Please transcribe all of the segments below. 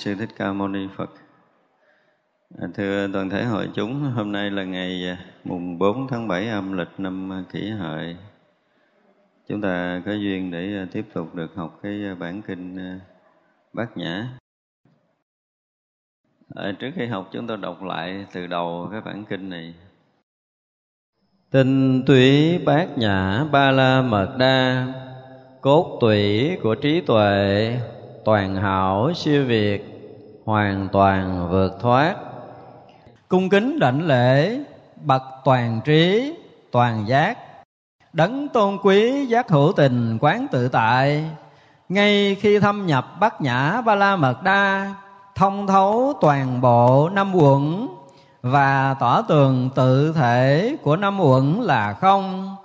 sư thích ca mâu ni phật. À, thưa toàn thể hội chúng hôm nay là ngày à, mùng 4 tháng 7 âm lịch năm kỷ hợi. Chúng ta có duyên để à, tiếp tục được học cái à, bản kinh bát nhã. À, trước khi học chúng ta đọc lại từ đầu cái bản kinh này. Tinh túy bát nhã ba la mật đa cốt tủy của trí tuệ toàn hảo siêu việt hoàn toàn vượt thoát. Cung kính đảnh lễ, bậc toàn trí, toàn giác. Đấng tôn quý giác hữu tình quán tự tại. Ngay khi thâm nhập bát nhã ba la mật đa, thông thấu toàn bộ năm quận và tỏ tường tự thể của năm uẩn là không.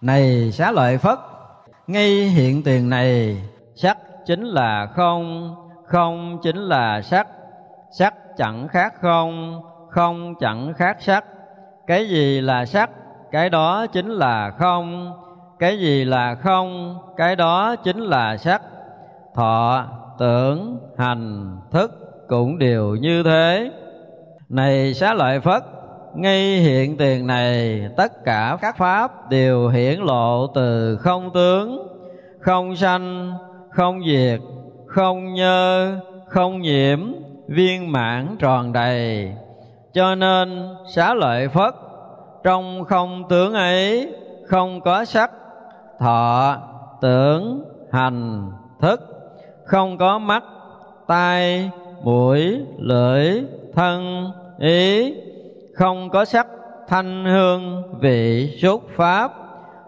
Này xá lợi phất, ngay hiện tiền này sắc chính là không không chính là sắc. Sắc chẳng khác không không chẳng khác sắc. Cái gì là sắc, cái đó chính là không. Cái gì là không, cái đó chính là sắc. Thọ, tưởng, hành, thức cũng đều như thế. Này xá lợi phất, ngay hiện tiền này tất cả các pháp đều hiển lộ từ không tướng, không sanh, không diệt không nhơ, không nhiễm, viên mãn tròn đầy. Cho nên xá lợi phất, trong không tướng ấy, không có sắc, thọ, tưởng, hành, thức. Không có mắt, tai, mũi, lưỡi, thân, ý. Không có sắc, thanh hương, vị, xúc, pháp.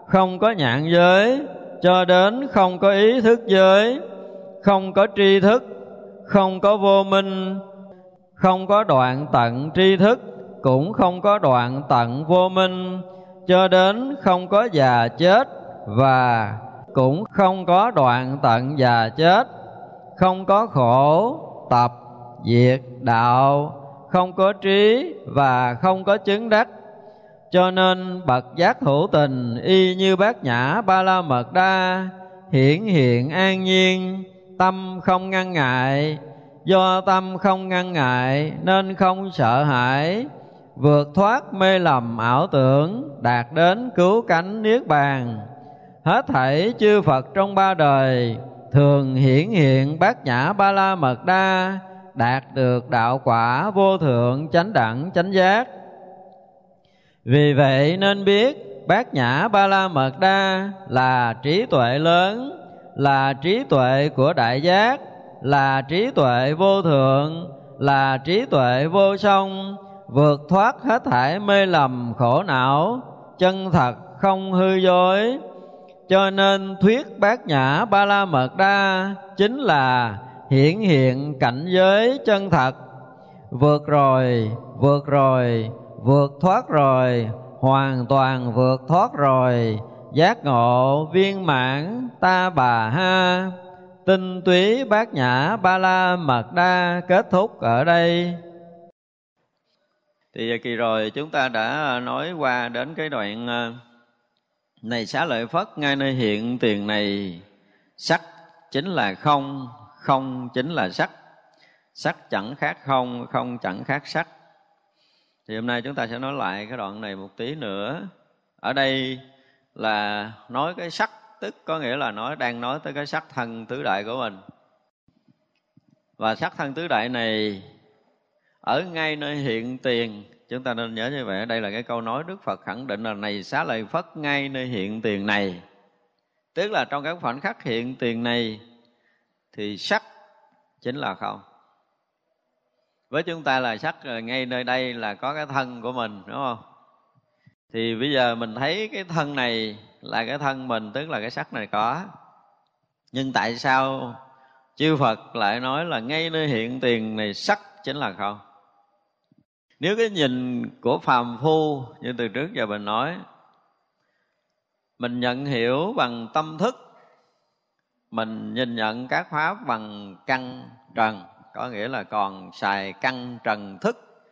Không có nhãn giới, cho đến không có ý thức giới không có tri thức, không có vô minh, không có đoạn tận tri thức, cũng không có đoạn tận vô minh. Cho đến không có già chết và cũng không có đoạn tận già chết, không có khổ, tập, diệt, đạo, không có trí và không có chứng đắc. Cho nên bậc giác hữu tình y như bát nhã ba la mật đa hiển hiện an nhiên tâm không ngăn ngại. Do tâm không ngăn ngại nên không sợ hãi. Vượt thoát mê lầm ảo tưởng, đạt đến cứu cánh niết bàn. Hết thảy chư phật trong ba đời, thường hiển hiện bát nhã ba la mật đa, đạt được đạo quả vô thượng chánh đẳng chánh giác. Vì vậy nên biết bát nhã ba la mật đa là trí tuệ lớn là trí tuệ của đại giác, là trí tuệ vô thượng, là trí tuệ vô song, vượt thoát hết thảy mê lầm khổ não, chân thật không hư dối. Cho nên thuyết bát nhã ba la mật đa chính là hiển hiện cảnh giới chân thật. Vượt rồi vượt rồi, vượt thoát rồi, hoàn toàn vượt thoát rồi giác ngộ viên mãn ta bà ha. Tinh túy bát nhã ba la mật đa kết thúc ở đây. Thì kỳ rồi, chúng ta đã nói qua đến cái đoạn ờ, này xá lợi phất, ngay nơi hiện tiền này. Sắc chính là không không chính là sắc. Sắc chẳng khác không không chẳng khác sắc. Thì hôm nay chúng ta sẽ nói lại cái đoạn này một tí nữa. Ở đây là nói cái sắc, tức có nghĩa là nói đang nói tới cái sắc thân tứ đại của mình. Và sắc thân tứ đại này ở ngay nơi hiện tiền. Chúng ta nên nhớ như vậy, đây là cái câu nói đức phật khẳng định là này xá lợi phất ngay nơi hiện tiền này. Tức là trong các khoảnh khắc hiện tiền này thì sắc chính là không. Với chúng ta là sắc ờ, ngay nơi đây là có cái thân của mình, đúng không? Thì bây giờ mình thấy cái thân này là cái thân mình, tức là cái sắc này có. Nhưng tại sao chư phật lại nói là ngay nơi hiện tiền này sắc chính là không? Nếu cái nhìn của phàm phu như từ trước giờ mình nói, mình nhận hiểu bằng tâm thức, mình nhìn nhận các pháp bằng căn trần, có nghĩa là còn xài căn trần thức,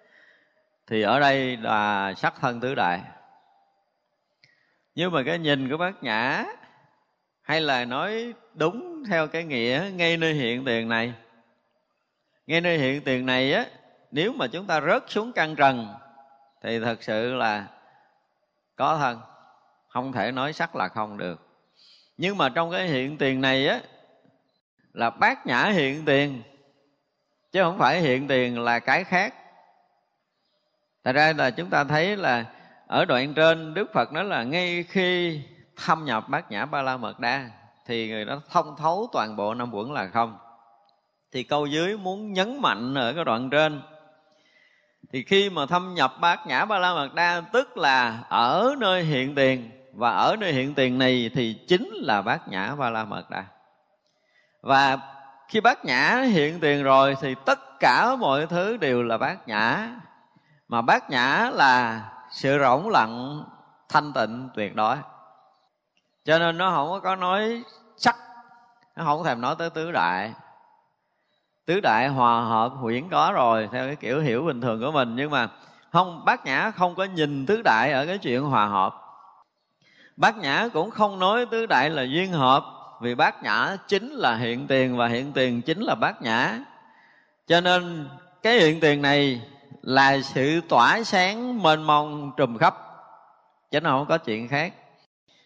thì ở đây là sắc thân tứ đại nhưng mà cái nhìn của bác nhã hay là nói đúng theo cái nghĩa ngay nơi hiện tiền này. Ngay nơi hiện tiền này á, nếu mà chúng ta rớt xuống căn trần, thì thật sự là có thân. Không thể nói sắc là không được. Nhưng mà trong cái hiện tiền này á, là bát nhã hiện tiền, chứ không phải hiện tiền là cái khác. Thật ra là chúng ta thấy là ở đoạn trên, đức phật nói là ngay khi thâm nhập bát nhã ba la mật đa, thì người đó thông thấu toàn bộ năm uẩn là không. Thì câu dưới muốn nhấn mạnh ở cái đoạn trên, thì khi mà thâm nhập bát nhã ba la mật đa, tức là ở nơi hiện tiền, và ở nơi hiện tiền này thì chính là bát nhã ba la mật đa. Và khi bát nhã hiện tiền rồi, thì tất cả mọi thứ đều là bát nhã. Mà bát nhã là sự rỗng lặng, thanh tịnh, tuyệt đối. Cho nên nó không có nói sắc nó không thèm nói tới tứ đại. Tứ đại hòa hợp huyễn có rồi, theo cái kiểu hiểu bình thường của mình. Nhưng mà không bác nhã không có nhìn tứ đại ở cái chuyện hòa hợp. Bác nhã cũng không nói tứ đại là duyên hợp, vì bát nhã chính là hiện tiền và hiện tiền chính là bát nhã. Cho nên cái hiện tiền này là sự tỏa sáng mênh mông trùm khắp. Chứ nó không có chuyện khác.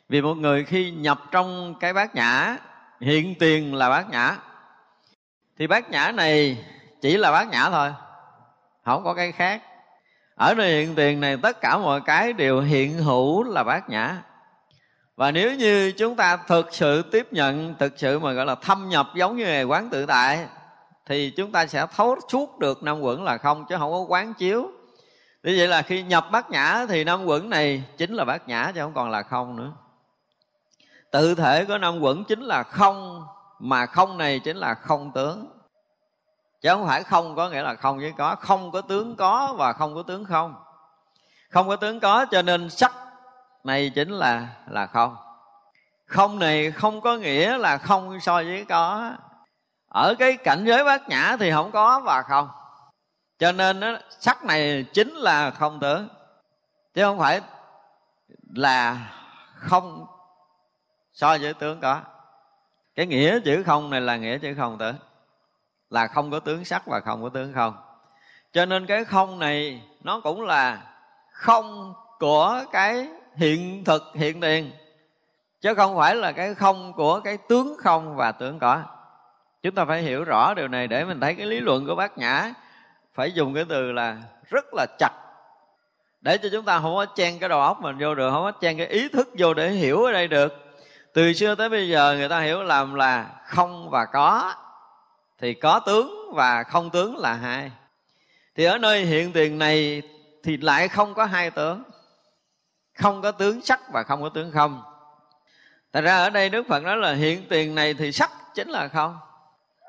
Vì một người khi nhập trong cái bát nhã, hiện tiền là bát nhã. Thì bát nhã này chỉ là bát nhã thôi, không có cái khác. Ở nơi hiện tiền này, tất cả mọi cái đều hiện hữu là bát nhã. Và nếu như chúng ta thực sự tiếp nhận, thực sự mà gọi là thâm nhập giống như ngày quán tự tại thì chúng ta sẽ thấu suốt được năm quẩn là không, chứ không có quán chiếu. Như vậy là khi nhập bát nhã thì năm quẩn này chính là bát nhã chứ không còn là không nữa. Tự thể của năm quẩn chính là không, mà không này chính là không tướng. Chứ không phải không có nghĩa là không với có. Không có tướng có và không có tướng không. Không có tướng có cho nên sắc này chính là là không. Không này không có nghĩa là không so với có ở cái cảnh giới bát nhã thì không có và không. Cho nên đó, sắc này chính là không tướng chứ không phải là không so với tướng có. Cái nghĩa chữ không này là nghĩa chữ không tướng là không có tướng sắc và không có tướng không. Cho nên cái không này nó cũng là không của cái hiện thực hiện tiền. Chứ không phải là cái không của cái tướng không và tướng có chúng ta phải hiểu rõ điều này để mình thấy cái lý luận của bác nhã phải dùng cái từ là rất là chặt. Để cho chúng ta không có chen cái đầu óc mình vô được, không có chen cái ý thức vô để hiểu ở đây được. Từ xưa tới bây giờ người ta hiểu làm là không và có, thì có tướng và không tướng là hai. Thì ở nơi hiện tiền này thì lại không có hai tướng. Không có tướng sắc và không có tướng không. Thật ra ở đây Đức Phật nói là hiện tiền này thì sắc chính là không.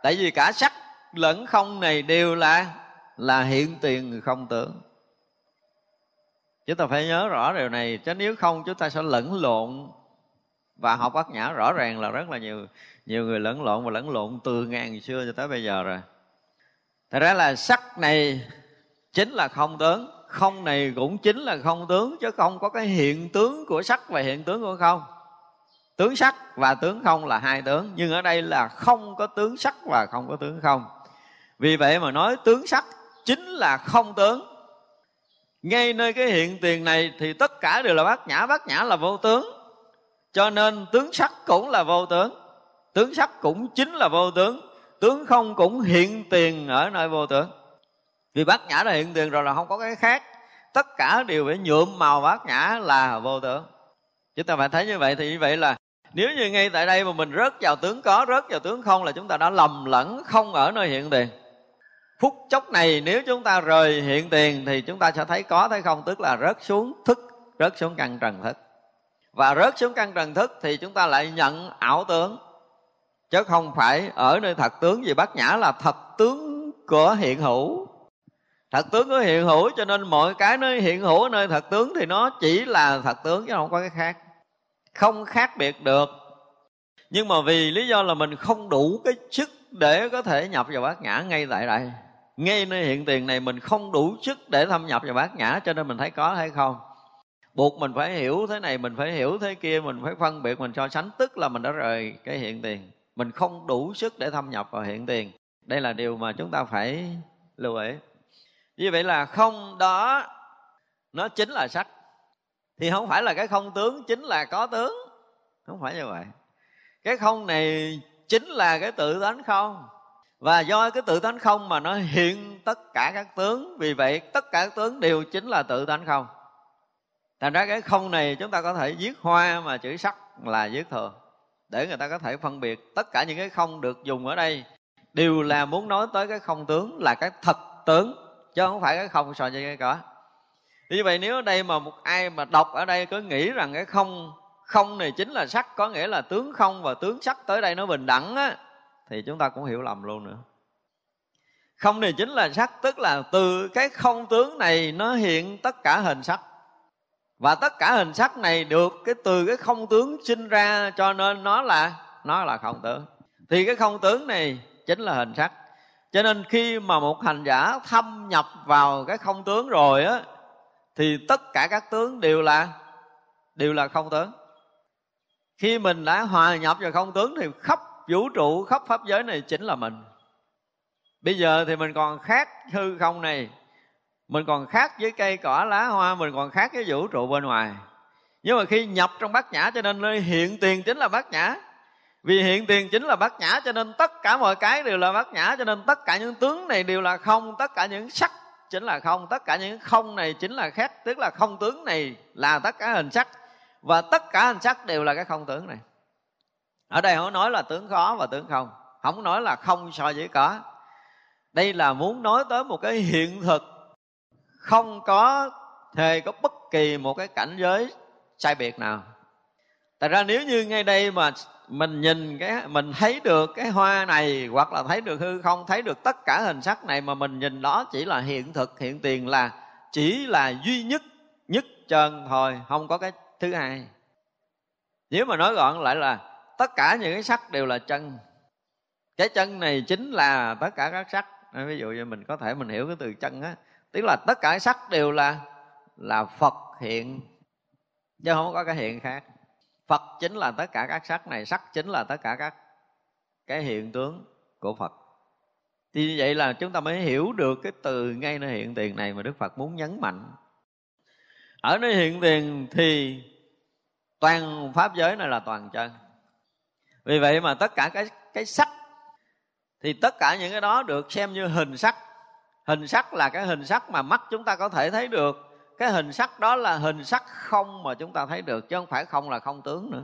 Tại vì cả sắc lẫn không này đều là là hiện tiền không tướng Chúng ta phải nhớ rõ điều này, Chứ nếu không chúng ta sẽ lẫn lộn. Và học bát nhã rõ ràng là rất là nhiều Nhiều người lẫn lộn và lẫn lộn từ ngàn xưa cho tới bây giờ rồi. Thật ra là sắc này chính là không tướng không này cũng chính là không tướng chứ không có cái hiện tướng của sắc và hiện tướng của không tướng sắc và tướng không là hai tướng, nhưng ở đây là không có tướng sắc và không có tướng không. Vì vậy mà nói tướng sắc chính là không tướng. Ngay nơi cái hiện tiền này thì tất cả đều là bát nhã bát nhã là vô tướng. Cho nên tướng sắc cũng là vô tướng tướng sắc cũng chính là vô tướng tướng không cũng hiện tiền ở nơi vô tướng. Vì bát nhã là hiện tiền rồi là không có cái khác, tất cả đều phải nhuộm màu bát nhã là vô tướng. Chúng ta phải thấy như vậy thì như vậy là nếu như ngay tại đây mà mình rớt vào tướng có, rớt vào tướng không là chúng ta đã lầm lẫn không ở nơi hiện tiền. Phút chốc này nếu chúng ta rời hiện tiền thì chúng ta sẽ thấy có thấy không? Tức là rớt xuống thức, rớt xuống căn trần thức. Và rớt xuống căn trần thức thì chúng ta lại nhận ảo tướng. Chứ không phải ở nơi thật tướng vì bát nhã là thật tướng của hiện hữu. Thật tướng của hiện hữu cho nên mọi cái nơi hiện hữu, nơi thật tướng thì nó chỉ là thật tướng chứ không có cái khác không khác biệt được. Nhưng mà vì lý do là mình không đủ cái chức để có thể nhập vào bát nhã ngay tại đây. Ngay nơi hiện tiền này mình không đủ sức để thâm nhập vào bát nhã, cho nên mình thấy có hay không? Buộc mình phải hiểu thế này, mình phải hiểu thế kia, mình phải phân biệt, mình so sánh, tức là mình đã rời cái hiện tiền. Mình không đủ sức để thâm nhập vào hiện tiền. Đây là điều mà chúng ta phải lưu ý. Như vậy là không đó, nó chính là sắc thì không phải là cái không tướng chính là có tướng. Không phải như vậy. Cái không này chính là cái tự tánh không. Và do cái tự tánh không mà nó hiện tất cả các tướng. Vì vậy, tất cả các tướng đều chính là tự tánh không. Thành ra cái không này chúng ta có thể viết hoa mà chữ sắc là viết thừa. Để người ta có thể phân biệt tất cả những cái không được dùng ở đây đều là muốn nói tới cái không tướng là cái thật tướng, chứ không phải cái không so với cái có như vậy nếu ở đây mà một ai mà đọc ở đây cứ nghĩ rằng cái không không này chính là sắc, có nghĩa là tướng không và tướng sắc tới đây nó bình đẳng á, thì chúng ta cũng hiểu lầm luôn nữa. Không này chính là sắc, tức là từ cái không tướng này nó hiện tất cả hình sắc. Và tất cả hình sắc này được cái từ cái không tướng sinh ra cho nên nó là nó là không tướng. Thì cái không tướng này chính là hình sắc. Cho nên khi mà một hành giả thâm nhập vào cái không tướng rồi á thì tất cả các tướng đều là đều là không tướng. Khi mình đã hòa nhập vào không tướng thì khắp vũ trụ, khắp pháp giới này chính là mình. Bây giờ thì mình còn khác hư không này. Mình còn khác với cây cỏ lá hoa, mình còn khác với vũ trụ bên ngoài. Nhưng mà khi nhập trong bát nhã cho nên nơi hiện tiền chính là bát nhã. Vì hiện tiền chính là bát nhã cho nên tất cả mọi cái đều là bát nhã, cho nên tất cả những tướng này đều là không, tất cả những sắc chính là không. Tất cả những không này chính là khác, tức là không tướng này là tất cả hình sắc. Và tất cả hình sắc đều là cái không tướng này. Ở đây không nói là tướng có và tướng không. Không nói là không so với có. Đây là muốn nói tới một cái hiện thực. Không có hề có bất kỳ một cái cảnh giới sai biệt nào. Tại ra nếu như ngay đây mà mình nhìn cái, mình thấy được cái hoa này, hoặc là thấy được hư không, thấy được tất cả hình sắc này mà mình nhìn đó chỉ là hiện thực, hiện tiền là chỉ là duy nhất nhất chân thôi, không có cái thứ hai. Nếu mà nói gọn lại là tất cả những cái sắc đều là chân. Cái chân này chính là tất cả các sắc. Ví dụ như mình có thể mình hiểu cái từ chân á, tức là tất cả sắc đều là là phật hiện, chứ không có cái hiện khác phật chính là tất cả các sắc này, sắc chính là tất cả các cái hiện tướng của phật. Thì như vậy là chúng ta mới hiểu được cái từ ngay nơi hiện tiền này mà đức phật muốn nhấn mạnh. Ở nơi hiện tiền thì toàn pháp giới này là toàn chân. Vì vậy mà tất cả cái cái sắc, thì tất cả những cái đó được xem như hình sắc. Hình sắc là cái hình sắc mà mắt chúng ta có thể thấy được cái hình sắc đó là hình sắc không mà chúng ta thấy được, chứ không phải không là không tướng nữa.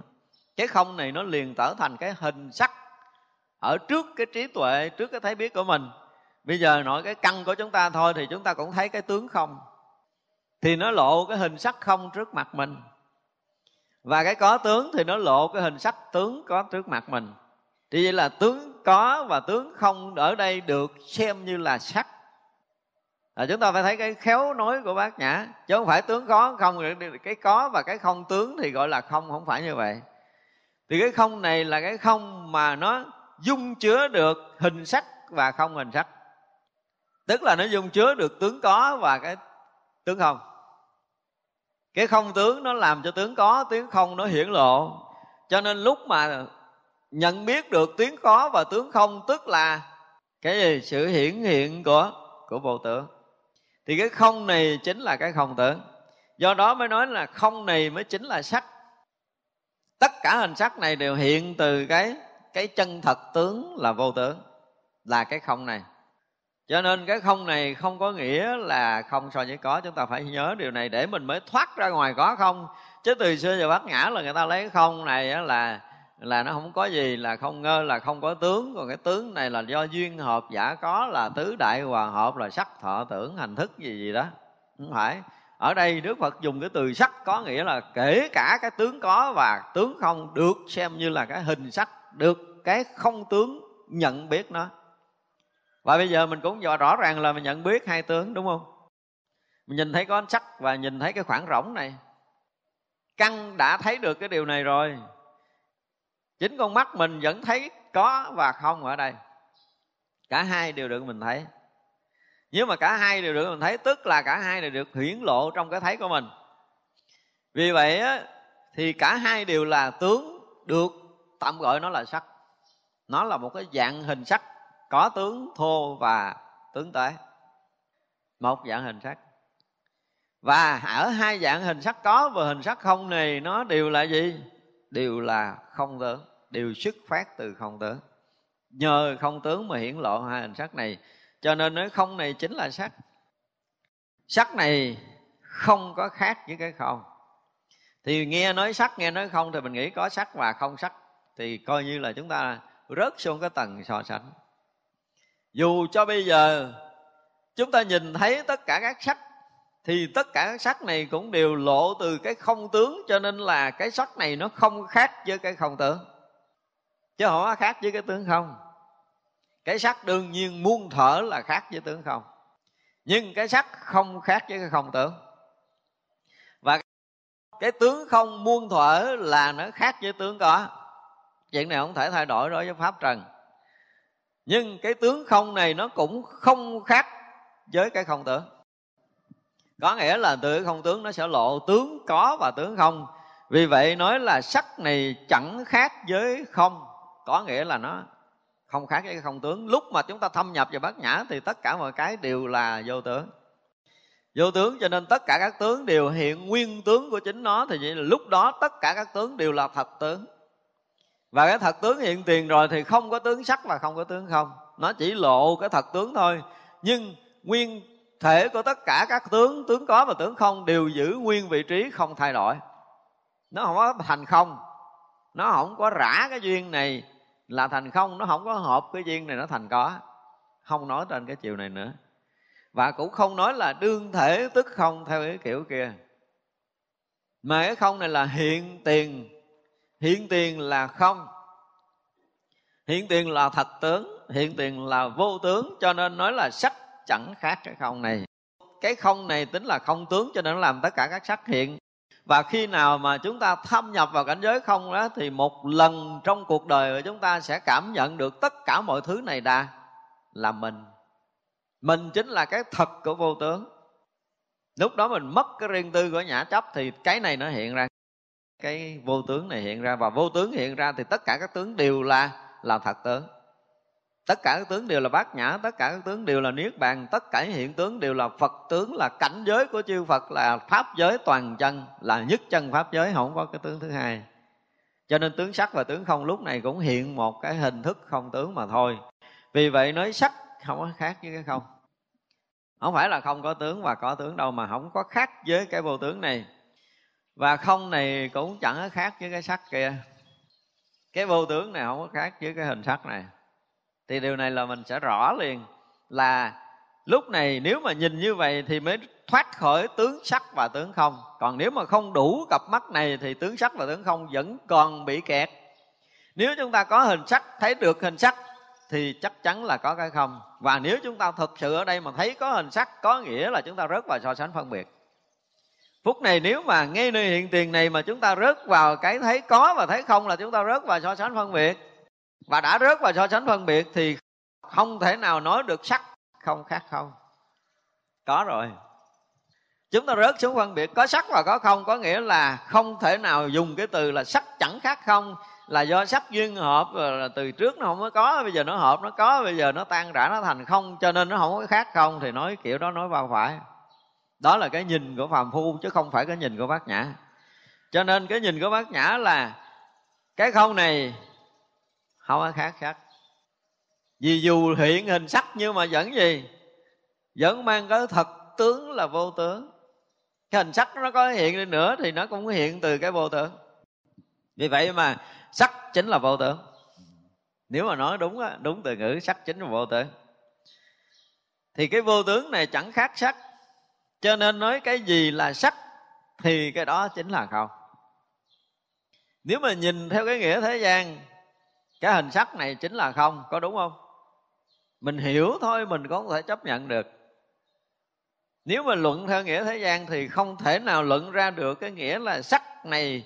Cái không này nó liền trở thành cái hình sắc ở trước cái trí tuệ, trước cái thấy biết của mình. Bây giờ nói cái căn của chúng ta thôi thì chúng ta cũng thấy cái tướng không. Thì nó lộ cái hình sắc không trước mặt mình. Và cái có tướng thì nó lộ cái hình sắc tướng có trước mặt mình. Thì vậy là tướng có và tướng không ở đây được xem như là sắc à, chúng ta phải thấy cái khéo nói của bác nhã. Chứ không phải tướng có không cái có và cái không tướng thì gọi là không không phải như vậy. Thì cái không này là cái không mà nó dung chứa được hình sắc và không hình sắc. Tức là nó dung chứa được tướng có và cái tướng không. Cái không tướng nó làm cho tướng có tướng không nó hiển lộ. Cho nên lúc mà nhận biết được tiếng có và tướng không tức là cái gì? Sự hiển hiện của của vô tướng thì cái không này chính là cái không tưởng. Do đó mới nói là không này mới chính là sắc. Tất cả hình sắc này đều hiện từ cái cái chân thật tướng là vô tướng là cái không này. Cho nên cái không này không có nghĩa là không so với có. Chúng ta phải nhớ điều này để mình mới thoát ra ngoài có không. Chứ từ xưa giờ bát nhã là người ta lấy không này là là nó không có gì là không ngơ, là không có tướng. Còn cái tướng này là do duyên hợp, giả có, là tứ đại hòa hợp, là sắc, thọ, tưởng, hành thức gì gì đó. Không phải. Ở đây đức phật dùng cái từ sắc có nghĩa là kể cả cái tướng có và tướng không được xem như là cái hình sắc, được cái không tướng nhận biết nó. Và bây giờ mình cũng rõ ràng là mình nhận biết hai tướng, đúng không? Mình nhìn thấy có sắc và nhìn thấy cái khoảng rỗng này. Căn đã thấy được cái điều này rồi chính con mắt mình vẫn thấy có và không ở đây. Cả hai đều được mình thấy. Nếu mà cả hai đều được mình thấy tức là cả hai đều được hiển lộ trong cái thấy của mình. Vì vậy á, thì cả hai đều là tướng được tạm gọi nó là sắc. Nó là một cái dạng hình sắc có tướng thô và tướng tế một dạng hình sắc. Và ở hai dạng hình sắc có và hình sắc không này nó đều là gì? Đều là không tướng đều xuất phát từ không tướng nhờ không tướng mà hiển lộ hai hình sắc này, cho nên nói không này chính là sắc. Sắc này không có khác với cái không. Thì nghe nói sắc, nghe nói không thì mình nghĩ có sắc và không sắc, thì coi như là chúng ta rớt xuống cái tầng so sánh. Dù cho bây giờ chúng ta nhìn thấy tất cả các sắc thì tất cả các sắc này cũng đều lộ từ cái không tướng, cho nên là cái sắc này nó không khác với cái không tướng. Chứ không có khác với cái tướng không. Cái sắc đương nhiên muôn thở là khác với tướng không. Nhưng cái sắc không khác với cái không tướng. Và cái tướng không muôn thuở là nó khác với tướng có. Chuyện này không thể thay đổi đối với pháp trần. Nhưng cái tướng không này nó cũng không khác với cái không tưởng có nghĩa là từ không tướng nó sẽ lộ tướng có và tướng không. Vì vậy nói là sắc này chẳng khác với không. Có nghĩa là nó không khác với cái không tướng. Lúc mà chúng ta thâm nhập vào bát nhã thì tất cả mọi cái đều là vô tướng. Vô tướng cho nên tất cả các tướng đều hiện nguyên tướng của chính nó thì vậy là lúc đó tất cả các tướng đều là thật tướng. Và cái thật tướng hiện tiền rồi thì không có tướng sắc và không có tướng không. Nó chỉ lộ cái thật tướng thôi. Nhưng nguyên thể của tất cả các tướng tướng có và tướng không đều giữ nguyên vị trí không thay đổi. Nó không có thành không. Nó không có rã cái duyên này là thành không. Nó không có hợp cái duyên này, nó thành có. Không nói trên cái chiều này nữa. Và cũng không nói là đương thể tức không theo cái kiểu kia. Mà cái không này là hiện tiền. Hiện tiền là không. Hiện tiền là thật tướng. Hiện tiền là vô tướng. Cho nên nói là sắc chẳng khác cái không này. Cái không này tính là không tướng cho nên nó làm tất cả các sắc hiện. Và khi nào mà chúng ta thâm nhập vào cảnh giới không đó, thì một lần trong cuộc đời của chúng ta sẽ cảm nhận được tất cả mọi thứ này đã là mình. Mình chính là cái thật của vô tướng. Lúc đó mình mất cái riêng tư của nhã chấp thì cái này nó hiện ra. Cái vô tướng này hiện ra và vô tướng hiện ra thì tất cả các tướng đều là là thật tướng tất cả các tướng đều là bát nhã, tất cả các tướng đều là niết bàn, tất cả hiện tướng đều là phật tướng, là cảnh giới của chư phật, là pháp giới toàn chân, là nhất chân pháp giới, không có cái tướng thứ hai. Cho nên tướng sắc và tướng không lúc này cũng hiện một cái hình thức không tướng mà thôi. Vì vậy nói sắc không có khác với cái không. Không phải là không có tướng và có tướng đâu mà không có khác với cái vô tướng này. Và không này cũng chẳng có khác với cái sắc kia. Cái vô tướng này không có khác với cái hình sắc này thì điều này là mình sẽ rõ liền là lúc này nếu mà nhìn như vậy thì mới thoát khỏi tướng sắc và tướng không. Còn nếu mà không đủ cặp mắt này thì tướng sắc và tướng không vẫn còn bị kẹt. Nếu chúng ta có hình sắc, thấy được hình sắc thì chắc chắn là có cái không. Và nếu chúng ta thực sự ở đây mà thấy có hình sắc, có nghĩa là chúng ta rớt vào so sánh phân biệt. Phút này nếu mà ngay nơi hiện tiền này mà chúng ta rớt vào cái thấy có và thấy không là chúng ta rớt vào so sánh phân biệt và đã rớt vào so sánh phân biệt thì không thể nào nói được sắc không khác không. Có rồi. Chúng ta rớt xuống phân biệt có sắc và có không, có nghĩa là không thể nào dùng cái từ là sắc chẳng khác không, là do sắc duyên hợp, là từ trước nó không có có, bây giờ nó hợp, nó có, bây giờ nó tan rã, nó thành không, cho nên nó không có khác không, thì nói kiểu đó nói vào phải. Đó là cái nhìn của phàm phu, chứ không phải cái nhìn của bác nhã. Cho nên cái nhìn của bác nhã là cái không này không có khác khác. Vì dù hiện hình sắc nhưng mà vẫn gì? Vẫn mang cái thật tướng là vô tướng. Cái hình sắc nó có hiện đi nữa thì nó cũng hiện từ cái vô tướng. Vì vậy mà sắc chính là vô tướng. Nếu mà nói đúng á, đúng từ ngữ sắc chính là vô tướng. Thì cái vô tướng này chẳng khác sắc. Cho nên nói cái gì là sắc thì cái đó chính là không. Nếu mà nhìn theo cái nghĩa thế gian cái hình sắc này chính là không, có đúng không? Mình hiểu thôi, mình có thể chấp nhận được. Nếu mà luận theo nghĩa thế gian thì không thể nào luận ra được cái nghĩa là sắc này.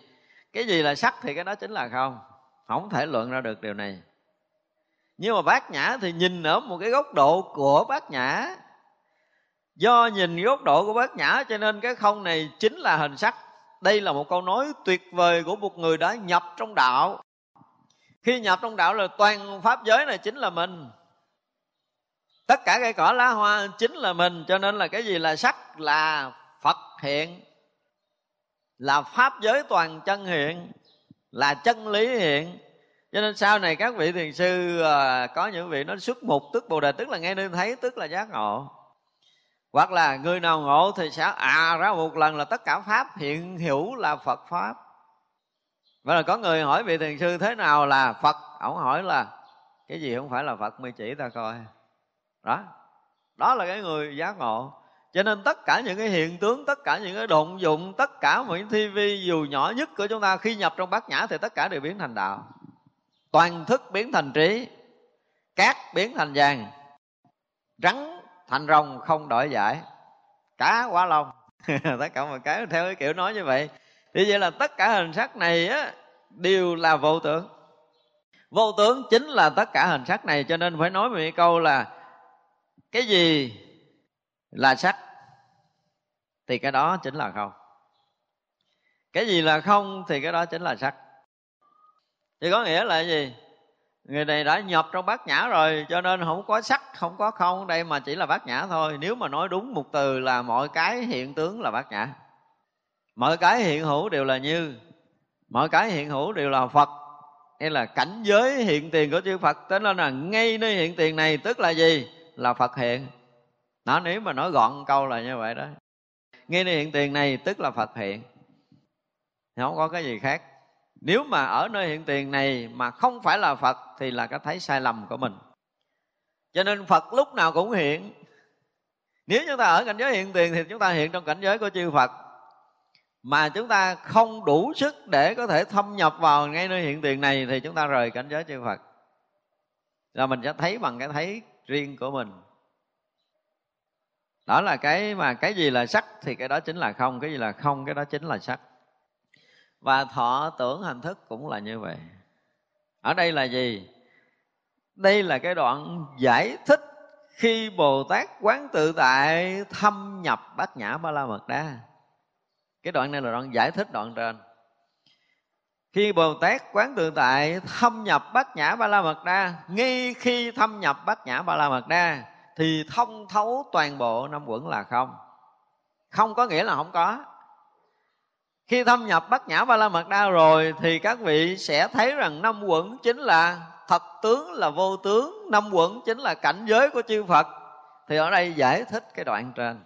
Cái gì là sắc thì cái đó chính là không. Không thể luận ra được điều này. Nhưng mà bát nhã thì nhìn ở một cái góc độ của bát nhã. Do nhìn góc độ của bát nhã cho nên cái không này chính là hình sắc. Đây là một câu nói tuyệt vời của một người đã nhập trong đạo khi nhập trong đạo là toàn pháp giới này chính là mình. Tất cả cây cỏ lá hoa chính là mình, cho nên là cái gì là sắc, là phật hiện, là pháp giới toàn chân hiện, là chân lý hiện. Cho nên sau này các vị thiền sư à, có những vị nó xuất mục tức bồ đề, tức là nghe nên thấy, tức là giác ngộ. Hoặc là người nào ngộ thì sẽ à ra một lần là tất cả pháp hiện hữu là phật pháp và là có người hỏi vị thiền sư thế nào là phật? Ổng hỏi là, cái gì không phải là phật, mới chỉ ta coi. Đó. Đó là cái người giác ngộ. Cho nên tất cả những cái hiện tướng, tất cả những cái động dụng, tất cả những thi vi, dù nhỏ nhất của chúng ta, khi nhập trong bát nhã thì tất cả đều biến thành đạo. Toàn thức biến thành trí, cát biến thành vàng, rắn thành rồng không đổi giải, cá quá long tất cả mọi cái theo cái kiểu nói như vậy thì vậy là tất cả hình sắc này á, đều là vô tướng vô tướng chính là tất cả hình sắc này, cho nên phải nói một câu là, cái gì là sắc, thì cái đó chính là không. Cái gì là không, thì cái đó chính là sắc. Thì có nghĩa là gì? Người này đã nhập trong bát nhã rồi, cho nên không có sắc, không có không, đây mà chỉ là bát nhã thôi. Nếu mà nói đúng một từ là mọi cái hiện tướng là bát nhã mọi cái hiện hữu đều là như, mọi cái hiện hữu đều là phật. Hay là cảnh giới hiện tiền của chư phật thế nên là ngay nơi hiện tiền này, tức là gì? Là phật hiện. Nó nếu mà nói gọn câu là như vậy đó. Ngay nơi hiện tiền này, tức là phật hiện. Không có cái gì khác. Nếu mà ở nơi hiện tiền này mà không phải là phật, thì là cái thấy sai lầm của mình. Cho nên phật lúc nào cũng hiện. Nếu chúng ta ở cảnh giới hiện tiền thì chúng ta hiện trong cảnh giới của chư phật mà chúng ta không đủ sức để có thể thâm nhập vào ngay nơi hiện tiền này thì chúng ta rời cảnh giới chư phật. Là mình sẽ thấy bằng cái thấy riêng của mình. Đó là cái mà cái gì là sắc thì cái đó chính là không, cái gì là không, cái đó chính là sắc. Và thọ tưởng hành thức cũng là như vậy. Ở đây là gì? Đây là cái đoạn giải thích khi bồ tát quán tự tại thâm nhập bát nhã ba la mật đa cái đoạn này là đoạn giải thích đoạn trên. Khi bồ tát quán tự tại thâm nhập bát nhã ba la mật đa, ngay khi thâm nhập bát nhã ba la mật đa, thì thông thấu toàn bộ năm quẩn là không. Không có nghĩa là không có. Khi thâm nhập bát nhã ba la mật đa rồi, thì các vị sẽ thấy rằng năm quẩn chính là thật tướng, là vô tướng. Năm quẩn chính là cảnh giới của chư phật. Thì ở đây giải thích cái đoạn trên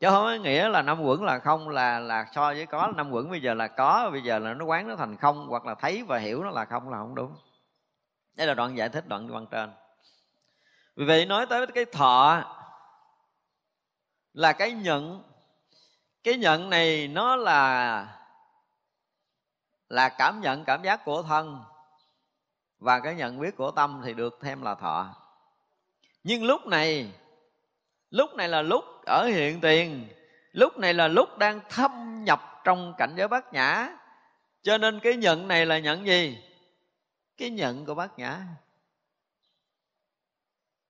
chứ không có nghĩa là năm quẩn là không, là là so với có. Năm quẩn bây giờ là có, bây giờ là nó quán nó thành không, hoặc là thấy và hiểu nó là không là không đúng. Đây là đoạn giải thích, đoạn văn trên. Vì vậy nói tới cái thọ là cái nhận. Cái nhận này nó là là cảm nhận, cảm giác của thân. Và cái nhận biết của tâm thì được thêm là thọ. Nhưng lúc này lúc này là lúc ở hiện tiền. Lúc này là lúc đang thâm nhập trong cảnh giới bát nhã. Cho nên cái nhận này là nhận gì? Cái nhận của bát nhã.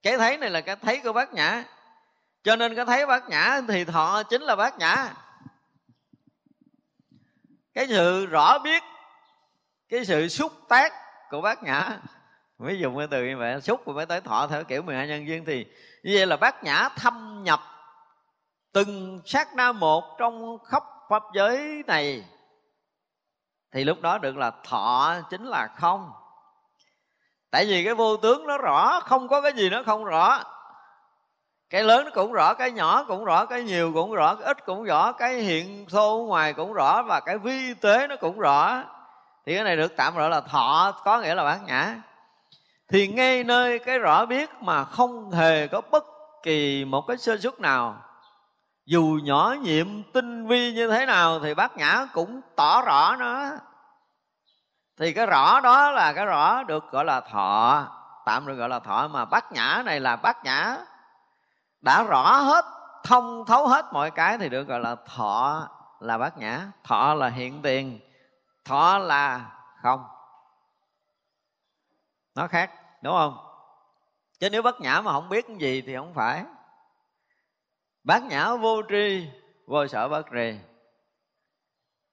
Cái thấy này là cái thấy của bát nhã. Cho nên cái thấy bát nhã thì thọ chính là bát nhã. Cái sự rõ biết, cái sự xúc tác của bát nhã. Mới dùng cái từ như vậy, xúc rồi mới tới thọ theo kiểu 12 nhân duyên thì như vậy là bát nhã thâm nhập từng sát na một trong khắp pháp giới này, thì lúc đó được là thọ chính là không. Tại vì cái vô tướng nó rõ, không có cái gì nó không rõ. Cái lớn nó cũng rõ, cái nhỏ cũng rõ, cái nhiều cũng rõ, cái ít cũng rõ, cái hiện thô ngoài cũng rõ, và cái vi tế nó cũng rõ. Thì cái này được tạm gọi là thọ, có nghĩa là bát nhã thì ngay nơi cái rõ biết mà không hề có bất kỳ một cái sơ suất nào dù nhỏ nhiệm tinh vi như thế nào thì bát nhã cũng tỏ rõ nó. Thì cái rõ đó là cái rõ được gọi là thọ. Tạm được gọi là thọ mà bát nhã này là bát nhã đã rõ hết, thông thấu hết mọi cái thì được gọi là thọ là bát nhã. Thọ là hiện tiền, thọ là không. Nó khác, đúng không? Chứ nếu bát nhã mà không biết cái gì thì không phải bát nhã vô tri, vô sở bất tri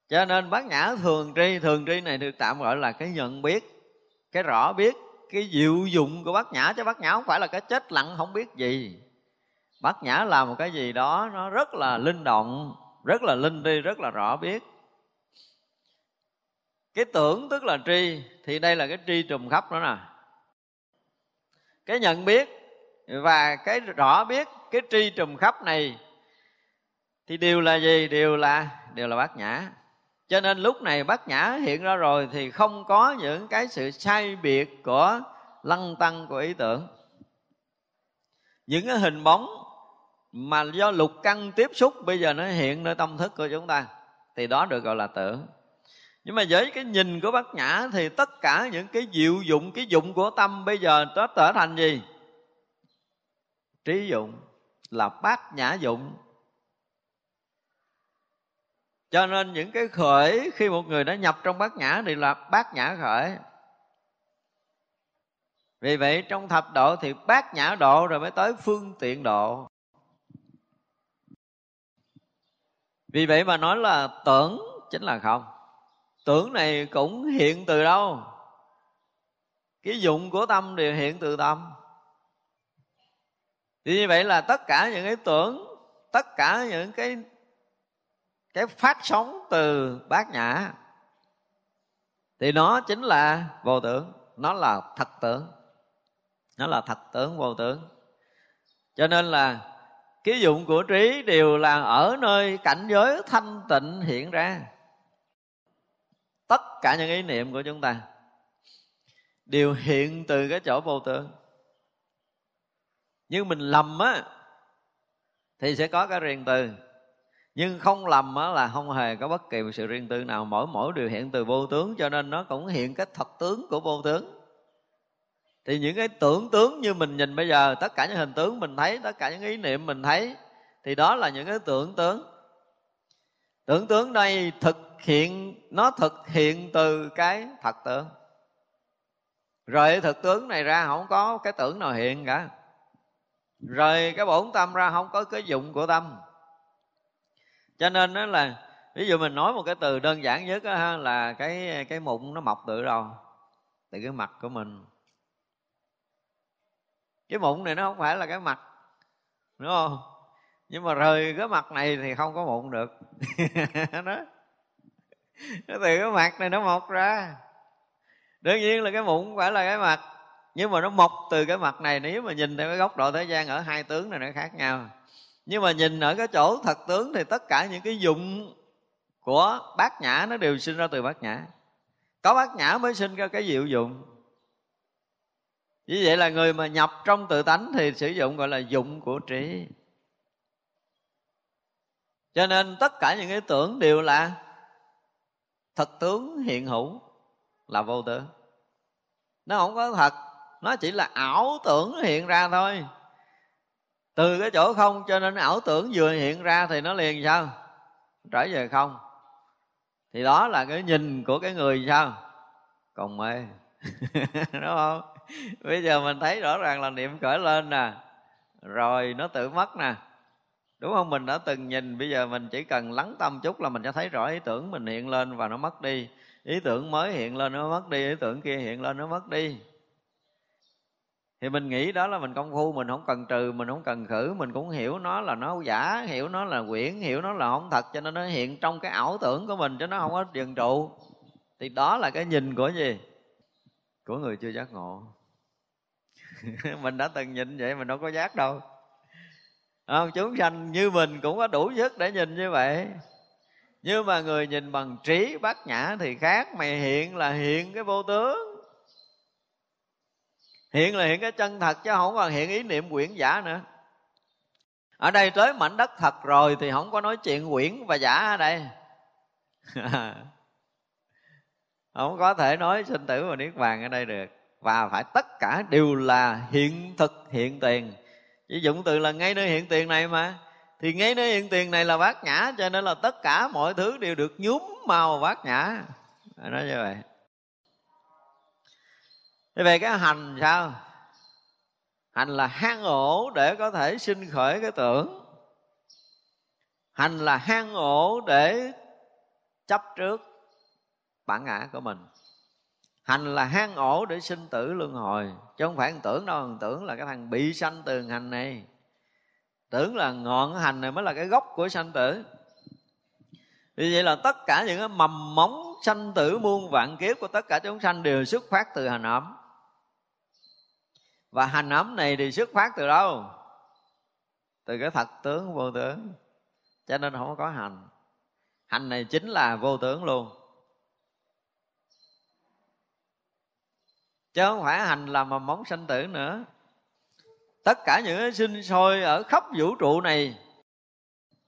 cho nên bát nhã thường tri thường tri này được tạm gọi là cái nhận biết, cái rõ biết, cái diệu dụng của bát nhã, chứ bát nhã không phải là cái chết lặng, không biết gì. Bát nhã là một cái gì đó, nó rất là linh động, rất là linh đi rất là rõ biết. Cái tưởng tức là tri, thì đây là cái tri trùm khắp đó nè. Cái nhận biết và cái rõ biết cái tri trùm khắp này, thì đều là gì? Đều là đều là bát nhã. Cho nên lúc này bát nhã hiện ra rồi thì không có những cái sự sai biệt của lăng tăng của ý tưởng. Những cái hình bóng mà do lục căn tiếp xúc bây giờ nó hiện nơi tâm thức của chúng ta, thì đó được gọi là tưởng nhưng mà với cái nhìn của bát nhã thì tất cả những cái diệu dụng, cái dụng của tâm bây giờ nó trở thành gì? Trí dụng là bát nhã dụng. Cho nên những cái khởi, khi một người đã nhập trong bát nhã thì là bát nhã khởi. Vì vậy trong thập độ thì bát nhã độ rồi mới tới phương tiện độ. Vì vậy mà nói là tưởng chính là không. Tưởng này cũng hiện từ đâu? Cái dụng của tâm đều hiện từ tâm thì như vậy là tất cả những cái tưởng, tất cả những cái cái phát sóng từ bát nhã, thì nó chính là vô tưởng, nó là thật tưởng, nó là thật tưởng vô tưởng. Cho nên là ký dụng của trí đều là ở nơi cảnh giới thanh tịnh hiện ra. Tất cả những ý niệm của chúng ta đều hiện từ cái chỗ vô tưởng nhưng mình lầm á, thì sẽ có cái riêng tư. Nhưng không lầm á là không hề có bất kỳ một sự riêng tư nào. Mỗi mỗi điều hiện từ vô tướng, cho nên nó cũng hiện cái thật tướng của vô tướng. Thì những cái tưởng tướng như mình nhìn bây giờ, tất cả những hình tướng mình thấy, tất cả những ý niệm mình thấy, thì đó là những cái tưởng tướng. Tưởng tướng đây thực hiện, nó thực hiện từ cái thật tướng. Rồi thực tướng này ra không có cái tưởng nào hiện cả rồi cái bổn tâm ra không có cái dụng của tâm. Cho nên đó là ví dụ mình nói một cái từ đơn giản nhất đó, là cái cái mụn nó mọc từ đâu? Từ cái mặt của mình. Cái mụn này nó không phải là cái mặt đúng không? Nhưng mà rời cái mặt này thì không có mụn được. Đó. Nó từ cái mặt này nó mọc ra. Đương nhiên là cái mụn không phải là cái mặt nhưng mà nó mọc từ cái mặt này, nếu mà nhìn theo cái góc độ thế gian ở hai tướng này nó khác nhau. Nhưng mà nhìn ở cái chỗ thật tướng thì tất cả những cái dụng của bát nhã nó đều sinh ra từ bát nhã. Có bát nhã mới sinh ra cái diệu dụng. Như vậy là người mà nhập trong tự tánh thì sử dụng gọi là dụng của trí. Cho nên tất cả những cái tưởng đều là thật tướng hiện hữu, là vô tướng. Nó không có thật nó chỉ là ảo tưởng hiện ra thôi. Từ cái chỗ không cho nên ảo tưởng vừa hiện ra thì nó liền sao? Trở về không. Thì đó là cái nhìn của cái người sao? Còn mê. Đúng không? Bây giờ mình thấy rõ ràng là niệm khởi lên nè. Rồi nó tự mất nè. Đúng không? Mình đã từng nhìn. Bây giờ mình chỉ cần lắng tâm chút là mình sẽ thấy rõ ý tưởng mình hiện lên và nó mất đi. Ý tưởng mới hiện lên nó mất đi, ý tưởng kia hiện lên nó mất đi thì mình nghĩ đó là mình công phu, mình không cần trừ, mình không cần khử, mình cũng hiểu nó là nó giả, hiểu nó là quyển, hiểu nó là không thật, cho nên nó hiện trong cái ảo tưởng của mình cho nó không có dừng trụ. Thì đó là cái nhìn của gì? Của người chưa giác ngộ. Mình đã từng nhìn vậy, mình đâu có giác đâu. Không? Chúng sanh như mình cũng có đủ sức để nhìn như vậy. Nhưng mà người nhìn bằng trí bát nhã thì khác, mày hiện là hiện cái vô tướng hiện là hiện cái chân thật chứ không còn hiện ý niệm quyển giả nữa. Ở đây tới mảnh đất thật rồi thì không có nói chuyện quyển và giả ở đây. Không có thể nói sinh tử và niết bàn ở đây được. Và phải tất cả đều là hiện thực, hiện tiền. Chỉ dụng từ là ngay nơi hiện tiền này mà. Thì ngay nơi hiện tiền này là bát nhã cho nên là tất cả mọi thứ đều được nhúm màu bát nhã nói như vậy thế về cái hành sao? Hành là hang ổ để có thể sinh khởi cái tưởng. Hành là hang ổ để chấp trước bản ngã của mình. Hành là hang ổ để sinh tử luân hồi. Chứ không phải tưởng đâu tưởng là cái thằng bị sanh từ hành này. Tưởng là ngọn hành này mới là cái gốc của sanh tử. Vì vậy là tất cả những cái mầm móng sanh tử muôn vạn kiếp của tất cả chúng sanh đều xuất phát từ hành ẩm và hành ấm này thì xuất phát từ đâu? Từ cái thật tướng, vô tướng. Cho nên không có hành. Hành này chính là vô tướng luôn. Chứ không phải hành là mầm móng sanh tử nữa. Tất cả những cái sinh sôi ở khắp vũ trụ này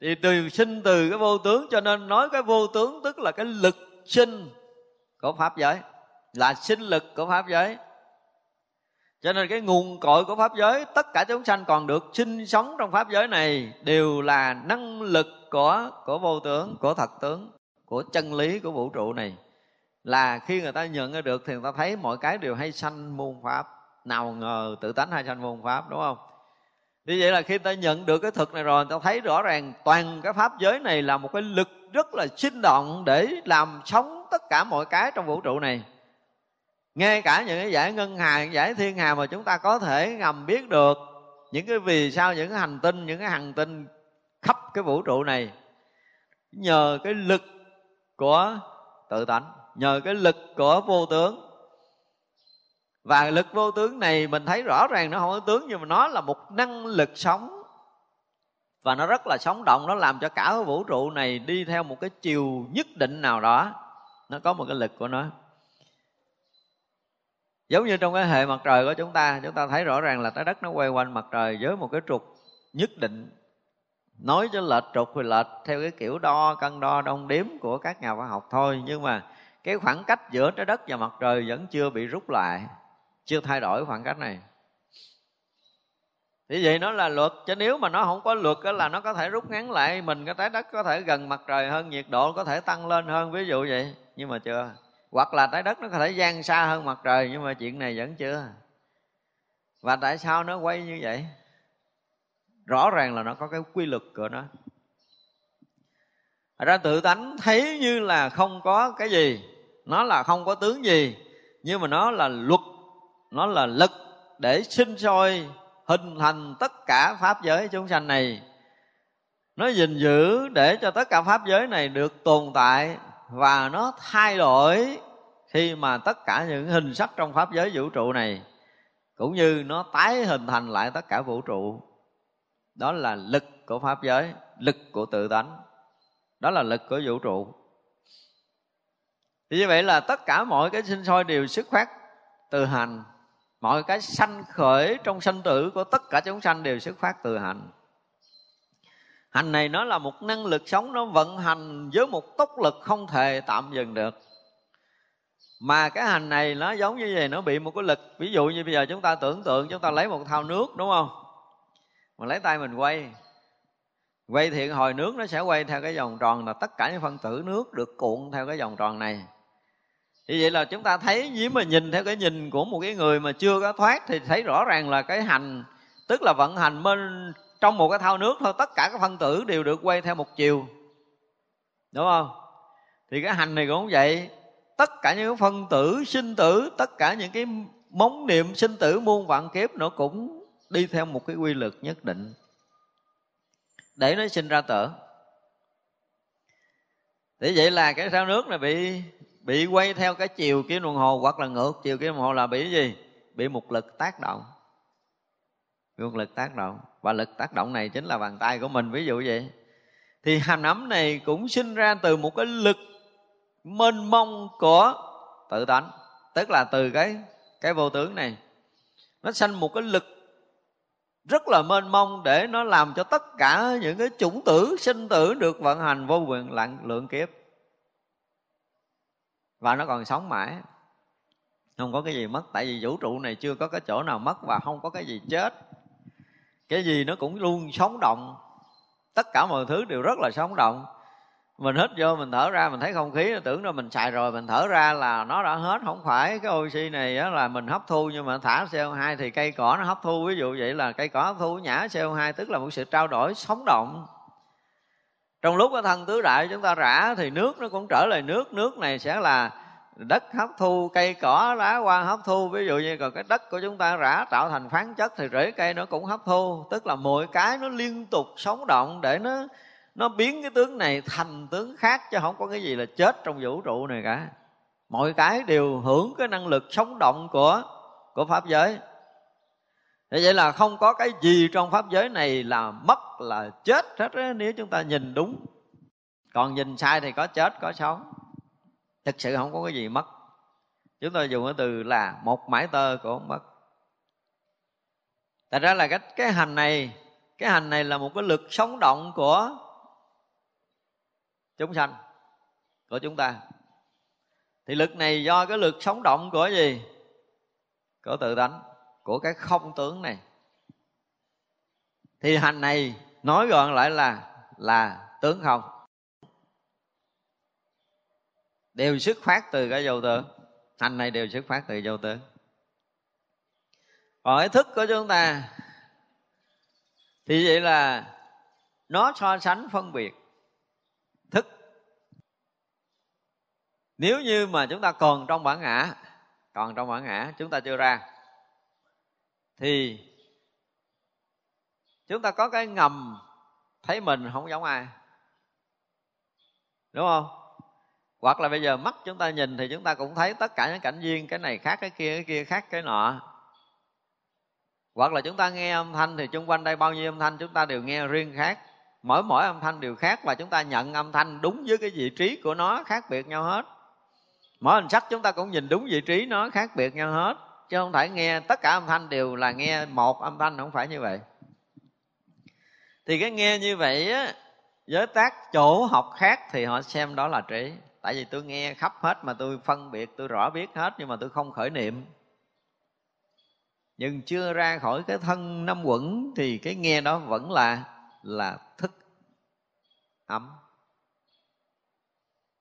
thì từ sinh từ cái vô tướng, cho nên nói cái vô tướng tức là cái lực sinh của pháp giới. Là sinh lực của pháp giới cho nên cái nguồn cội của pháp giới, tất cả chúng sanh còn được sinh sống trong pháp giới này đều là năng lực của của vô tướng, của thật tướng, của chân lý, của vũ trụ này. Là khi người ta nhận ra được thì người ta thấy mọi cái đều hay sanh môn pháp. Nào ngờ tự tánh hay sanh môn pháp, đúng không? Như vậy là khi ta nhận được cái thực này rồi ta thấy rõ ràng toàn cái pháp giới này là một cái lực rất là sinh động để làm sống tất cả mọi cái trong vũ trụ này ngay cả những cái giải ngân hà giải thiên hà mà chúng ta có thể ngầm biết được, những cái vì sao, những cái hành tinh, những cái hành tinh khắp cái vũ trụ này, nhờ cái lực của tự tánh, nhờ cái lực của vô tướng. Và lực vô tướng này mình thấy rõ ràng nó không có tướng, nhưng mà nó là một năng lực sống. Và nó rất là sống động, nó làm cho cả cái vũ trụ này đi theo một cái chiều nhất định nào đó. Nó có một cái lực của nó giống như trong cái hệ mặt trời của chúng ta chúng ta thấy rõ ràng là trái đất nó quay quanh mặt trời với một cái trục nhất định. Nói cho lệch trục thì lệch theo cái kiểu đo, cân đo, đong đếm của các nhà khoa học thôi. Nhưng mà cái khoảng cách giữa trái đất và mặt trời vẫn chưa bị rút lại, chưa thay đổi khoảng cách này. Thì vậy nó là luật, chứ nếu mà nó không có luật đó là nó có thể rút ngắn lại. Mình cái trái đất có thể gần mặt trời hơn, nhiệt độ có thể tăng lên hơn, ví dụ vậy. Nhưng mà chưa hoặc là trái đất nó có thể gian xa hơn mặt trời, nhưng mà chuyện này vẫn chưa. Và tại sao nó quay như vậy? Rõ ràng là nó có cái quy luật của nó. Ra tự tánh thấy như là không có cái gì. Nó là không có tướng gì, nhưng mà nó là luật, nó là lực để sinh sôi, hình thành tất cả pháp giới chúng sanh này. Nó gìn giữ để cho tất cả pháp giới này được tồn tại và nó thay đổi khi mà tất cả những hình sắc trong pháp giới vũ trụ này, cũng như nó tái hình thành lại tất cả vũ trụ. Đó là lực của pháp giới, lực của tự tánh. Đó là lực của vũ trụ. Thì như vậy là tất cả mọi cái sinh sôi đều xuất phát từ hành. Mọi cái sanh khởi trong sanh tử của tất cả chúng sanh đều xuất phát từ hành hành này nó là một năng lực sống, nó vận hành với một tốc lực không thể tạm dừng được. Mà cái hành này nó giống như vậy, nó bị một cái lực. Ví dụ như bây giờ chúng ta tưởng tượng, chúng ta lấy một thao nước, đúng không? Mà lấy tay mình quay. Quay thì hồi nước, nó sẽ quay theo cái vòng tròn là tất cả những phân tử nước được cuộn theo cái vòng tròn này. Thì vậy là chúng ta thấy, nếu mà nhìn theo cái nhìn của một cái người mà chưa có thoát thì thấy rõ ràng là cái hành, tức là vận hành bên trong một cái thao nước thôi, tất cả các phân tử đều được quay theo một chiều. Đúng không? Thì cái hành này cũng vậy. Tất cả những phân tử sinh tử, tất cả những cái móng niệm sinh tử, muôn vạn kiếp nó cũng đi theo một cái quy luật nhất định. Để nó sinh ra tở thế vậy là cái sao nước này bị bị quay theo cái chiều kim đồng hồ hoặc là ngược chiều kim đồng hồ là bị cái gì? Bị một lực tác động bị lực tác động. Và lực tác động này chính là bàn tay của mình, ví dụ vậy. Thì hành ấm này cũng sinh ra từ một cái lực mênh mông của tự tánh. Tức là từ cái cái vô tướng này. Nó sanh một cái lực rất là mênh mông để nó làm cho tất cả những cái chủng tử, sinh tử được vận hành vô quyền lặng lượng kiếp. Và nó còn sống mãi. Không có cái gì mất, tại vì vũ trụ này chưa có cái chỗ nào mất và không có cái gì chết cái gì nó cũng luôn sống động. Tất cả mọi thứ đều rất là sống động. Mình hít vô mình thở ra mình thấy không khí tưởng là mình xài rồi mình thở ra là nó đã hết. Không phải cái oxy này á, là mình hấp thu nhưng mà thả CO2 thì cây cỏ nó hấp thu. Ví dụ vậy là cây cỏ hấp thu nhả CO2 tức là một sự trao đổi sống động. Trong lúc cái thân tứ đại chúng ta rã thì nước nó cũng trở lại nước. Nước này sẽ là đất hấp thu cây cỏ lá hoa hấp thu. Ví dụ như còn cái đất của chúng ta rã tạo thành phán chất thì rễ cây nó cũng hấp thu. Tức là mỗi cái nó liên tục sống động để nó nó biến cái tướng này thành tướng khác chứ không có cái gì là chết trong vũ trụ này cả. Mọi cái đều hưởng cái năng lực sống động của của pháp giới. Thế vậy là không có cái gì trong pháp giới này là mất là chết hết đó, nếu chúng ta nhìn đúng. Còn nhìn sai thì có chết có sống thực sự không có cái gì mất. Chúng tôi dùng cái từ là một mãi tơ cũng không mất. Thật ra là cái cái hành này, cái hành này là một cái lực sống động của chúng sanh, của chúng ta. Thì lực này do cái lực sống động của gì? Của tự tánh, của cái không tướng này. Thì hành này, nói gọn lại là là tướng không? Đều xuất phát từ cái vô tướng hành này đều xuất phát từ vô tướng còn cái thức của chúng ta thì vậy là nó so sánh phân biệt thức. Nếu như mà chúng ta còn trong bản ngã, còn trong bản ngã, chúng ta chưa ra, thì chúng ta có cái ngầm thấy mình không giống ai. Đúng không? Hoặc là bây giờ mắt chúng ta nhìn thì chúng ta cũng thấy tất cả những cảnh duyên, cái này khác, cái kia cái kia khác, cái nọ. Hoặc là chúng ta nghe âm thanh thì chung quanh đây bao nhiêu âm thanh chúng ta đều nghe riêng khác. Mỗi mỗi âm thanh đều khác và chúng ta nhận âm thanh đúng với cái vị trí của nó khác biệt nhau hết. Mỗi hình sắc chúng ta cũng nhìn đúng vị trí nó khác biệt nhau hết. Chứ không thể nghe tất cả âm thanh đều là nghe một âm thanh, không phải như vậy. Thì cái nghe như vậy á với tác chỗ học khác thì họ xem đó là trí tại vì tôi nghe khắp hết mà tôi phân biệt, tôi rõ biết hết nhưng mà tôi không khởi niệm. Nhưng chưa ra khỏi cái thân năm quẩn thì cái nghe đó vẫn là là thức ấm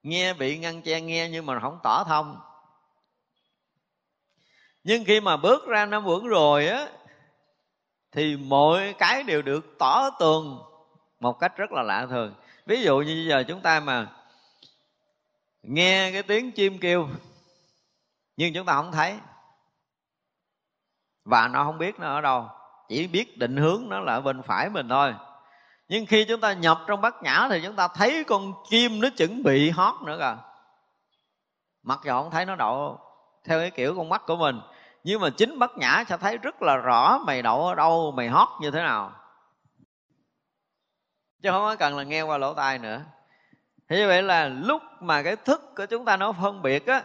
nghe bị ngăn che nghe nhưng mà không tỏ thông. Nhưng khi mà bước ra năm quẩn rồi á, thì mọi cái đều được tỏ tường một cách rất là lạ thường. Ví dụ như bây giờ chúng ta mà nghe cái tiếng chim kêu, nhưng chúng ta không thấy. Và nó không biết nó ở đâu, chỉ biết định hướng nó là ở bên phải mình thôi. Nhưng khi chúng ta nhập trong bát nhã thì chúng ta thấy con chim nó chuẩn bị hót nữa kìa. Mặc dù không thấy nó đậu theo cái kiểu con mắt của mình, nhưng mà chính bát nhã sẽ thấy rất là rõ mày đậu ở đâu, mày hót như thế nào. Chứ không có cần là nghe qua lỗ tai nữa thì như vậy là lúc mà cái thức của chúng ta nó phân biệt á,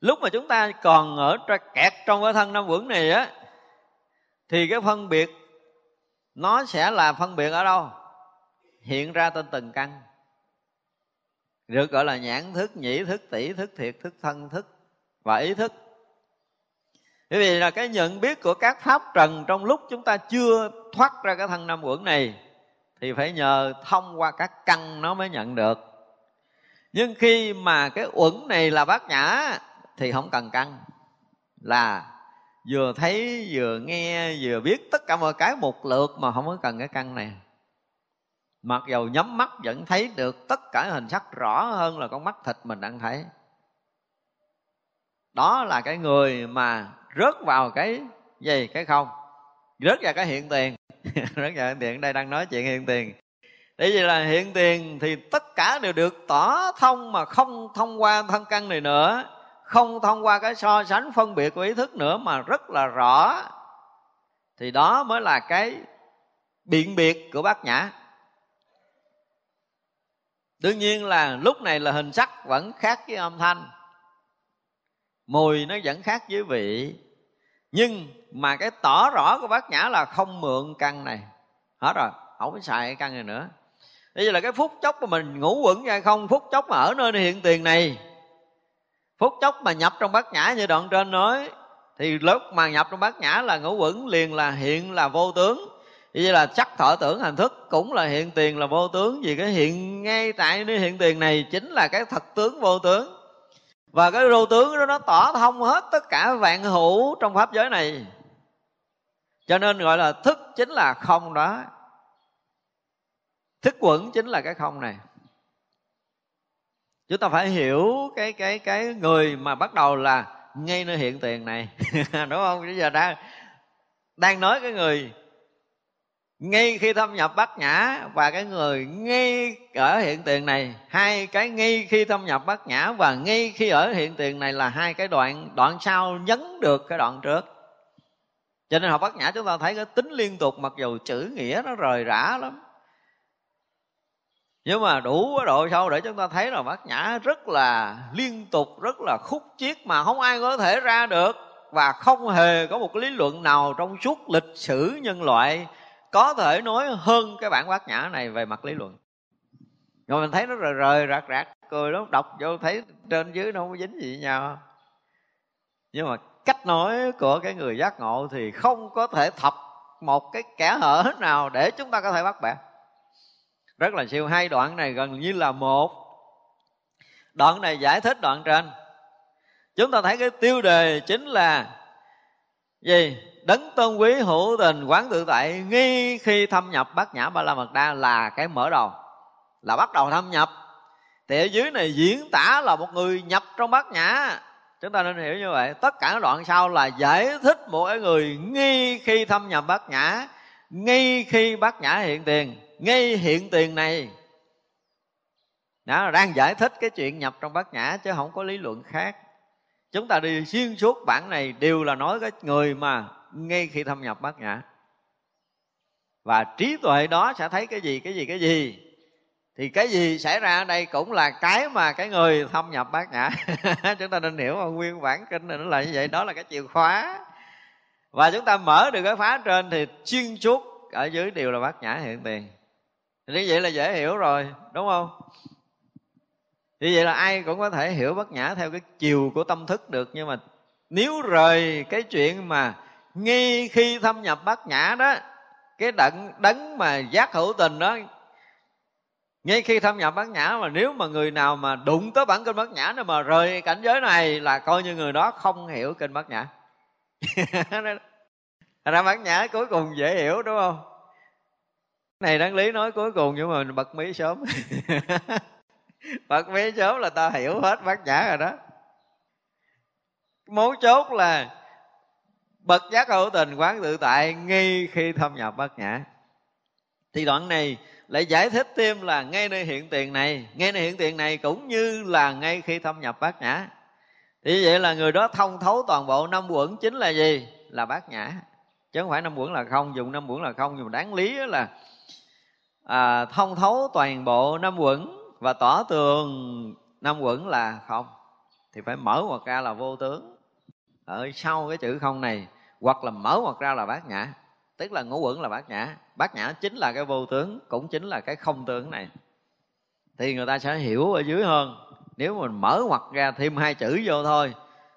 lúc mà chúng ta còn ở kẹt trong cái thân năm vững này á, thì cái phân biệt nó sẽ là phân biệt ở đâu? Hiện ra trên từng căn. Được gọi là nhãn thức, nhĩ thức, tỷ thức, thiệt thức, thân thức và ý thức. Bởi vì là cái nhận biết của các pháp trần trong lúc chúng ta chưa thoát ra cái thân năm uẩn này thì phải nhờ thông qua các căn nó mới nhận được. Nhưng khi mà cái uẩn này là bát nhã, thì không cần căn. Là vừa thấy, vừa nghe, vừa biết tất cả mọi cái một lượt mà không có cần cái căn này. Mặc dầu nhắm mắt vẫn thấy được tất cả hình sắc rõ hơn là con mắt thịt mình đang thấy. Đó là cái người mà rớt vào cái gì, cái không? Rớt vào cái hiện tiền. rất vào hiện tiền, đây đang nói chuyện hiện tiền. Để vậy là hiện tiền thì tất cả đều được tỏ thông mà không thông qua thân căn này nữa. Không thông qua cái so sánh phân biệt của ý thức nữa mà rất là rõ. Thì đó mới là cái biện biệt của bát nhã. Đương nhiên là lúc này là hình sắc vẫn khác với âm thanh. Mùi nó vẫn khác với vị nhưng mà cái tỏ rõ của bát nhã là không mượn căn này. Hết rồi, không có xài cái căn này nữa. Bây giờ là cái phút chốc mà mình ngủ quẩn hay không? Phút chốc mà ở nơi hiện tiền này phút chốc mà nhập trong bát nhã như đoạn trên nói, thì lúc mà nhập trong bát nhã là ngũ quẩn liền là hiện là vô tướng. Vậy là sắc thọ tưởng hành thức cũng là hiện tiền là vô tướng. Vì cái hiện ngay tại nơi hiện tiền này chính là cái thật tướng vô tướng và cái vô tướng đó, nó tỏ thông hết tất cả vạn hữu trong pháp giới này. Cho nên gọi là thức chính là không đó. Thức quẩn chính là cái không này. Chúng ta phải hiểu cái cái cái người mà bắt đầu là ngay nơi hiện tiền này. Đúng không? Bây giờ đang đang nói cái người ngay khi thâm nhập bát nhã và cái người ngay ở hiện tiền này, hai cái ngay khi thâm nhập bát nhã và ngay khi ở hiện tiền này là hai cái đoạn đoạn sau nhấn được cái đoạn trước. Cho nên học bát nhã chúng ta thấy cái tính liên tục mặc dù chữ nghĩa nó rời rã lắm. Nhưng mà đủ cái độ sâu để chúng ta thấy là bát nhã rất là liên tục, rất là khúc chiết mà không ai có thể ra được. Và không hề có một lý luận nào trong suốt lịch sử nhân loại có thể nói hơn cái bản bát nhã này về mặt lý luận. Rồi mình thấy nó rời rời, rạc rạc, cười lắm, đọc vô thấy trên dưới nó không có dính gì với nhau. Nhưng mà cách nói của cái người giác ngộ thì không có thể thập một cái kẻ hở nào để chúng ta có thể bắt bẻ. Rất là siêu, hai đoạn này gần như là một. Đoạn này giải thích đoạn trên. Chúng ta thấy cái tiêu đề chính là gì? Đấng tôn quý hữu tình quán tự tại nghi khi thâm nhập bát nhã ba la mật đa là cái mở đầu, là bắt đầu thâm nhập. Thì ở dưới này diễn tả là một người nhập trong bát nhã. Chúng ta nên hiểu như vậy. Tất cả các đoạn sau là giải thích một cái người nghi khi thâm nhập bát nhã nghi khi bát nhã hiện tiền, ngay hiện tiền này. Đó, đang giải thích cái chuyện nhập trong bát nhã chứ không có lý luận khác. Chúng ta đi xuyên suốt bản này đều là nói cái người mà ngay khi thâm nhập bát nhã. Và trí tuệ đó sẽ thấy cái gì cái gì cái gì? Thì cái gì xảy ra ở đây cũng là cái mà cái người thâm nhập bát nhã. Chúng ta nên hiểu mà, nguyên bản kinh này nó là như vậy, đó là cái chìa khóa. Và chúng ta mở được cái phá trên thì xuyên suốt ở dưới đều là bát nhã hiện tiền. Như vậy là dễ hiểu rồi, đúng không? Như vậy là ai cũng có thể hiểu bát nhã theo cái chiều của tâm thức được, nhưng mà nếu rời cái chuyện mà nghi khi thâm nhập bát nhã đó, cái đận đấng mà giác hữu tình đó, ngay khi thâm nhập bát nhã mà nếu mà người nào mà đụng tới bản kinh bát nhã nữa mà rời cảnh giới này là coi như người đó không hiểu kinh bát nhã. Ra bát nhã cuối cùng dễ hiểu, đúng không? Này đáng lý nói cuối cùng nhưng mà bật mí sớm. Bật mí sớm là ta hiểu hết bát nhã rồi đó. Mấu chốt là bậc giác hữu tình quán tự tại ngay khi thâm nhập bát nhã thì đoạn này lại giải thích thêm là ngay nơi hiện tiền này ngay nơi hiện tiền này cũng như là ngay khi thâm nhập bát nhã thì vậy là người đó thông thấu toàn bộ năm quẩn chính là gì? Là bát nhã chứ không phải năm quẩn là không dùng năm quẩn là không nhưng mà đáng lý là à, thông thấu toàn bộ năm quẩn và tỏ tường năm quẩn là không. Thì phải mở ngoặt ra là vô tướng ở sau cái chữ không này, hoặc là mở ngoặt ra là bát nhã. Tức là ngũ quẩn là bát nhã. Bát nhã chính là cái vô tướng, cũng chính là cái không tướng này. Thì người ta sẽ hiểu ở dưới hơn. Nếu mình mở ngoặt ra thêm hai chữ vô thôi,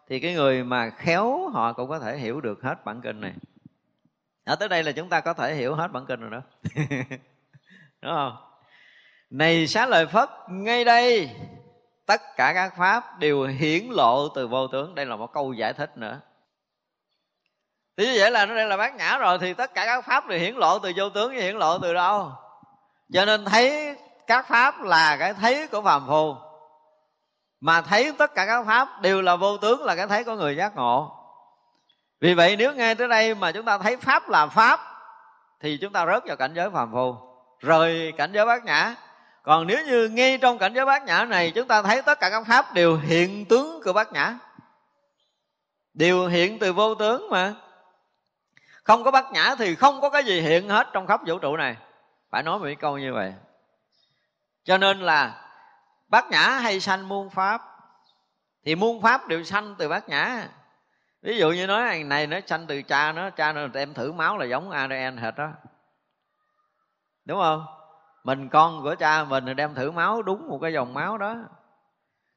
thì cái người mà khéo họ cũng có thể hiểu được hết bản kinh này. Ở tới đây là chúng ta có thể hiểu hết bản kinh rồi đó. Đúng không? Này xá lời phất, ngay đây tất cả các pháp đều hiển lộ từ vô tướng. Đây là một câu giải thích nữa. Thì như vậy là nó đây là bát nhã rồi, thì tất cả các pháp đều hiển lộ từ vô tướng hiển lộ từ đâu? Cho nên thấy các pháp là cái thấy của phàm phu. Mà thấy tất cả các pháp đều là vô tướng là cái thấy của người giác ngộ. Vì vậy nếu nghe tới đây mà chúng ta thấy pháp là pháp, thì chúng ta rớt vào cảnh giới phàm phu. Rời cảnh giới bát nhã còn nếu như ngay trong cảnh giới bát nhã này chúng ta thấy tất cả các pháp đều hiện tướng của bát nhã. Đều hiện từ vô tướng mà. Không có bát nhã thì không có cái gì hiện hết trong khắp vũ trụ này. Phải nói một câu như vậy. Cho nên là bát nhã hay sanh muôn pháp thì muôn pháp đều sanh từ bát nhã. Ví dụ như nói này, này nó sanh từ cha nó cha nó em thử máu là giống adn hệt đó. Đúng không? Mình con của cha mình rồi đem thử máu, đúng một cái dòng máu đó.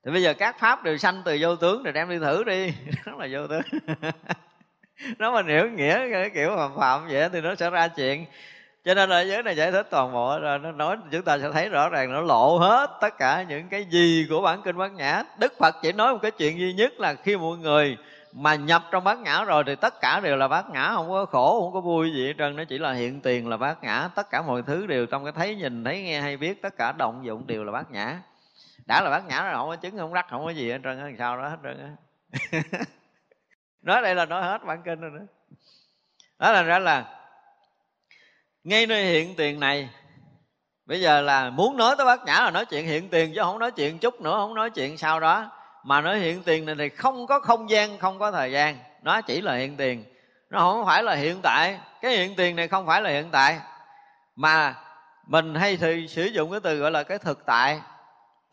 Thì bây giờ các pháp đều sanh từ vô tướng thì đem đi thử đi. Đó là vô tướng. Nó mình hiểu nghĩa cái kiểu phạm phạm vậy thì nó sẽ ra chuyện. Cho nên là giới này giải thích toàn bộ rồi, nó nói chúng ta sẽ thấy rõ ràng, nó lộ hết tất cả những cái gì của bản kinh bát nhã. Đức phật chỉ nói một cái chuyện duy nhất là khi mọi người mà nhập trong bát nhã rồi thì tất cả đều là bát nhã không có khổ, không có vui gì hết trơn. Nó chỉ là hiện tiền là bát nhã tất cả mọi thứ đều trong cái thấy nhìn, thấy nghe, hay biết. Tất cả động dụng đều là bát nhã đã là bát nhã rồi, không có chứng, không rắc, không có gì hết trơn á. Sao đó hết trơn á. Nói đây là nói hết bản kinh rồi đó. Đó là ra là ngay nơi hiện tiền này, bây giờ là muốn nói tới bát nhã là nói chuyện hiện tiền chứ không nói chuyện chút nữa, không nói chuyện sau đó mà nói hiện tiền này thì không có không gian, không có thời gian. Nó chỉ là hiện tiền. Nó không phải là hiện tại. Cái hiện tiền này không phải là hiện tại. Mà mình hay thì sử dụng cái từ gọi là cái thực tại.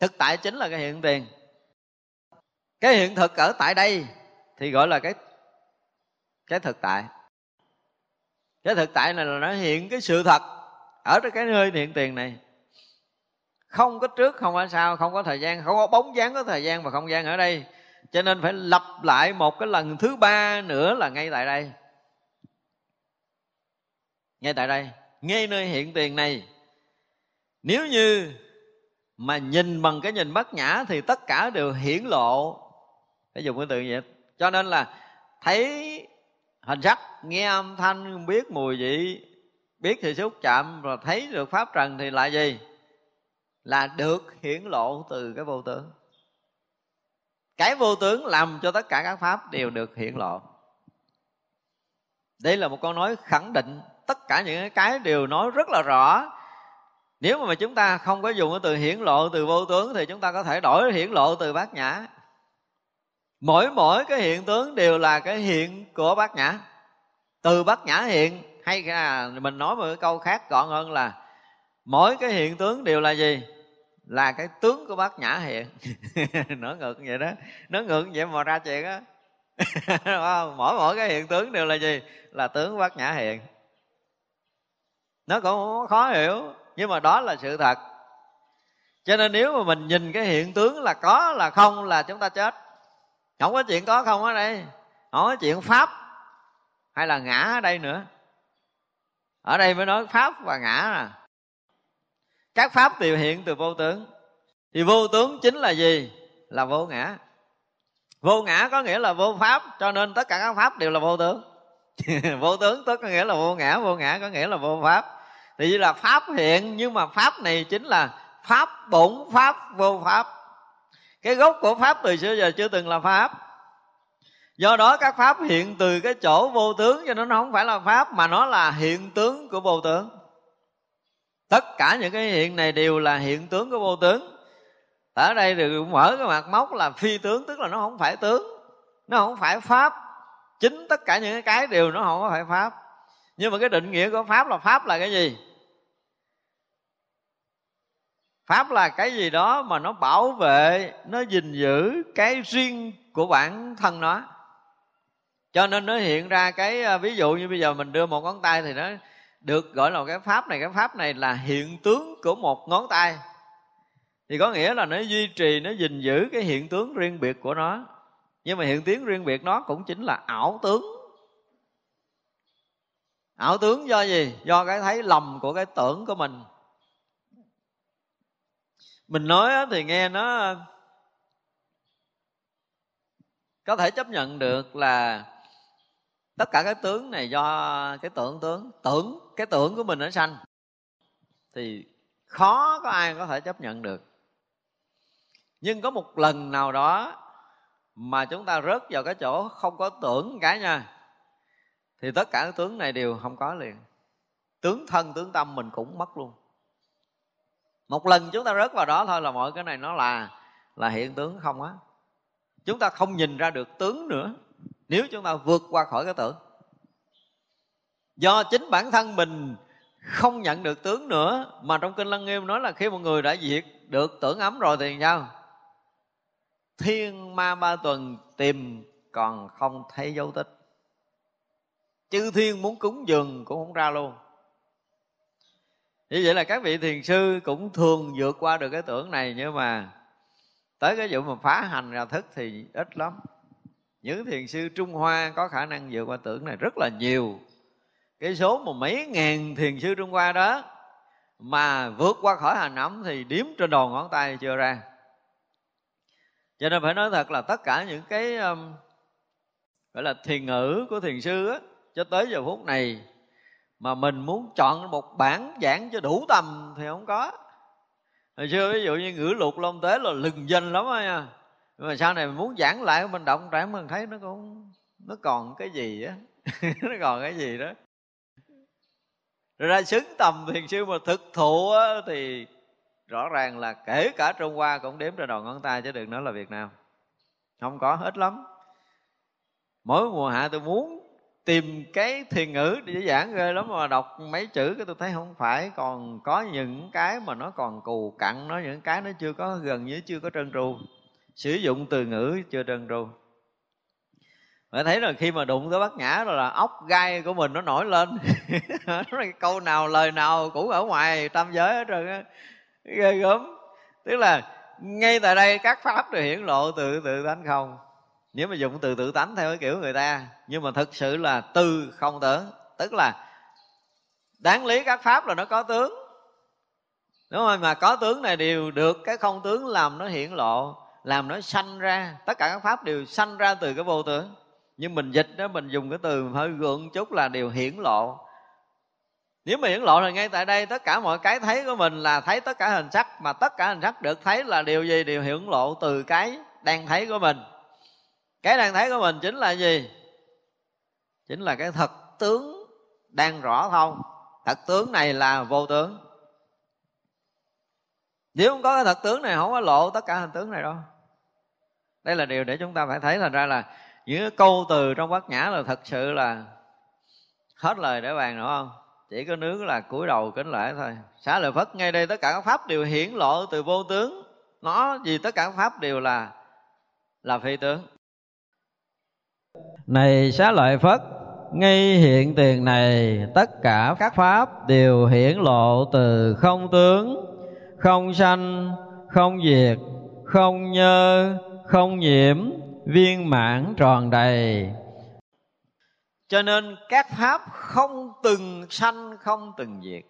Thực tại chính là cái hiện tiền. Cái hiện thực ở tại đây thì gọi là cái cái thực tại. Cái thực tại này là nó hiện cái sự thật ở cái nơi hiện tiền này không có trước, không có sau, không có thời gian, không có bóng dáng, có thời gian và không gian ở đây. Cho nên phải lặp lại một cái lần thứ ba nữa là ngay tại đây. Ngay tại đây, ngay nơi hiện tiền này. Nếu như mà nhìn bằng cái nhìn bất nhã thì tất cả đều hiển lộ. Phải dùng cái từ vậy. Cho nên là thấy hình sắc, nghe âm thanh, biết mùi vị, biết thì xúc chạm và thấy được pháp trần thì là gì? Là được hiển lộ từ cái vô tướng. Cái vô tướng làm cho tất cả các pháp đều được hiển lộ. Đây là một câu nói khẳng định tất cả những cái đều nói rất là rõ. Nếu mà chúng ta không có dùng cái từ hiển lộ từ vô tướng thì chúng ta có thể đổi hiển lộ từ bát nhã. Mỗi mỗi cái hiện tướng đều là cái hiện của bát nhã. Từ bát nhã hiện, hay là mình nói một cái câu khác gọn hơn là, mỗi cái hiện tướng đều là gì? Là cái tướng của bác nhã hiện nó ngược vậy đó. Nó ngược vậy mà ra chuyện á. Mỗi mỗi cái hiện tướng đều là gì? Là tướng bác nhã hiện nó cũng khó hiểu, nhưng mà đó là sự thật. Cho nên nếu mà mình nhìn cái hiện tướng là có, là không là chúng ta chết. Không có chuyện có, không ở đây. Không có chuyện pháp hay là ngã ở đây nữa. Ở đây mới nói pháp và ngã nè các pháp đều hiện từ vô tướng. Thì vô tướng chính là gì? Là vô ngã. Vô ngã có nghĩa là vô pháp, cho nên tất cả các pháp đều là vô tướng. Vô tướng tức có nghĩa là vô ngã vô ngã có nghĩa là vô pháp. Thì như là pháp hiện, nhưng mà pháp này chính là pháp bổn pháp vô pháp. Cái gốc của pháp từ xưa giờ chưa từng là pháp. Do đó các pháp hiện từ cái chỗ vô tướng, cho nên nó không phải là pháp, mà nó là hiện tướng của vô tướng tất cả những cái hiện này đều là hiện tướng của vô tướng. Ở đây thì mở cái mặt móc là phi tướng, tức là nó không phải tướng, nó không phải pháp. Chính tất cả những cái đều nó không có phải pháp. Nhưng mà cái định nghĩa của pháp là pháp là cái gì? Pháp là cái gì đó mà nó bảo vệ, nó gìn giữ cái riêng của bản thân nó. Cho nên nó hiện ra cái à, ví dụ như bây giờ mình đưa một ngón tay thì nó được gọi là cái pháp này, cái pháp này là hiện tướng của một ngón tay. Thì có nghĩa là nó duy trì, nó gìn giữ cái hiện tướng riêng biệt của nó. Nhưng mà hiện tướng riêng biệt nó cũng chính là ảo tướng. Ảo tướng do gì? Do cái thấy lầm của cái tưởng của mình. Mình nói thì nghe nó ờ, có thể chấp nhận được là tất cả cái tướng này do cái tưởng tướng, tưởng cái tưởng của mình nó sanh, thì khó có ai có thể chấp nhận được. Nhưng có một lần nào đó mà chúng ta rớt vào cái chỗ không có tưởng cả nha thì tất cả các tướng này đều không có liền. Tướng thân, tướng tâm mình cũng mất luôn. Một lần chúng ta rớt vào đó thôi là mọi cái này nó là là hiện tướng không á. Chúng ta không nhìn ra được tướng nữa, nếu chúng ta vượt qua khỏi cái tưởng do chính bản thân mình không nhận được tướng nữa, mà trong kinh lăng nghiêm nói là khi một người đã diệt được tưởng ấm rồi thì sao? Thiên ma ba tuần tìm còn không thấy dấu tích. Chư thiên muốn cúng dường cũng không ra luôn. Như vậy là các vị thiền sư cũng thường vượt qua được cái tưởng này, nhưng mà tới cái vụ mà phá hành ra thức thì ít lắm. Những thiền sư trung hoa có khả năng vượt qua tưởng này rất là nhiều cái số mà mấy ngàn thiền sư trung hoa đó mà vượt qua khỏi hà ẩm thì điếm trên đầu ngón tay chưa ra. Cho nên phải nói thật là tất cả những cái um, gọi là thiền ngữ của thiền sư á cho tới giờ phút này mà mình muốn chọn một bản giảng cho đủ tầm thì không có. Hồi xưa ví dụ như ngữ lục long tế là lừng danh lắm á nha. Nhưng mà sau này mình muốn giảng lại mình động trải mình thấy nó cũng nó còn cái gì á nó còn cái gì đó rồi ra xứng tầm thiền sư mà thực thụ á, thì rõ ràng là kể cả trung hoa cũng đếm trên đầu ngón tay chứ đừng nói là việt nam. Không có hết lắm. Mỗi mùa hạ tôi muốn tìm cái thiền ngữ để giảng ghê lắm mà đọc mấy chữ cái tôi thấy không phải. Còn có những cái mà nó còn cù cặn nó những cái nó chưa có gần như chưa có trơn tru. Sử dụng từ ngữ chưa trơn tru phải thấy là khi mà đụng tới bát nhã rồi là ốc gai của mình nó nổi lên. Câu nào, lời nào cũng ở ngoài tam giới hết trơn á. Ghê gớm. Tức là ngay tại đây các pháp đều hiển lộ từ tự tánh không. Nếu mà dùng từ tự tánh theo cái kiểu người ta, nhưng mà thực sự là từ không tưởng tức là đáng lý các pháp là nó có tướng. Đúng không? Mà có tướng này đều được cái không tướng làm nó hiển lộ, làm nó sanh ra. Tất cả các pháp đều sanh ra từ cái vô tướng nhưng mình dịch đó, mình dùng cái từ hơi gượng chút là điều hiển lộ. Nếu mà hiển lộ là ngay tại đây, tất cả mọi cái thấy của mình là thấy tất cả hình sắc, mà tất cả hình sắc được thấy là điều gì? Điều hiển lộ từ cái đang thấy của mình. Cái đang thấy của mình chính là gì? Chính là cái thật tướng đang rõ không thật tướng này là vô tướng. Nếu không có cái thật tướng này, không có lộ tất cả hình tướng này đâu. Đây là điều để chúng ta phải thấy, thành ra là những câu từ trong bát nhã là thật sự là hết lời để bàn, đúng không? Chỉ có nướng là cúi đầu kính lễ thôi. Xá lợi phất, ngay đây tất cả các pháp đều hiển lộ từ vô tướng. Nó vì tất cả các pháp đều là là phi tướng. Này xá lợi phất, ngay hiện tiền này tất cả các pháp đều hiển lộ từ không tướng, không sanh, không diệt, không nhơ, không nhiễm viên mãn tròn đầy. Cho nên các pháp không từng sanh, không từng diệt.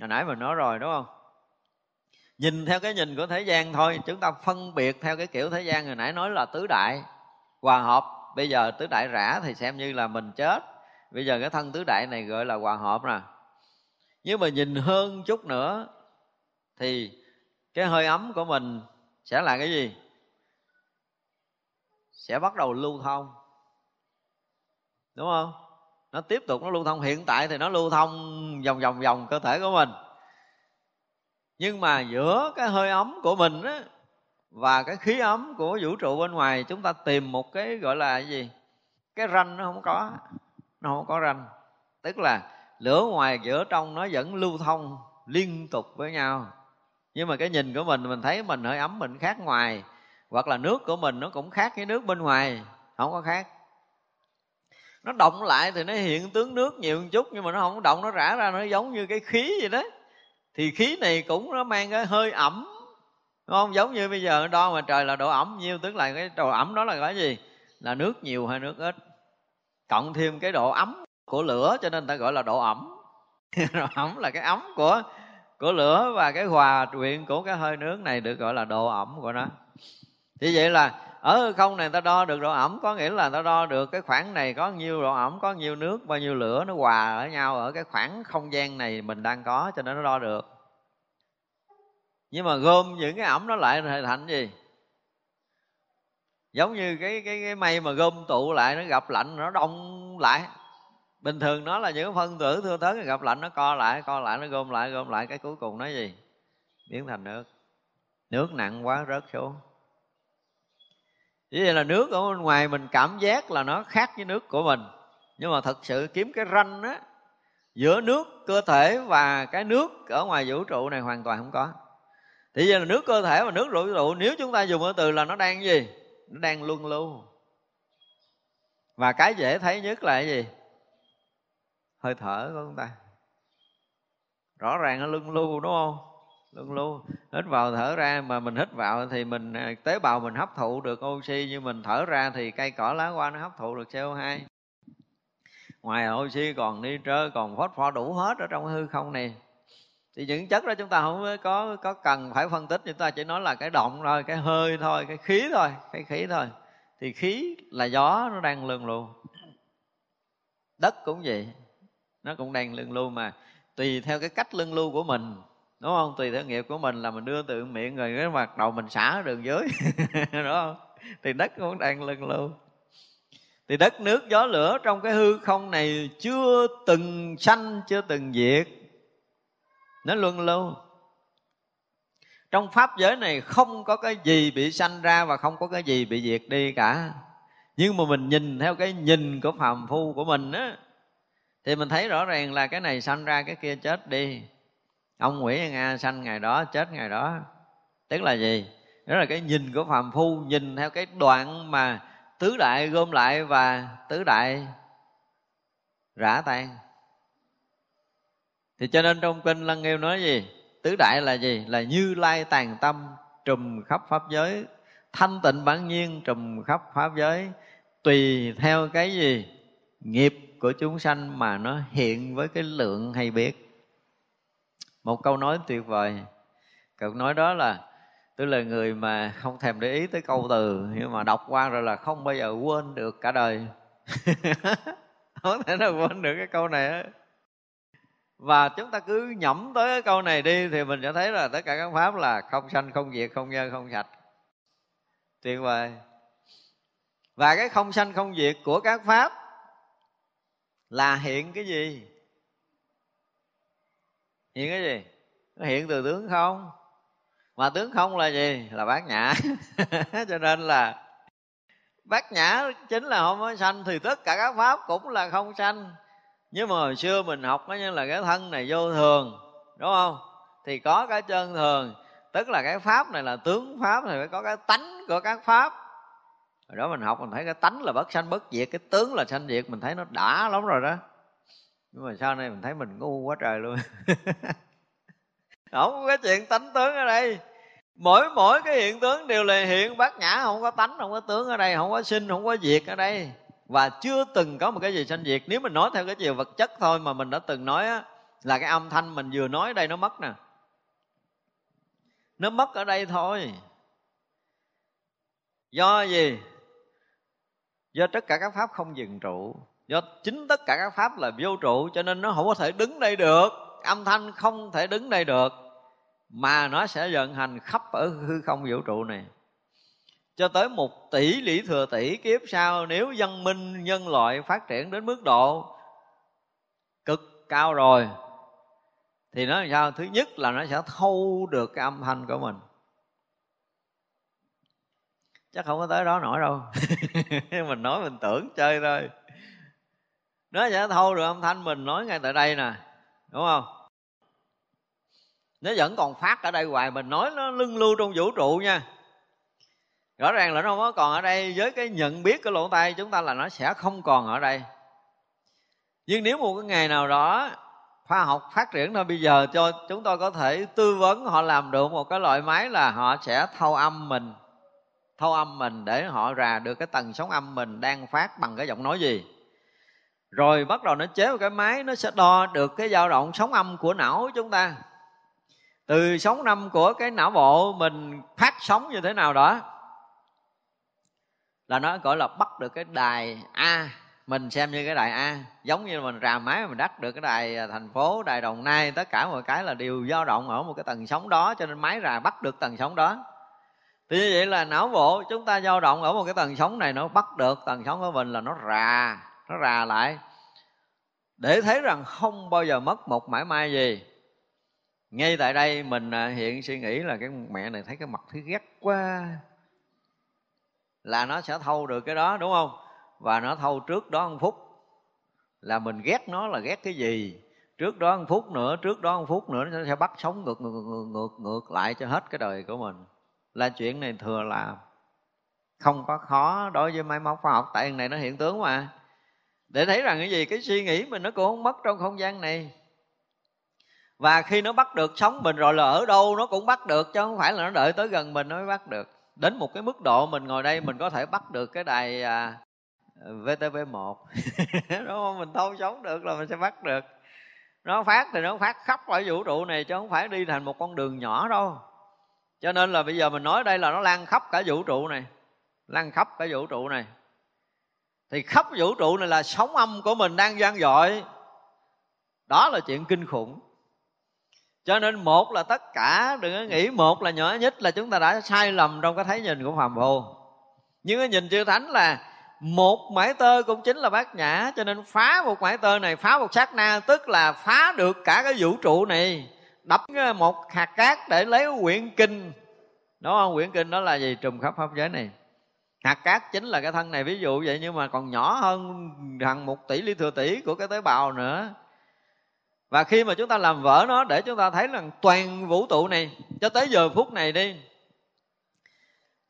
Hồi nãy mình nói rồi, đúng không? Nhìn theo cái nhìn của thế gian thôi, chúng ta phân biệt theo cái kiểu thế gian. Hồi nãy nói là tứ đại hòa hợp. Bây giờ tứ đại rã thì xem như là mình chết. Bây giờ cái thân tứ đại này gọi là hòa hợp nè. Nhưng mà nhìn hơn chút nữa, thì cái hơi ấm của mình sẽ là cái gì? Sẽ bắt đầu lưu thông. Đúng không? Nó tiếp tục nó lưu thông. Hiện tại thì nó lưu thông vòng vòng vòng cơ thể của mình. Nhưng mà giữa cái hơi ấm của mình á và cái khí ấm của vũ trụ bên ngoài, chúng ta tìm một cái gọi là cái gì? Cái ranh nó không có. Nó không có ranh. Tức là lửa ngoài giữa trong nó vẫn lưu thông liên tục với nhau. Nhưng mà cái nhìn của mình mình thấy mình hơi ấm, mình khác ngoài hoặc là nước của mình nó cũng khác cái nước bên ngoài, không có khác. Nó động lại thì nó hiện tướng nước nhiều một chút nhưng mà nó không động, nó rã ra, nó giống như cái khí vậy đó. Thì khí này cũng nó mang cái hơi ẩm, đúng không? Giống như bây giờ đo mà trời là độ ẩm nhiêu, tức là cái độ ẩm đó là cái gì? Là nước nhiều hay nước ít? Cộng thêm cái độ ấm của lửa cho nên ta gọi là độ ẩm. Độ ẩm là cái ấm của của lửa và cái hòa quyện của cái hơi nước này được gọi là độ ẩm của nó như vậy là, ở không này ta đo được độ ẩm, có nghĩa là ta đo được cái khoảng này có nhiêu độ ẩm, có nhiêu nước, bao nhiêu lửa nó hòa ở nhau ở cái khoảng không gian này mình đang có cho nên nó đo được. Nhưng mà gom những cái ẩm nó lại thành gì? Giống như cái cái cái mây mà gom tụ lại nó gặp lạnh, nó đông lại. Bình thường nó là những phân tử thưa thớt gặp lạnh, nó co lại co lại, nó gom lại gom lại, cái cuối cùng nó gì? Biến thành nước. Nước nặng quá, rớt xuống. Vì vậy là nước ở bên ngoài mình cảm giác là nó khác với nước của mình Nhưng mà thật sự kiếm cái ranh á, Giữa nước, cơ thể và cái nước ở ngoài vũ trụ này hoàn toàn không có Thì giờ là nước, cơ thể và nước vũ trụ, Nếu chúng ta dùng cái từ là nó đang gì? Nó đang luân lưu Và cái dễ thấy nhất là cái gì? Hơi thở của chúng ta Rõ ràng nó luân lưu, đúng không? Luôn luôn hít vào thở ra mà mình hít vào thì mình à, tế bào mình hấp thụ được oxy, nhưng mình thở ra thì cây cỏ lá hoa nó hấp thụ được CO2 ngoài oxy còn nitơ còn phosphor đủ hết ở trong hư không này. Thì những chất đó chúng ta không có có cần phải phân tích, chúng ta chỉ nói là cái động thôi, cái hơi thôi, cái khí thôi, cái khí thôi. Thì khí là gió, nó đang lưng luôn đất cũng vậy, nó cũng đang lưng lưu mà tùy theo cái cách lưng lưu của mình đúng không? Tùy theo nghiệp của mình là mình đưa từ miệng rồi cái mặt đầu mình xả đường dưới. Đúng không? Thì đất cũng đang lưng lưu thì đất, nước, gió, lửa trong cái hư không này chưa từng sanh, chưa từng diệt. Nó luân lưu trong pháp giới này không có cái gì bị sanh ra và không có cái gì bị diệt đi cả. Nhưng mà mình nhìn theo cái nhìn của phàm phu của mình á, thì mình thấy rõ ràng là cái này sanh ra, cái kia chết đi ông nguyễn nga sanh ngày đó, chết ngày đó. Tức là gì? Đó là cái nhìn của phàm phu, nhìn theo cái đoạn mà tứ đại gom lại và tứ đại rã tan. Thì cho nên trong kinh lăng nghiêm nói gì? Tứ đại là gì? Là như lai tàn tâm, trùm khắp pháp giới. Thanh tịnh bản nhiên, trùm khắp pháp giới. Tùy theo cái gì? Nghiệp của chúng sanh mà nó hiện với cái lượng hay biết một câu nói tuyệt vời. Câu nói đó là, tôi là người mà không thèm để ý tới câu từ, nhưng mà đọc qua rồi là không bao giờ quên được cả đời. Không thể nào quên được cái câu này á. Và chúng ta cứ nhẩm tới cái câu này đi thì mình sẽ thấy là tất cả các pháp là không sanh, không diệt, không nhân không sạch. Tuyệt vời. Và cái không sanh, không diệt của các pháp là hiện cái gì? Hiện cái gì? Nó hiện từ tướng không? Mà tướng không là gì? Là bát nhã. Cho nên là bát nhã chính là không có sanh, thì tất cả các pháp cũng là không sanh. Nhưng mà hồi xưa mình học nó như là cái thân này vô thường, đúng không? Thì có cái chân thường, tức là cái pháp này là tướng pháp, thì phải có cái tánh của các pháp. Rồi đó mình học mình thấy cái tánh là bất sanh bất diệt, cái tướng là sanh diệt, mình thấy nó đã lắm rồi đó nhưng mà sau này mình thấy mình ngu quá trời luôn. Không có chuyện tánh tướng ở đây. Mỗi mỗi cái hiện tướng đều là hiện bát nhã không có tánh không có tướng ở đây không có sinh không có diệt ở đây. Và chưa từng có một cái gì sanh diệt. Nếu mình nói theo cái chiều vật chất thôi mà mình đã từng nói á, là cái âm thanh mình vừa nói ở đây nó mất nè. Nó mất ở đây thôi. Do gì? Do tất cả các pháp không dừng trụ do chính tất cả các pháp là vô trụ, cho nên nó không có thể đứng đây được. Âm thanh không thể đứng đây được. Mà nó sẽ vận hành khắp ở hư không vũ trụ này. Cho tới một tỷ lý thừa tỷ kiếp sau, nếu dân minh, nhân loại phát triển đến mức độ cực cao rồi, thì nó làm sao? Thứ nhất là nó sẽ thâu được cái âm thanh của mình. Chắc không có tới đó nổi đâu. Mình nói mình tưởng chơi thôi nó sẽ thâu được âm thanh mình nói ngay tại đây nè, đúng không? Nó vẫn còn phát ở đây hoài, mình nói nó lưng lưu trong vũ trụ nha. Rõ ràng là nó không có còn ở đây, với cái nhận biết cái lỗ tay chúng ta là nó sẽ không còn ở đây. Nhưng nếu một cái ngày nào đó khoa học phát triển thôi bây giờ cho chúng tôi có thể tư vấn, họ làm được một cái loại máy là họ sẽ thâu âm mình, thâu âm mình để họ rà được cái tầng sóng âm mình đang phát bằng cái giọng nói gì rồi bắt đầu nó chế một cái máy, nó sẽ đo được cái dao động sóng âm của não của chúng ta. Từ sóng âm của cái não bộ mình phát sóng như thế nào đó, là nó gọi là bắt được cái đài a. Mình xem như cái đài a, giống như mình rà máy mình đắt được cái đài à, thành phố, đài đồng nai, tất cả mọi cái là đều dao động ở một cái tầng sóng đó, cho nên máy rà bắt được tầng sóng đó. Thì như vậy là não bộ chúng ta dao động ở một cái tầng sóng này, nó bắt được tầng sóng của mình là nó rà nó rà lại. Để thấy rằng không bao giờ mất một mãi may gì. Ngay tại đây mình à, hiện suy nghĩ là cái mẹ này thấy cái mặt thứ ghét quá. Là nó sẽ thâu được cái đó đúng không? Và nó thâu trước đó một phút. Là mình ghét nó là ghét cái gì? Trước đó một phút nữa trước đó một phút nữa nó sẽ bắt sống ngược ngược ngược ngược, ngược lại cho hết cái đời của mình. Là chuyện này thừa là không có khó đối với máy móc khoa học tại này nó hiện tướng mà để thấy rằng cái gì? Cái suy nghĩ mình nó cũng không mất trong không gian này. Và khi nó bắt được sống mình rồi là ở đâu nó cũng bắt được chứ không phải là nó đợi tới gần mình nó mới bắt được. Đến một cái mức độ mình ngồi đây mình có thể bắt được cái đài à, VTV1 đúng không? Mình thâu sống được là mình sẽ bắt được. Nó phát thì nó phát khắp ở vũ trụ này chứ không phải đi thành một con đường nhỏ đâu. Cho nên là bây giờ mình nói đây là nó lan khắp cả vũ trụ này lan khắp cả vũ trụ này thì khắp vũ trụ này là sóng âm của mình đang gian dội. Đó là chuyện kinh khủng. Cho nên một là tất cả, đừng có nghĩ một là nhỏ nhất là chúng ta đã sai lầm trong cái thấy nhìn của phàm phu. Nhưng cái nhìn chư thánh là một mãi tơ cũng chính là bát nhã, cho nên phá một mãi tơ này, phá một sát na, tức là phá được cả cái vũ trụ này. Đập một hạt cát để lấy quyển kinh. Đúng không? Quyển kinh đó là gì? Trùm khắp pháp giới này hạt cát chính là cái thân này, ví dụ vậy, nhưng mà còn nhỏ hơn hàng một tỷ ly thừa tỷ của cái tế bào nữa. Và khi mà chúng ta làm vỡ nó để chúng ta thấy rằng toàn vũ trụ này, cho tới giờ phút này đi,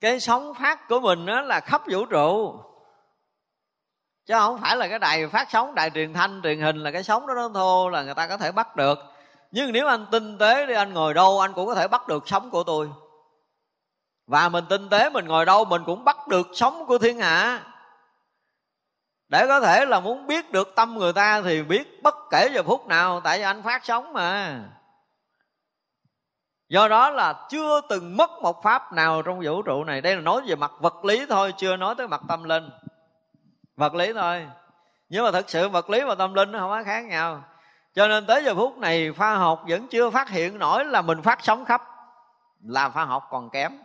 cái sóng phát của mình đó là khắp vũ trụ. Chứ không phải là cái đài phát sóng, đài truyền thanh, truyền hình là cái sóng đó nó thô là người ta có thể bắt được. Nhưng nếu anh tinh tế đi, anh ngồi đâu, anh cũng có thể bắt được sóng của tôi và mình tinh tế, mình ngồi đâu, mình cũng bắt được sóng của thiên hạ. Để có thể là muốn biết được tâm người ta thì biết bất kể giờ phút nào, tại vì anh phát sóng mà. Do đó là chưa từng mất một pháp nào trong vũ trụ này. Đây là nói về mặt vật lý thôi, chưa nói tới mặt tâm linh. Vật lý thôi. Nhưng mà thật sự vật lý và tâm linh nó không có khác nhau. Cho nên tới giờ phút này, khoa học vẫn chưa phát hiện nổi là mình phát sóng khắp là khoa học còn kém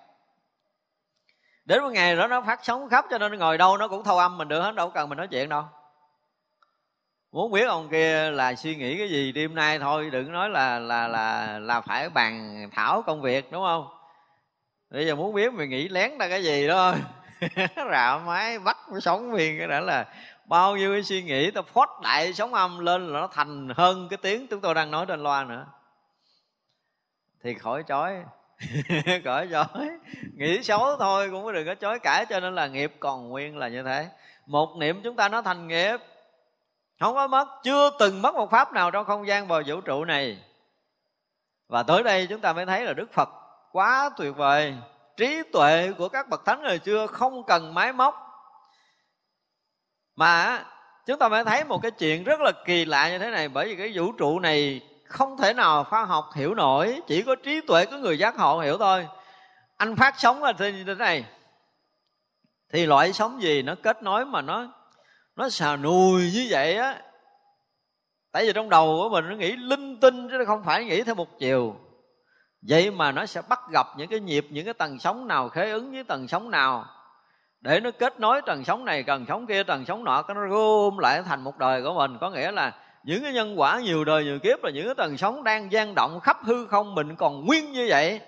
đến một ngày đó nó phát sóng khắp cho nên ngồi đâu nó cũng thâu âm mình được hết, đâu cần mình nói chuyện đâu. Muốn biết ông kia là suy nghĩ cái gì, đêm nay thôi, đừng nói là là là là phải bàn thảo công việc, đúng không? Bây giờ muốn biết mình nghĩ lén ra cái gì đó. Rạo máy bắt sống miền cái đó là bao nhiêu cái suy nghĩ ta phót đại sóng âm lên là nó thành hơn cái tiếng chúng tôi đang nói trên loa nữa. Thì khỏi chói cõi chói. Nghĩ xấu thôi, cũng đừng có chối cãi, cho nên là nghiệp còn nguyên là như thế. Một niệm chúng ta nó thành nghiệp. Không có mất, chưa từng mất một pháp nào trong không gian và vũ trụ này. Và tới đây chúng ta mới thấy là đức phật quá tuyệt vời. Trí tuệ của các bậc thánh ngày xưa không cần máy móc. Mà chúng ta mới thấy một cái chuyện rất là kỳ lạ như thế này, bởi vì cái vũ trụ này không thể nào khoa học hiểu nổi, chỉ có trí tuệ của người giác ngộ hiểu thôi. Anh phát sóng là như thế này. Thì loại sóng gì nó kết nối mà nó nó xà nùi như vậy á. Tại vì trong đầu của mình nó nghĩ linh tinh chứ không phải nghĩ theo một chiều. Vậy mà nó sẽ bắt gặp những cái nhịp, những cái tầng sóng nào khế ứng với tầng sóng nào. Để nó kết nối tầng sóng này tầng sóng kia tầng sóng nọ, cái nó gom lại thành một đời của mình. Có nghĩa là những cái nhân quả nhiều đời nhiều kiếp là những cái tầng sống đang gian động, khắp hư không, mình còn nguyên như vậy.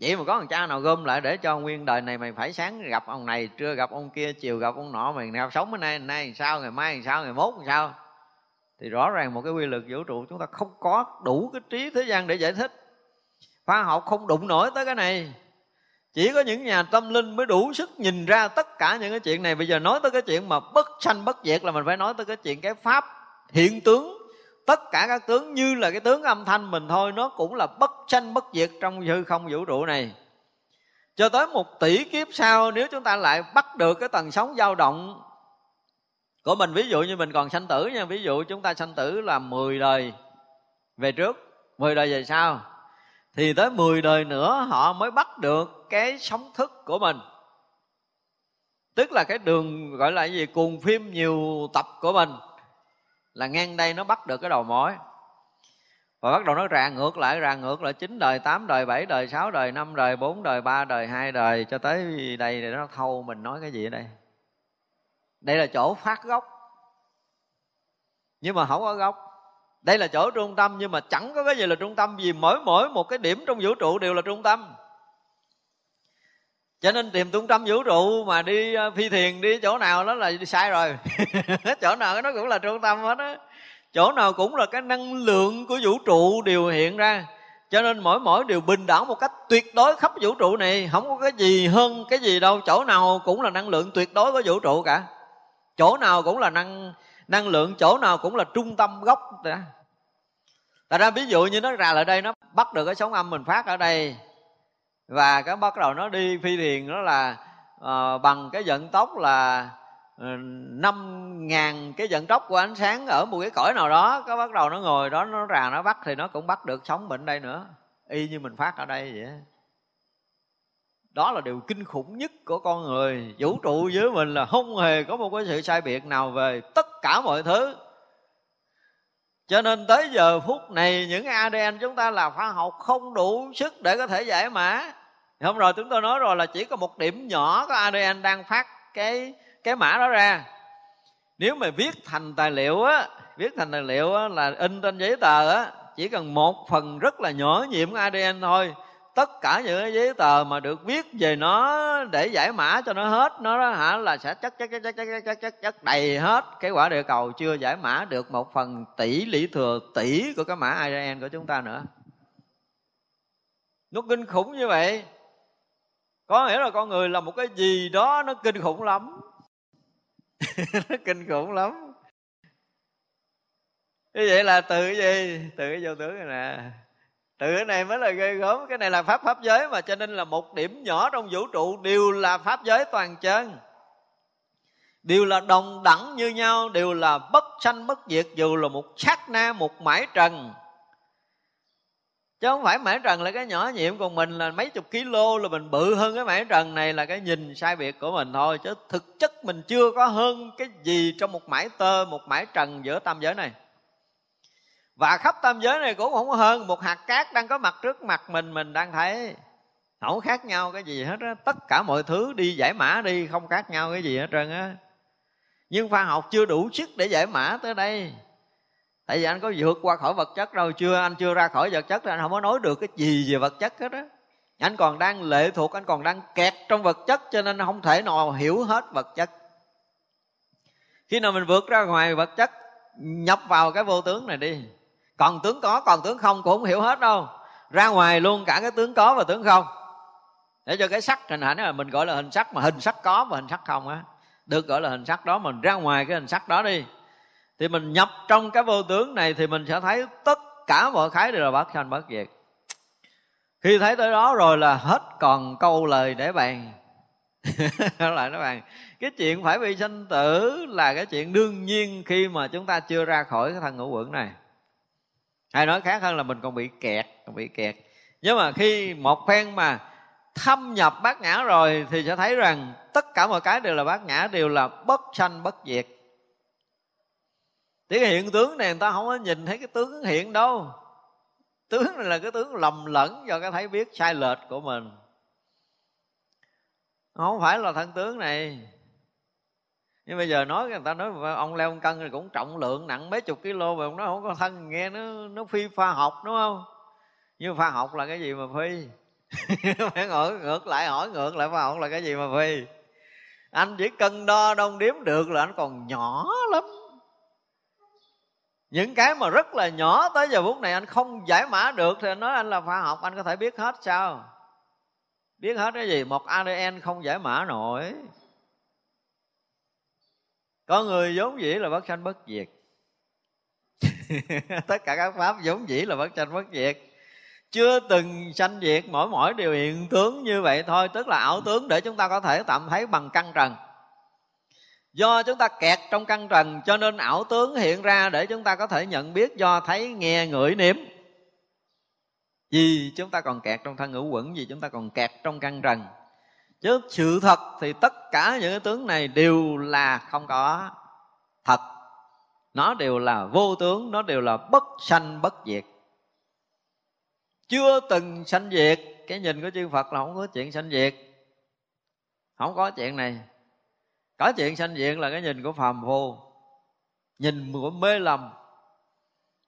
Vậy mà có thằng cha nào gom lại để cho nguyên đời này mày phải sáng gặp ông này, trưa gặp ông kia, chiều gặp ông nọ, mày nào sống bữa nay nay sao, ngày mai sao, ngày mốt sao? Thì rõ ràng một cái quy luật vũ trụ chúng ta không có đủ cái trí thế gian để giải thích. Khoa học không đụng nổi tới cái này. Chỉ có những nhà tâm linh mới đủ sức nhìn ra tất cả những cái chuyện này. Bây giờ nói tới cái chuyện mà bất sanh bất diệt là mình phải nói tới cái chuyện cái pháp hiện tướng, tất cả các tướng như là cái tướng âm thanh mình thôi, nó cũng là bất sanh bất diệt trong hư không vũ trụ này. Cho tới một tỷ kiếp sau, nếu chúng ta lại bắt được cái tần sóng dao động của mình, ví dụ như mình còn sanh tử nha, ví dụ chúng ta sanh tử là 10 đời về trước 10 đời về sau, thì tới 10 đời nữa họ mới bắt được cái sóng thức của mình. Tức là cái đường gọi là cái gì? Cuồng phim nhiều tập của mình là ngang đây nó bắt được cái đầu mối. Và bắt đầu nó rà ngược lại rà ngược lại chín đời, tám đời, bảy đời, sáu đời, năm đời, bốn đời, ba đời, hai đời, cho tới đây để nó thâu mình nói cái gì ở đây. Đây là chỗ phát gốc. Nhưng mà không có gốc. Đây là chỗ trung tâm, nhưng mà chẳng có cái gì là trung tâm, vì mỗi mỗi một cái điểm trong vũ trụ đều là trung tâm cho nên tìm trung tâm vũ trụ mà đi ờ, phi thiền đi chỗ nào đó là đi sai rồi. Chỗ nào nó cũng là trung tâm hết á. Chỗ nào cũng là cái năng lượng của vũ trụ đều hiện ra. Cho nên mỗi mỗi đều bình đẳng một cách tuyệt đối khắp vũ trụ này. Không có cái gì hơn, cái gì đâu. Chỗ nào cũng là năng lượng tuyệt đối của vũ trụ cả. Chỗ nào cũng là năng năng lượng, chỗ nào cũng là trung tâm gốc Tại ra ví dụ như nó ra lại đây, nó bắt được cái sóng âm mình phát ở đây và cái bắt đầu nó đi phi thiền đó là uh, bằng cái vận tốc là năm năm ngàn cái vận tốc của ánh sáng ở một cái cõi nào đó. Có bắt đầu nó ngồi đó nó rà nó bắt thì nó cũng bắt được sống bệnh đây nữa. Y như mình phát ở đây vậy đó là điều kinh khủng nhất của con người. Vũ trụ với mình là không hề có một cái sự sai biệt nào về tất cả mọi thứ cho nên tới giờ phút này những ADN chúng ta là khoa học không đủ sức để có thể giải mã. Hôm rồi chúng tôi nói rồi là chỉ có một điểm nhỏ có ADN đang phát cái cái mã đó ra. Nếu mà viết thành tài liệu á viết thành tài liệu á, là in trên giấy tờ á chỉ cần một phần rất là nhỏ nhiễm ADN thôi tất cả những cái giấy tờ mà được viết về nó để giải mã cho nó hết nó đó hả là sẽ chắc chắc chắc chắc chắc chắc chắc, chắc đầy hết cái quả địa cầu chưa giải mã được một phần tỷ lý thừa tỷ của cái mã ADN của chúng ta nữa. Nó kinh khủng như vậy có nghĩa là con người là một cái gì đó nó kinh khủng lắm. Nó kinh khủng lắm. Như vậy là từ cái gì? Từ cái vô tướng này nè từ cái này mới là ghê gớm. Cái này là pháp pháp giới mà, cho nên là một điểm nhỏ trong vũ trụ đều là pháp giới toàn chân. Đều là đồng đẳng như nhau, đều là bất sanh bất diệt, dù là một sát na, một mãi trần. Chứ không phải mãi trần là cái nhỏ nhiệm còn mình, là mấy chục kg là mình bự hơn cái mãi trần này là cái nhìn sai biệt của mình thôi. Chứ thực chất mình chưa có hơn cái gì trong một mãi tơ, một mãi trần giữa tam giới này và khắp tam giới này cũng không hơn. Một hạt cát đang có mặt trước mặt mình mình đang thấy không khác nhau cái gì hết á. Tất cả mọi thứ đi giải mã đi, không khác nhau cái gì hết trơn á. Nhưng khoa học chưa đủ sức để giải mã tới đây. Tại vì anh có vượt qua khỏi vật chất đâu, chưa, anh chưa ra khỏi vật chất thì anh không có nói được cái gì về vật chất hết á. Anh còn đang lệ thuộc, anh còn đang kẹt trong vật chất cho nên không thể nào hiểu hết vật chất. Khi nào mình vượt ra ngoài vật chất, nhập vào cái vô tướng này đi còn tướng có, còn tướng không cũng không hiểu hết đâu. Ra ngoài luôn cả cái tướng có và tướng không. Để cho cái sắc hình ảnh là mình gọi là hình sắc, mà hình sắc có và hình sắc không á. Được gọi là hình sắc đó, mình ra ngoài cái hình sắc đó đi. Thì mình nhập trong cái vô tướng này thì mình sẽ thấy tất cả mọi khái đều là bất sanh bất diệt. Khi thấy tới đó rồi là hết còn câu lời để bàn. Lại nó bàn, cái chuyện phải bị sanh tử là cái chuyện đương nhiên khi mà chúng ta chưa ra khỏi cái thân ngũ quẩn này hay nói khác hơn là mình còn bị kẹt, còn bị kẹt. Nhưng mà khi một phen mà thâm nhập bát nhã rồi thì sẽ thấy rằng tất cả mọi cái đều là bát nhã đều là bất sanh bất diệt. Thì cái hiện tướng này người ta không có nhìn thấy cái tướng hiện đâu. Tướng này là cái tướng lầm lẫn do cái thấy biết sai lệch của mình. Không phải là thân tướng này nhưng bây giờ nói người ta nói ông leo cân thì cũng trọng lượng nặng mấy chục kg mà ông nói không có thân, nghe nó nó phi pha học, đúng không? Nhưng pha học là cái gì mà phi? Phải ngồi ngược lại hỏi ngược lại pha học là cái gì mà phi? Anh chỉ cân đo đong đếm được là anh còn nhỏ lắm. Những cái mà rất là nhỏ tới giờ phút này anh không giải mã được thì anh nói anh là pha học, anh có thể biết hết sao? Biết hết cái gì? Một adn không giải mã nổi có người vốn dĩ là bất sanh bất diệt. Tất cả các pháp vốn dĩ là bất sanh bất diệt. Chưa từng sanh diệt, mỗi mỗi điều hiện tướng như vậy thôi, tức là ảo tướng để chúng ta có thể tạm thấy bằng căn trần. Do chúng ta kẹt trong căn trần, cho nên ảo tướng hiện ra để chúng ta có thể nhận biết, do thấy, nghe, ngửi, nếm. Vì chúng ta còn kẹt trong thân ngũ quẩn, vì chúng ta còn kẹt trong căn trần chứ sự thật thì tất cả những cái tướng này đều là không có thật. Nó đều là vô tướng, nó đều là bất sanh bất diệt. Chưa từng sanh diệt, cái nhìn của chư phật là không có chuyện sanh diệt. Không có chuyện này. Có chuyện sanh diệt là cái nhìn của phàm phu. Nhìn của mê lầm.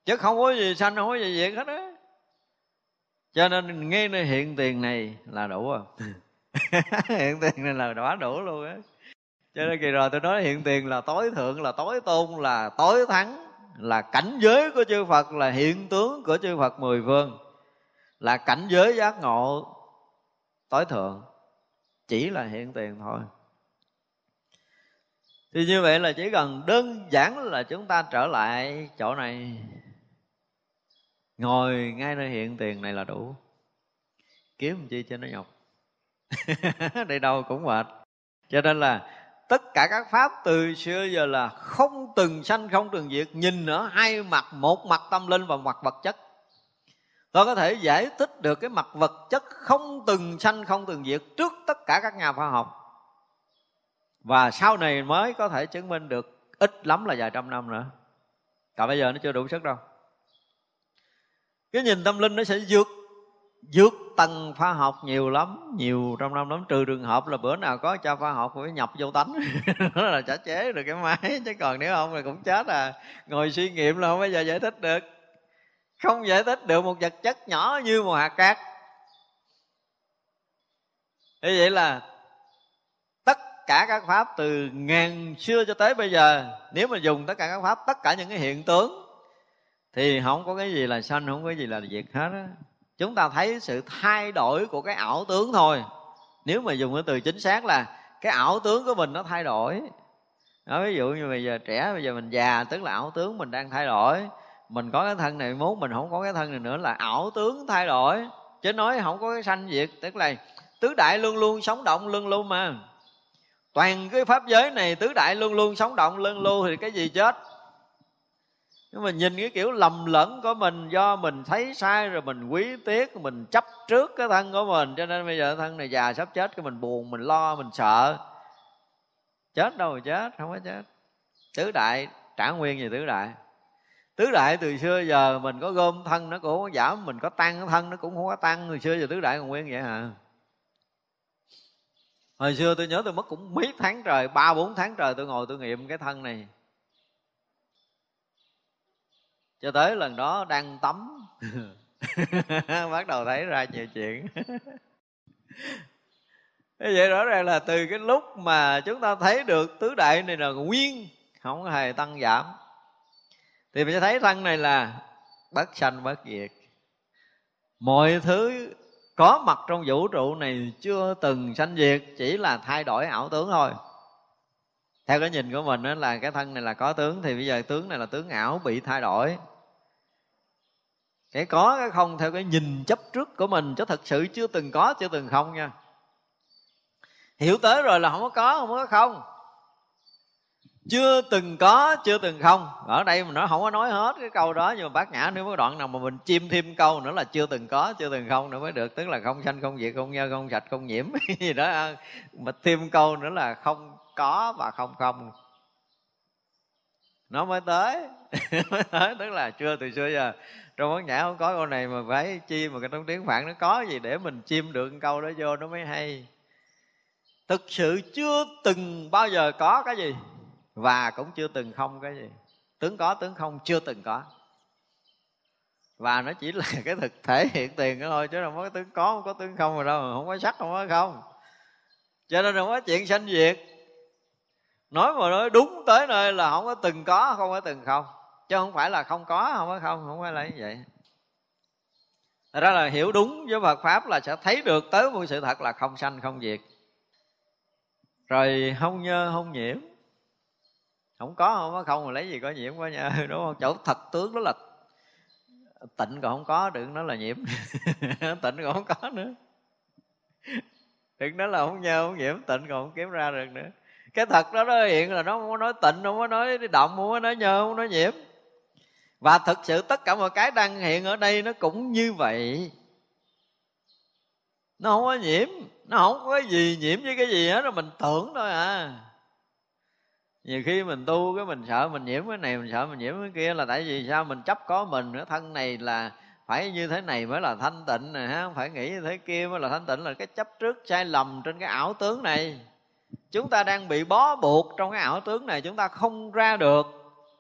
Chứ không có gì sanh, không có gì diệt hết á. Cho nên nghe nơi hiện tiền này là đủ rồi. hiện tiền này là quá đủ luôn á. Cho nên kỳ rồi tôi nói hiện tiền là tối thượng, là tối tôn, là tối thắng, là cảnh giới của chư Phật, là hiện tướng của chư Phật mười phương, là cảnh giới giác ngộ tối thượng. Chỉ là hiện tiền thôi. Thì như vậy là chỉ cần đơn giản là chúng ta trở lại chỗ này. Ngồi ngay nơi hiện tiền này là đủ. Kiếm chi cho nó nhọc. đi đâu cũng mệt. Cho nên là tất cả các pháp từ xưa giờ là không từng sanh, không từng diệt. Nhìn ở hai mặt, một mặt tâm linh và mặt vật chất. Tôi có thể giải thích được cái mặt vật chất không từng sanh, không từng diệt trước tất cả các nhà khoa học. Và sau này mới có thể chứng minh được ít lắm là vài trăm năm nữa. Cả bây giờ nó chưa đủ sức đâu. Cái nhìn tâm linh nó sẽ vượt dước tăng khoa học nhiều lắm, nhiều trong năm, lắm. Trừ trường hợp là bữa nào có cho khoa học phải nhập vô tánh. Đó là trả chế được cái máy, chứ còn nếu không thì cũng chết à. Ngồi suy nghiệm là không bao giờ giải thích được. Không giải thích được một vật chất nhỏ như một hạt cát. Như vậy là tất cả các pháp từ ngàn xưa cho tới bây giờ, nếu mà dùng tất cả các pháp, tất cả những cái hiện tướng thì không có cái gì là sanh, không có cái gì là diệt hết á chúng ta thấy sự thay đổi của cái ảo tướng thôi. Nếu mà dùng cái từ chính xác là cái ảo tướng của mình nó thay đổi. Đó, ví dụ như bây giờ trẻ bây giờ mình già tức là ảo tướng mình đang thay đổi. Mình có cái thân này muốn mình không có cái thân này nữa là ảo tướng thay đổi. Chứ nói không có cái sanh diệt tức là tứ đại luôn luôn sống động luôn luôn mà. Toàn cái pháp giới này tứ đại luôn luôn sống động luôn luôn thì cái gì chết? Nhưng mà nhìn cái kiểu lầm lẫn của mình, do mình thấy sai rồi mình quý tiếc, mình chấp trước cái thân của mình, cho nên bây giờ thân này già sắp chết, cái mình buồn, mình lo, mình sợ. Chết đâu mà chết, không có chết. Tứ đại, trả nguyên gì tứ đại. Tứ đại từ xưa giờ mình có gom thân nó cũng không có giảm, mình có tăng thân nó cũng không có tăng. Từ xưa giờ tứ đại còn nguyên vậy hả? Hồi xưa tôi nhớ tôi mất cũng mấy tháng trời, ba bốn tháng trời tôi ngồi tôi nghiệm cái thân này cho tới lần đó đang tắm. Bắt đầu thấy ra nhiều chuyện. Thế vậy rõ ràng là từ cái lúc mà chúng ta thấy được tứ đại này là nguyên, không hề tăng giảm. Thì mình sẽ thấy thân này là bất sanh bất diệt. Mọi thứ có mặt trong vũ trụ này chưa từng sanh diệt, chỉ là thay đổi ảo tướng thôi theo cái nhìn của mình đó là cái thân này là có tướng, thì bây giờ tướng này là tướng ảo, bị thay đổi. Cái có, cái không, theo cái nhìn chấp trước của mình, chứ thật sự chưa từng có, chưa từng không nha. Hiểu tới rồi là không có có, không có không. Chưa từng có, chưa từng không. Ở đây mình nói không có nói hết cái câu đó, nhưng mà bác nhã nếu có đoạn nào mà mình chim thêm câu nữa là chưa từng có, chưa từng không nữa mới được. Tức là không sanh, không diệt, không nhơ, không sạch, không nhiễm, gì đó. Mà thêm câu nữa là không có và không không. Nó mới tới. Mới tới, tức là chưa, từ xưa giờ. Trong bát nhã không có câu này mà phải chi mà cái trong tiếng phạn, nó có gì để mình chim được câu đó vô, nó mới hay. Thực sự chưa từng bao giờ có cái gì, và cũng chưa từng không cái gì. Tướng có, tướng không, chưa từng có. Và nó chỉ là cái thực thể hiện tiền đó thôi, chứ không có tướng có, không có tướng không rồi đâu, không có sắc, không có không. Cho nên không có chuyện sanh diệt nói mà nói đúng tới nơi là không có từng có, không có từng không. Chứ không phải là không có không có không không phải là như vậy. Thật ra là hiểu đúng với Phật Pháp là sẽ thấy được tới một sự thật là không sanh, không diệt. Rồi không nhơ, không nhiễm. Không có không có không, mà lấy gì có nhiễm có nhơ đúng không? Chỗ thật tướng đó là tịnh còn không có, đừng nói là nhiễm. Tịnh còn không có nữa. Đừng nói là không nhơ, không nhiễm, tịnh còn không kiếm ra được nữa cái thật đó nó hiện là nó không có nói tịnh, không có nói động, không có nói nhơ, không có nói nhiễm. Và thực sự tất cả mọi cái đang hiện ở đây nó cũng như vậy. Nó không có nhiễm, nó không có cái gì nhiễm với cái gì hết rồi mình tưởng thôi à. Nhiều khi mình tu cái mình sợ mình nhiễm cái này, mình sợ mình nhiễm cái kia là tại vì sao? Mình chấp có mình nữa thân này là phải như thế này mới là thanh tịnh nè, ha? Phải nghĩ như thế kia mới là thanh tịnh, là cái chấp trước sai lầm trên cái ảo tướng này chúng ta đang bị bó buộc trong cái ảo tướng này, chúng ta không ra được.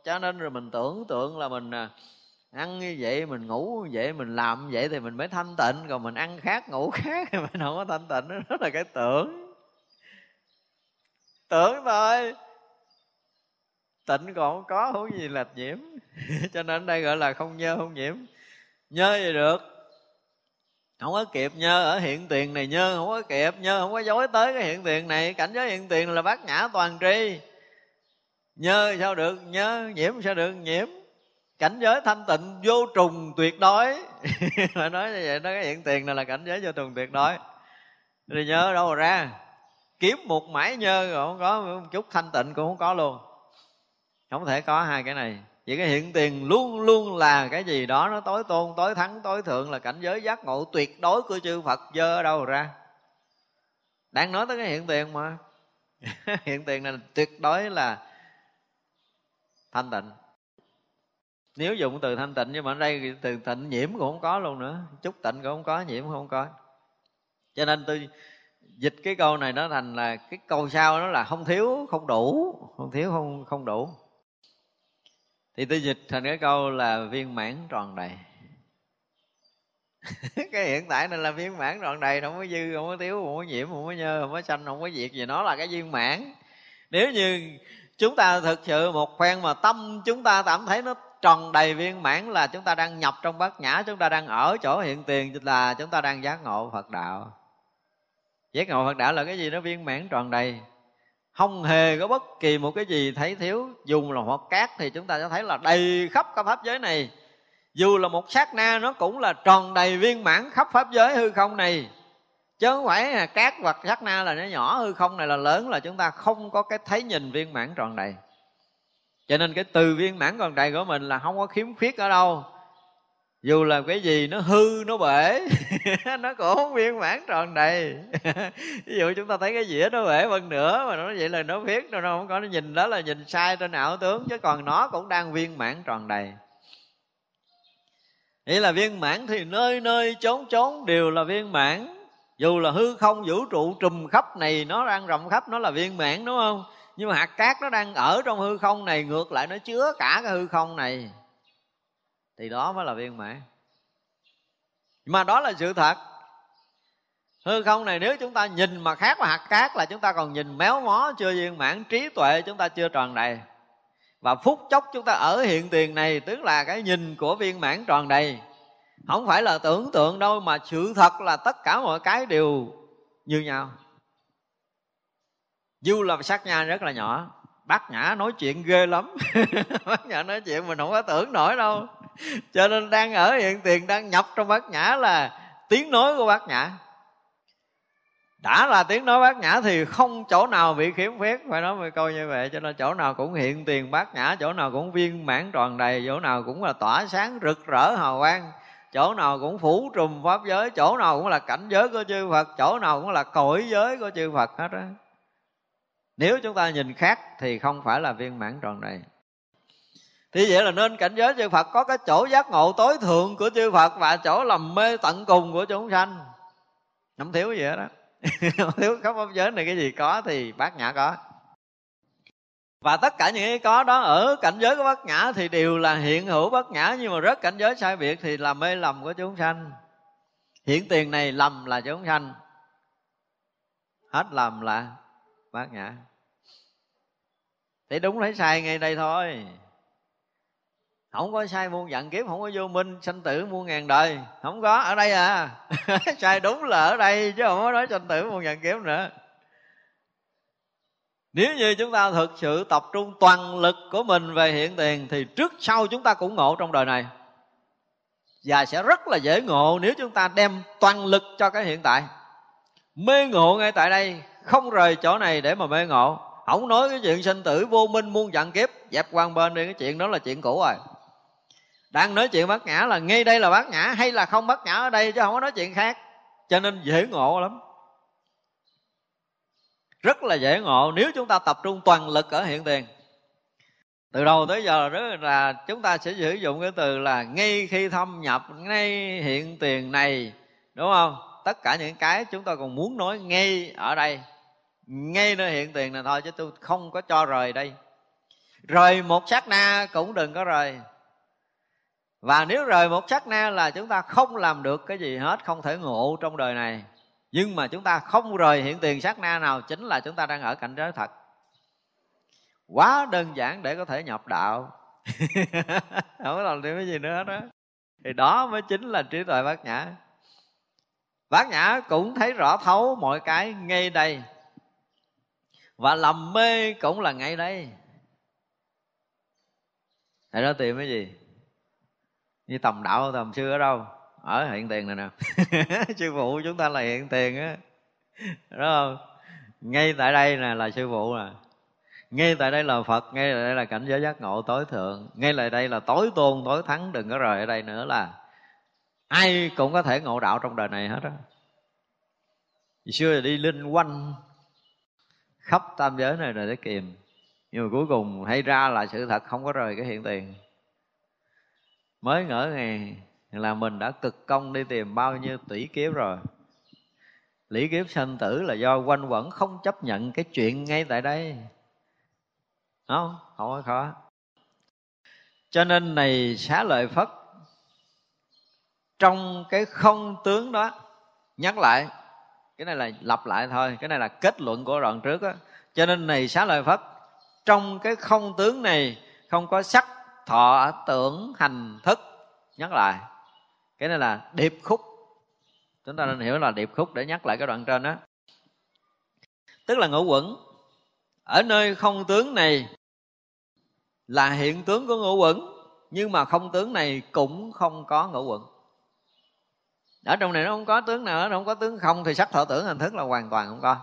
Cho nên rồi mình tưởng tượng là mình à, ăn như vậy, mình ngủ như vậy, mình làm như vậy thì mình mới thanh tịnh, còn mình ăn khác, ngủ khác thì mình không có thanh tịnh. Đó là cái tưởng. Tưởng thôi. Tịnh còn không có hữu gì là nhiễm. Cho nên đây gọi là không nhơ, không nhiễm. Nhơ gì được? Không có kịp nhơ ở hiện tiền này nhơ, không có kịp nhơ, không có dối tới cái hiện tiền này. Cảnh giới hiện tiền là bát nhã toàn tri. Nhơ sao được nhơ, nhiễm sao được nhiễm? Cảnh giới thanh tịnh vô trùng tuyệt đối. Mà nói như vậy nó cái hiện tiền này là cảnh giới vô trùng tuyệt đối. Thì nhớ đâu mà ra? Kiếm một mãi nhơ rồi không có, một chút thanh tịnh cũng không có luôn. Không thể có hai cái này vậy cái hiện tiền luôn luôn là cái gì đó nó tối tôn, tối thắng, tối thượng là cảnh giới giác ngộ tuyệt đối của chư phật dơ ở đâu ra. Đang nói tới cái hiện tiền mà. Hiện tiền này tuyệt đối là thanh tịnh. Nếu dùng từ thanh tịnh nhưng mà ở đây từ tịnh nhiễm cũng không có luôn nữa. Chút tịnh cũng không có, nhiễm cũng không có. Cho nên tôi dịch cái câu này nó thành là cái câu sau nó là không thiếu, không đủ, không thiếu, không không đủ thì tôi dịch thành cái câu là viên mãn tròn đầy. Cái hiện tại này là viên mãn tròn đầy, không có dư, không có thiếu, không có nhiễm, không có nhơ, không có xanh không có diệt gì. Nó là cái viên mãn. Nếu như chúng ta thực sự một phen mà tâm chúng ta cảm thấy nó tròn đầy viên mãn là chúng ta đang nhập trong bát nhã, chúng ta đang ở chỗ hiện tiền là chúng ta đang giác ngộ phật đạo. Giác ngộ phật đạo là cái gì? Nó viên mãn tròn đầy không hề có bất kỳ một cái gì thấy thiếu. Dùng là hoặc cát thì chúng ta sẽ thấy là đầy khắp cả pháp giới này. Dù là một sát na, nó cũng là tròn đầy viên mãn khắp pháp giới hư không này. Chứ không phải là cát hoặc sát na là nó nhỏ, hư không này là lớn, là chúng ta không có cái thấy nhìn viên mãn tròn đầy. Cho nên cái từ viên mãn tròn đầy của mình là không có khiếm khuyết ở đâu dù là cái gì nó hư, nó bể. Nó cũng không viên mãn tròn đầy. Ví dụ chúng ta thấy cái dĩa nó bể phân nữa, mà nó vậy là nó biết đâu nó không có, nó nhìn đó là nhìn sai trên ảo tướng chứ còn nó cũng đang viên mãn tròn đầy. Nghĩa là viên mãn thì nơi nơi chốn chốn đều là viên mãn. Dù là hư không, vũ trụ, trùm khắp này Nó đang rộng khắp, nó là viên mãn, đúng không? Nhưng mà hạt cát nó đang ở trong hư không này, Ngược lại nó chứa cả cái hư không này thì đó mới là viên mãn. Mà đó là sự thật. Hư không này nếu chúng ta nhìn mà khác mà hạt cát là chúng ta còn nhìn méo mó chưa viên mãn, trí tuệ chúng ta chưa tròn đầy. Và phút chốc chúng ta ở hiện tiền này, tức là cái nhìn của viên mãn tròn đầy. Không phải là tưởng tượng đâu, mà sự thật là tất cả mọi cái đều như nhau. Dù là sắc nha rất là nhỏ, bác nhã nói chuyện ghê lắm. Bác nhã nói chuyện mình không có tưởng nổi đâu. cho nên đang ở hiện tiền, đang nhập trong bát nhã là tiếng nói của bát nhã. Đã là tiếng nói bát nhã thì không chỗ nào bị khiếm khuyết, phải nói một câu như vậy, cho nên chỗ nào cũng hiện tiền bát nhã, chỗ nào cũng viên mãn tròn đầy, chỗ nào cũng là tỏa sáng rực rỡ hào quang, chỗ nào cũng phủ trùm pháp giới, chỗ nào cũng là cảnh giới của chư phật, chỗ nào cũng là cõi giới của chư phật hết á. Nếu chúng ta nhìn khác thì không phải là viên mãn tròn đầy thì vậy là nên cảnh giới chư Phật có cái chỗ giác ngộ tối thượng của chư Phật và chỗ lầm mê tận cùng của chúng sanh. Không thiếu gì hết đó không thiếu khắp pháp giới này cái gì có thì bát nhã có. Và tất cả những cái có đó ở cảnh giới của bát nhã thì đều là hiện hữu bát nhã, nhưng mà rất cảnh giới sai biệt thì là mê lầm của chúng sanh. Hiện tiền này lầm là chúng sanh. Hết lầm là bát nhã. Thì đúng thấy sai ngay đây thôi không có sai muôn dặn kiếp, không có vô minh, sanh tử muôn ngàn đời. Không có, ở đây à. Sai đúng là ở đây, chứ không có nói sanh tử muôn ngàn kiếp nữa. Nếu như chúng ta thực sự tập trung toàn lực của mình về hiện tiền, thì trước sau chúng ta cũng ngộ trong đời này. Và sẽ rất là dễ ngộ nếu chúng ta đem toàn lực cho cái hiện tại. Mê ngộ ngay tại đây, không rời chỗ này để mà mê ngộ. Không nói cái chuyện sinh tử vô minh muôn dặn kiếp, dẹp quan bên đi, cái chuyện đó là chuyện cũ rồi đang nói chuyện bát nhã là ngay đây là bát nhã hay là không bát nhã ở đây chứ không có nói chuyện khác. Cho nên dễ ngộ lắm. Rất là dễ ngộ nếu chúng ta tập trung toàn lực ở hiện tiền. Từ đầu tới giờ rất là chúng ta sẽ sử dụng cái từ là ngay khi thâm nhập ngay hiện tiền này, đúng không? Tất cả những cái chúng ta còn muốn nói ngay ở đây. Ngay nơi hiện tiền này thôi chứ tôi không có cho rời đây. Rời một sát na cũng đừng có rời và nếu rời một sát na là chúng ta không làm được cái gì hết, không thể ngộ trong đời này. Nhưng mà chúng ta không rời hiện tiền sát na nào, chính là chúng ta đang ở cảnh giới thật. Quá đơn giản để có thể nhập đạo. Không có làm thêm cái gì nữa đó. Thì đó mới chính là trí tuệ bát nhã. Bát nhã cũng thấy rõ thấu mọi cái ngay đây. Và lầm mê cũng là ngay đây. Thầy đó tìm cái gì? Như tầm đạo tầm sư ở đâu? Ở hiện tiền này nè. Sư phụ chúng ta là hiện tiền á. Đúng không? Ngay tại đây nè là sư phụ nè. Ngay tại đây là phật, ngay tại đây là cảnh giới giác ngộ tối thượng. Ngay tại đây là tối tôn, tối thắng, đừng có rời ở đây nữa là ai cũng có thể ngộ đạo trong đời này hết á. Xưa là đi linh quanh khắp tam giới này rồi để kìm nhưng mà cuối cùng hay ra là sự thật không có rời cái hiện tiền mới ngỡ ngày là mình đã cực công đi tìm bao nhiêu tỷ kiếp rồi. Lý kiếp sanh tử là do quanh quẩn không chấp nhận cái chuyện ngay tại đây. Không không có khó. Cho nên này xá lợi phất, trong cái không tướng đó, nhắc lại, cái này là lặp lại thôi, cái này là kết luận của đoạn trước á. Cho nên này xá lợi phất, trong cái không tướng này không có sắc thọ tưởng hành thức. Nhắc lại. Cái này là điệp khúc. Chúng ta nên hiểu là điệp khúc để nhắc lại cái đoạn trên đó tức là ngũ quẩn. Ở nơi không tướng này là hiện tướng của ngũ quẩn, nhưng mà không tướng này cũng không có ngũ quẩn. Ở trong này nó không có tướng nào, nó không có tướng không thì sắc thọ tưởng hình thức là hoàn toàn không có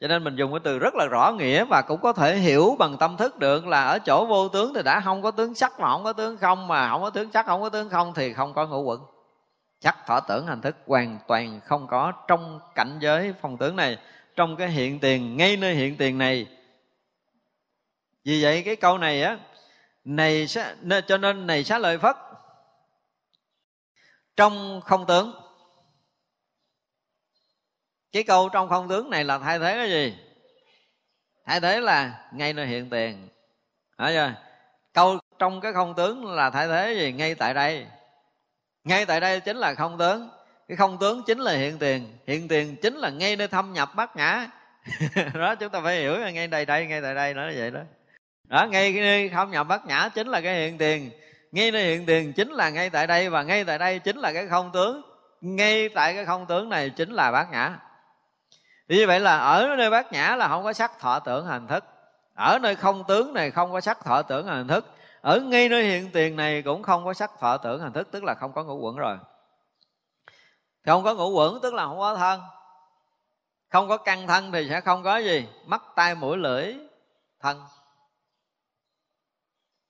cho nên mình dùng cái từ rất là rõ nghĩa và cũng có thể hiểu bằng tâm thức được là ở chỗ vô tướng thì đã không có tướng sắc mà không có tướng không mà không có tướng sắc, không có tướng không thì không có ngũ quẩn. Sắc thọ tưởng hành thức hoàn toàn không có trong cảnh giới phong tướng này, trong cái hiện tiền, ngay nơi hiện tiền này. Vì vậy cái câu này á, này cho nên này xá lợi phất. Trong không tướng cái câu trong không tướng này là thay thế cái gì? Thay thế là ngay nơi hiện tiền. Hả chưa? câu trong cái không tướng là thay thế gì? Ngay tại đây. Ngay tại đây chính là không tướng. Cái không tướng chính là hiện tiền. Hiện tiền chính là ngay nơi thâm nhập bát nhã đó, chúng ta phải hiểu là ngay đây đây, ngay tại đây nó vậy đó. Đó, ngay nơi thâm nhập bát nhã chính là cái hiện tiền. Ngay nơi hiện tiền chính là ngay tại đây và ngay tại đây chính là cái không tướng. Ngay tại cái không tướng này chính là bát nhã thì như vậy là ở nơi bát nhã là không có sắc thọ tưởng hành thức. Ở nơi không tướng này không có sắc thọ tưởng hành thức. Ở ngay nơi hiện tiền này cũng không có sắc thọ tưởng hành thức, tức là không có ngũ quẩn rồi. Thì không có ngũ quẩn tức là không có thân. Không có căn thân thì sẽ không có gì. Mắt, tai, mũi, lưỡi, thân.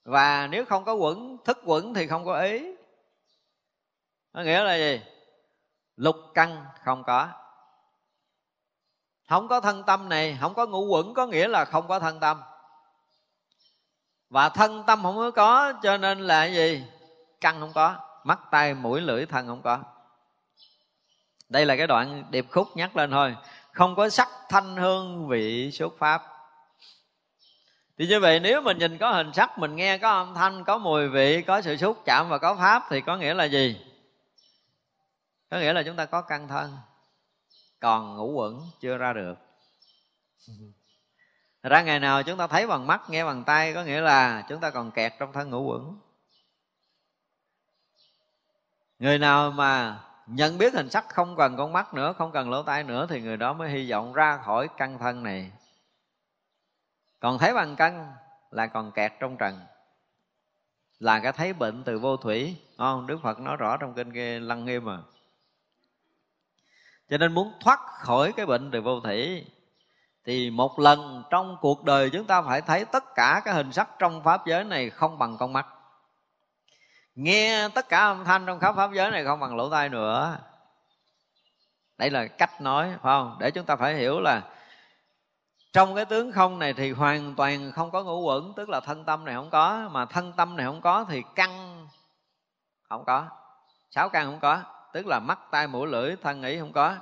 Và nếu không có quẩn, thức quẩn thì không có ý. Nó nghĩa là gì? Lục căn không có không có thân tâm này, không có ngũ quẩn, có nghĩa là không có thân tâm. Và thân tâm không có có, cho nên là gì? Căn không có, mắt tay mũi, lưỡi, thân không có. Đây là cái đoạn điệp khúc nhắc lên thôi. Không có sắc thanh hương vị xuất pháp. Thì như vậy, nếu mình nhìn có hình sắc, mình nghe có âm thanh, có mùi vị, có sự xúc chạm và có pháp, thì có nghĩa là gì? Có nghĩa là chúng ta có căn thân còn ngũ quẩn chưa ra được. Thật ra ngày nào chúng ta thấy bằng mắt nghe bằng tay có nghĩa là chúng ta còn kẹt trong thân ngũ quẩn. Người nào mà nhận biết hình sắc không cần con mắt nữa không cần lỗ tai nữa thì người đó mới hy vọng ra khỏi căn thân này. Còn thấy bằng căn là còn kẹt trong trần là cái thấy bệnh từ vô thủy. Không đức phật nói rõ trong kinh kia lăng nghiêm mà cho nên muốn thoát khỏi cái bệnh từ vô thủy, thì một lần trong cuộc đời chúng ta phải thấy tất cả cái hình sắc trong pháp giới này không bằng con mắt. Nghe tất cả âm thanh trong khắp pháp giới này không bằng lỗ tai nữa. Đây là cách nói, phải không? Để chúng ta phải hiểu là trong cái tướng không này thì hoàn toàn không có ngũ quẩn tức là thân tâm này không có, mà thân tâm này không có thì căn không có, sáu căn không có tức là mắt, tai, mũi, lưỡi, thân, ý không có.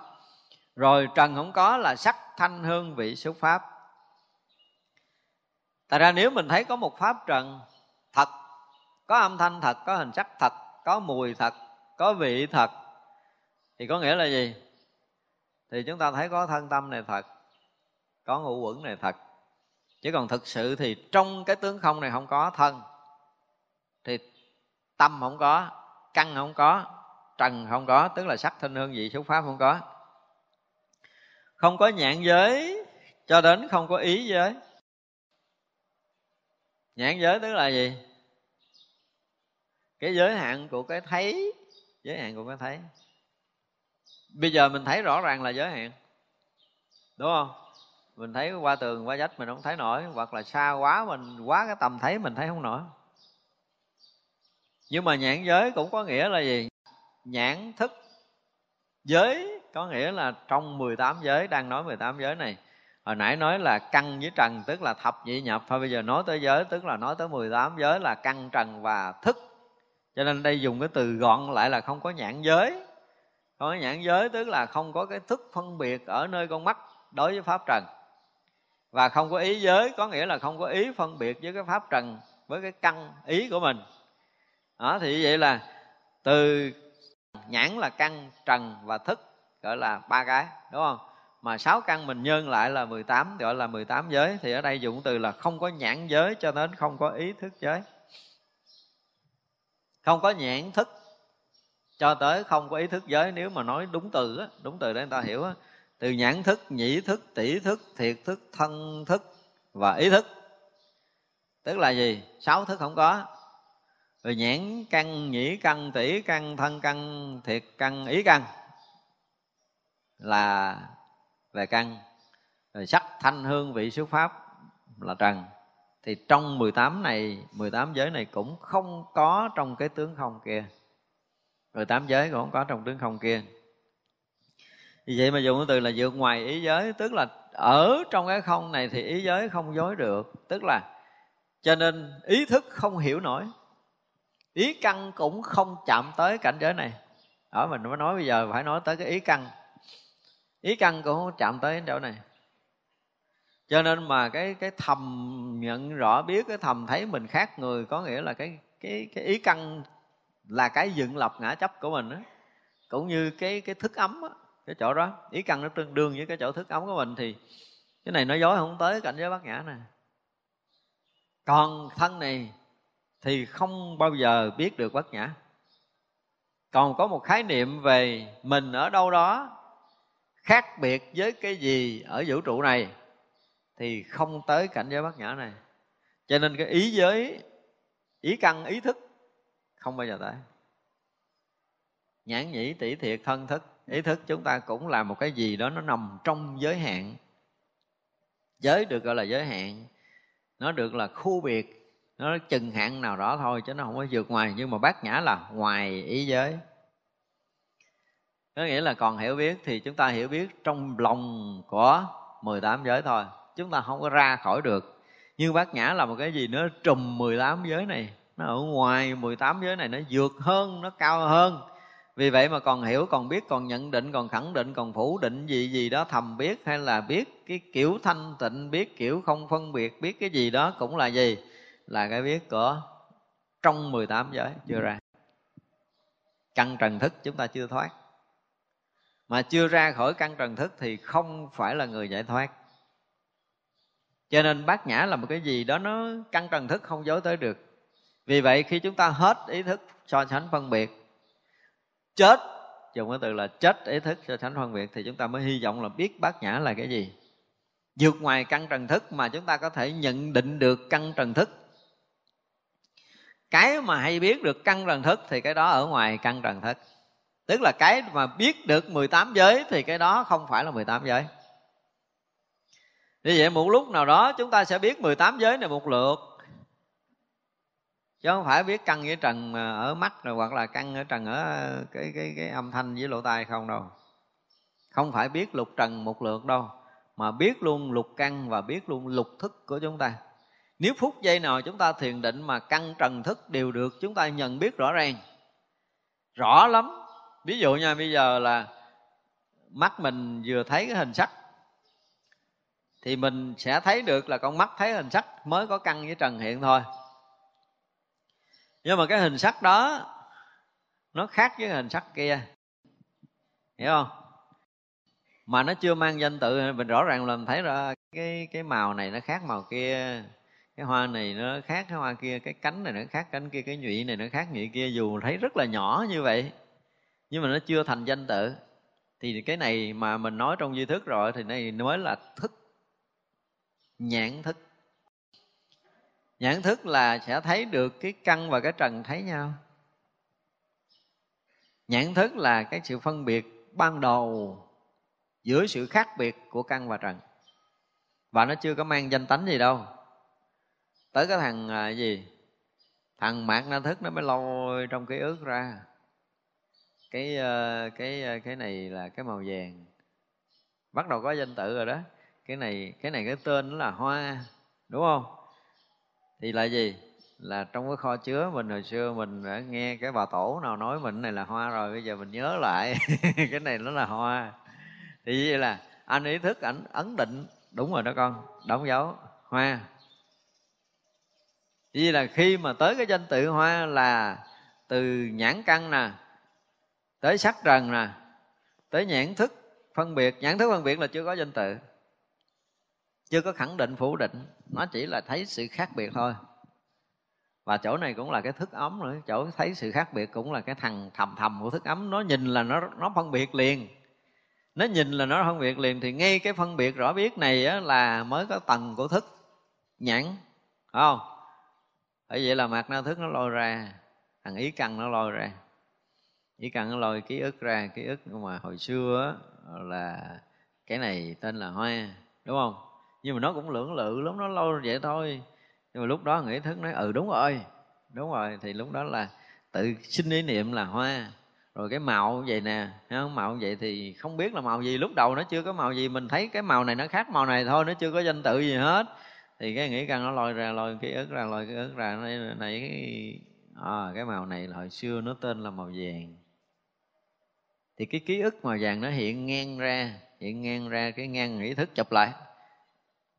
Rồi trần không có là sắc, thanh, hương, vị, xúc pháp. Tại ra nếu mình thấy có một pháp trần thật, có âm thanh thật, có hình sắc thật, có mùi thật, có vị thật, thì có nghĩa là gì? Thì chúng ta thấy có thân tâm này thật, có ngũ quẩn này thật. Chứ còn thực sự thì trong cái tướng không này không có thân, thì tâm không có, căn không có trần không có, tức là sắc thanh hương vị xúc pháp không có. Không có nhãn giới, cho đến không có ý giới. Nhãn giới tức là gì? Cái giới hạn của cái thấy, giới hạn của cái thấy. Bây giờ mình thấy rõ ràng là giới hạn, đúng không? Mình thấy qua tường, qua vách mình không thấy nổi, hoặc là xa quá mình, quá cái tầm thấy mình thấy không nổi. Nhưng mà nhãn giới cũng có nghĩa là gì? Nhãn thức. Giới, có nghĩa là trong 18 giới, đang nói 18 giới này, hồi nãy nói là căn với trần, tức là thập nhị nhập, thôi bây giờ nói tới giới, tức là nói tới 18 giới là căn, trần và thức. Cho nên đây dùng cái từ gọn lại là không có nhãn giới. Không có nhãn giới tức là không có cái thức phân biệt ở nơi con mắt đối với pháp trần. Và không có ý giới, có nghĩa là không có ý phân biệt với cái pháp trần với cái căn, ý của mình. Đó, thì vậy là từ nhãn là căn, trần và thức, gọi là ba cái, đúng không? Mà sáu căn mình nhân lại là 18 gọi là 18 giới. Thì ở đây dụng từ là không có nhãn giới cho nên không có ý thức giới. Không có nhãn thức cho tới không có ý thức giới. Nếu mà nói đúng từ á, đúng từ để người ta hiểu á, từ nhãn thức, nhĩ thức, tỷ thức, thiệt thức, thân thức và ý thức. Tức là gì? Sáu thức không có rồi nhãn căn, nhĩ căn tỷ căn, thân căn, thiệt căn, ý căn là về căn. Rồi sắc, thanh, hương, vị xuất pháp là trần. Thì trong 18 này 18 giới này cũng không có trong cái tướng không kia. 18 giới cũng không có trong tướng không kia. Vì vậy mà dùng cái từ là vượt ngoài ý giới, tức là ở trong cái không này thì ý giới không dối được. Tức là cho nên ý thức không hiểu nổi ý căn cũng không chạm tới cảnh giới này. Ở mình mới nói bây giờ phải nói tới cái ý căn. Ý căn cũng không chạm tới chỗ này. Cho nên mà cái cái thầm nhận rõ biết cái thầm thấy mình khác người có nghĩa là cái cái cái ý căn là cái dựng lập ngã chấp của mình đó. cũng như cái cái thức ấm đó, cái chỗ đó. Ý căn nó tương đương với cái chỗ thức ấm của mình thì cái này nó dối không tới cảnh giới bát nhã này. Còn thân này thì không bao giờ biết được bát nhã. Còn có một khái niệm về mình ở đâu đó khác biệt với cái gì ở vũ trụ này thì không tới cảnh giới bát nhã này. Cho nên cái ý giới, ý căn, ý thức không bao giờ tới. Nhãn nhĩ, tỷ thiệt, thân thức, ý thức chúng ta cũng là một cái gì đó nó nằm trong giới hạn. Giới được gọi là giới hạn, nó được là khu biệt nó chừng hạn nào đó thôi chứ nó không có vượt ngoài. Nhưng mà bát nhã là ngoài ý giới. Có nghĩa là còn hiểu biết thì chúng ta hiểu biết trong lòng của 18 giới thôi. Chúng ta không có ra khỏi được. Nhưng bát nhã là một cái gì nó trùm 18 giới này. Nó ở ngoài 18 giới này, nó vượt hơn, nó cao hơn. Vì vậy mà còn hiểu, còn biết, còn nhận định, còn khẳng định, còn phủ định gì gì đó, thầm biết hay là biết cái kiểu thanh tịnh, biết kiểu không phân biệt, biết cái gì đó cũng là gì là cái biết của trong 18 giới chưa ra. Căn trần thức chúng ta chưa thoát. Mà chưa ra khỏi căn trần thức thì không phải là người giải thoát. Cho nên bát nhã là một cái gì đó nó căn trần thức không dối tới được. Vì vậy khi chúng ta hết ý thức so sánh phân biệt chết dùng cái từ là chết ý thức so sánh phân biệt thì chúng ta mới hy vọng là biết bát nhã là cái gì. Vượt ngoài căn trần thức mà chúng ta có thể nhận định được căn trần thức cái mà hay biết được căn trần thức thì cái đó ở ngoài căn trần thức. Tức là cái mà biết được 18 giới thì cái đó không phải là 18 giới. Như vậy một lúc nào đó chúng ta sẽ biết 18 giới này một lượt. Chứ không phải biết căn với trần à, ở mắt rồi hoặc là căn ở trần ở à, cái cái cái âm thanh với lỗ tai không đâu. Không phải biết lục trần một lượt đâu, mà biết luôn lục căn và biết luôn lục thức của chúng ta nếu phút giây nào chúng ta thiền định mà căn trần thức đều được, chúng ta nhận biết rõ ràng. Rõ lắm. Ví dụ nha, bây giờ là mắt mình vừa thấy cái hình sắc, thì mình sẽ thấy được là con mắt thấy hình sắc mới có căn với trần hiện thôi. Nhưng mà cái hình sắc đó, nó khác với hình sắc kia. Hiểu không? Mà nó chưa mang danh tự, mình rõ ràng là mình thấy ra cái cái màu này nó khác màu kia cái hoa này nó khác cái hoa kia, cái cánh này nó khác cánh kia, cái nhụy này nó khác nhụy kia, dù thấy rất là nhỏ như vậy, nhưng mà nó chưa thành danh tự. Thì cái này mà mình nói trong duy thức rồi, thì này mới là thức, nhãn thức. Nhãn thức là sẽ thấy được cái căn và cái trần thấy nhau. Nhãn thức là cái sự phân biệt ban đầu giữa sự khác biệt của căn và trần. Và nó chưa có mang danh tánh gì đâu tới cái thằng à, gì? Thằng mạc na thức nó mới lôi trong ký ức ra. Cái ờ, cái ờ, cái này là cái màu vàng. Bắt đầu có danh tự rồi đó. Cái này cái này cái tên nó là hoa đúng không? Thì là gì? Là trong cái kho chứa mình hồi xưa mình đã nghe cái bà tổ nào nói mình này là hoa rồi bây giờ mình nhớ lại. Cái này nó là hoa. Thì vậy là anh ý thức ảnh ấn định. Đúng rồi đó con. Đóng dấu. Hoa vì là khi mà tới cái danh tự hoa là từ nhãn căn nè tới sắc trần nè tới nhãn thức phân biệt. Nhãn thức phân biệt là chưa có danh tự chưa có khẳng định phủ định. Nó chỉ là thấy sự khác biệt thôi. Và chỗ này cũng là cái thức ấm nữa. Chỗ thấy sự khác biệt cũng là cái thằng thầm thầm của thức ấm. Nó nhìn là nó nó phân biệt liền. Nó nhìn là nó phân biệt liền thì ngay cái phân biệt rõ biết này á, là mới có tầng của thức nhãn phải không? Bởi vậy là mặt na thức nó lôi ra thằng ý căn nó lôi ra. Ý căn nó lôi ký ức ra ký ức mà hồi xưa á, là cái này tên là hoa đúng không? Nhưng mà nó cũng lưỡng lự lắm nó lôi vậy thôi. Nhưng mà lúc đó nghĩ thức nói ừ đúng rồi đúng rồi. Thì lúc đó là tự sinh ý niệm là hoa. Rồi cái màu vậy nè không? màu vậy thì không biết là màu gì. Lúc đầu nó chưa có màu gì mình thấy cái màu này nó khác màu này thôi nó chưa có danh tự gì hết thì cái nghĩ căn nó lôi ra lôi cái ức ra lôi cái ức ra này, này cái à, cái màu này là hồi xưa nó tên là màu vàng. Thì cái ký ức màu vàng nó hiện ngang ra hiện ngang ra cái ngang ý thức chụp lại.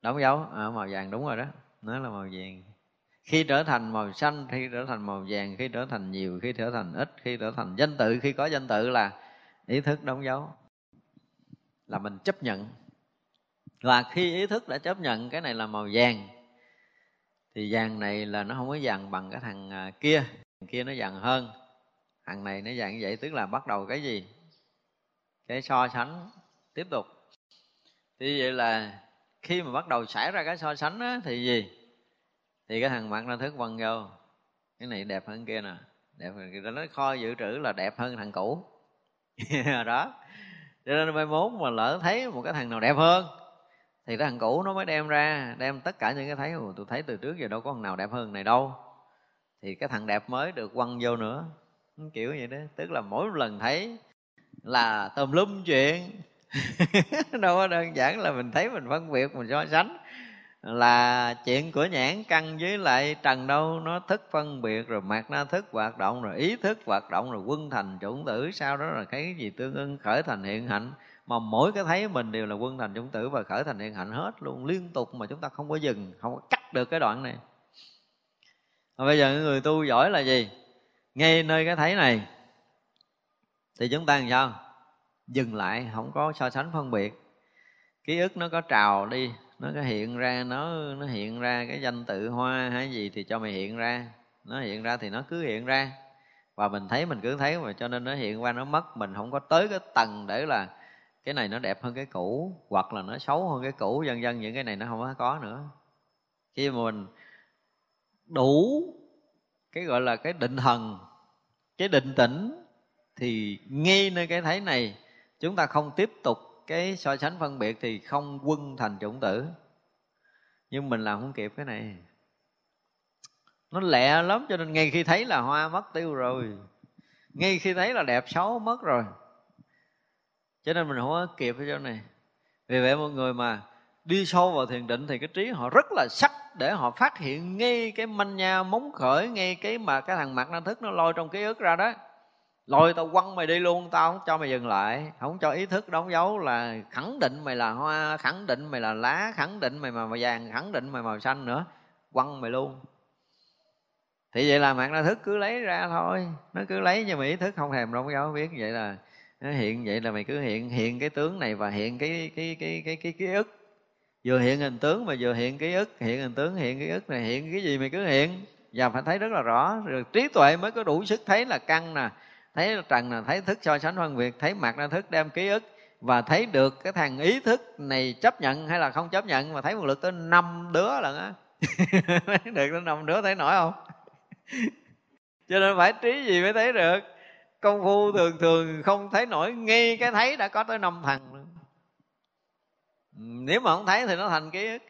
Đóng dấu? À, màu vàng đúng rồi đó nó là màu vàng. Khi trở thành màu xanh khi trở thành màu vàng khi trở thành nhiều khi trở thành ít khi trở thành danh tự khi có danh tự là ý thức đóng dấu? Là mình chấp nhận và khi ý thức đã chấp nhận cái này là màu vàng thì vàng này là nó không có vàng bằng cái thằng à, kia. Thằng kia nó vàng hơn. Thằng này nó vàng như vậy tức là bắt đầu cái gì? Cái so sánh tiếp tục. Thì vậy là khi mà bắt đầu xảy ra cái so sánh á, thì gì? Thì cái thằng mặt nó thức quăng vô. Cái này đẹp hơn kia nè. Đẹp hơn nó kho dự trữ là đẹp hơn thằng cũ. Đó. Cho nên mai mốt mà lỡ thấy một cái thằng nào đẹp hơn thì cái thằng cũ nó mới đem ra, đem tất cả những cái thấy tôi thấy từ trước giờ đâu có thằng nào đẹp hơn này đâu. Thì cái thằng đẹp mới được quăng vô nữa. Kiểu vậy đó, tức là mỗi lần thấy là tùm lum chuyện. Đâu có đơn giản là mình thấy mình phân biệt, mình so sánh. Là chuyện của nhãn căn với lại trần đâu, nó thức phân biệt rồi mạt na thức, hoạt động rồi ý thức, hoạt động rồi quân thành, chủng tử, sau đó là cái gì tương ưng, khởi thành, hiện hạnh mà mỗi cái thấy mình đều là quân thành chúng tử và khởi thành hiện hạnh hết luôn, liên tục mà chúng ta không có dừng, không có cắt được cái đoạn này. Và bây giờ người tu giỏi là gì? Ngay nơi cái thấy này, thì chúng ta làm sao? Dừng lại, không có so sánh phân biệt. Ký ức nó có trào đi, nó có hiện ra, nó nó hiện ra cái danh tự hoa hay gì thì cho mày hiện ra. Nó hiện ra thì nó cứ hiện ra. Và mình thấy, mình cứ thấy mà cho nên nó hiện qua, nó mất. Mình không có tới cái tầng để là cái này nó đẹp hơn cái cũ, hoặc là nó xấu hơn cái cũ, dần dần những cái này nó không có nữa. Khi mà mình đủ cái gọi là cái định thần, cái định tĩnh, thì ngay nơi cái thấy này, chúng ta không tiếp tục cái so sánh phân biệt thì không quân thành chủng tử. Nhưng mình làm không kịp cái này. Nó lẹ lắm, cho nên ngay khi thấy là hoa mất tiêu rồi. Ngay khi thấy là đẹp, xấu, mất rồi cho nên mình không có kịp ở chỗ này. Vì vậy mọi người mà đi sâu vào thiền định thì cái trí họ rất là sắc để họ phát hiện ngay cái manh nha móng khởi, ngay cái mà cái thằng mặt năng thức nó lôi trong ký ức ra đó. Lôi tao quăng mày đi luôn, tao không cho mày dừng lại, không cho ý thức đóng dấu là khẳng định mày là hoa, khẳng định mày là lá, khẳng định mày màu vàng, khẳng định mày màu xanh nữa, quăng mày luôn. Thì vậy là mạng năng thức cứ lấy ra thôi, nó cứ lấy nhưng mà ý thức không thèm đóng dấu, biết vậy là nó hiện vậy là mày cứ hiện hiện cái tướng này và hiện cái cái cái cái cái ký ức. Vừa hiện hình tướng mà vừa hiện ký ức. Hiện hình tướng, hiện ký ức này, hiện cái gì mày cứ hiện. Và phải thấy rất là rõ. Rồi trí tuệ mới có đủ sức thấy là căn nè, thấy trần là thấy thức so sánh phân biệt, thấy mặt ra thức đem ký ức. Và thấy được cái thằng ý thức này chấp nhận hay là không chấp nhận. Mà thấy một lượt tới năm đứa lần á. Được tới năm đứa thấy nổi không? Cho nên phải trí gì mới thấy được công phu thường thường không thấy nổi ngay cái thấy đã có tới năm thằng nữa. nếu mà không thấy thì nó thành ký ức.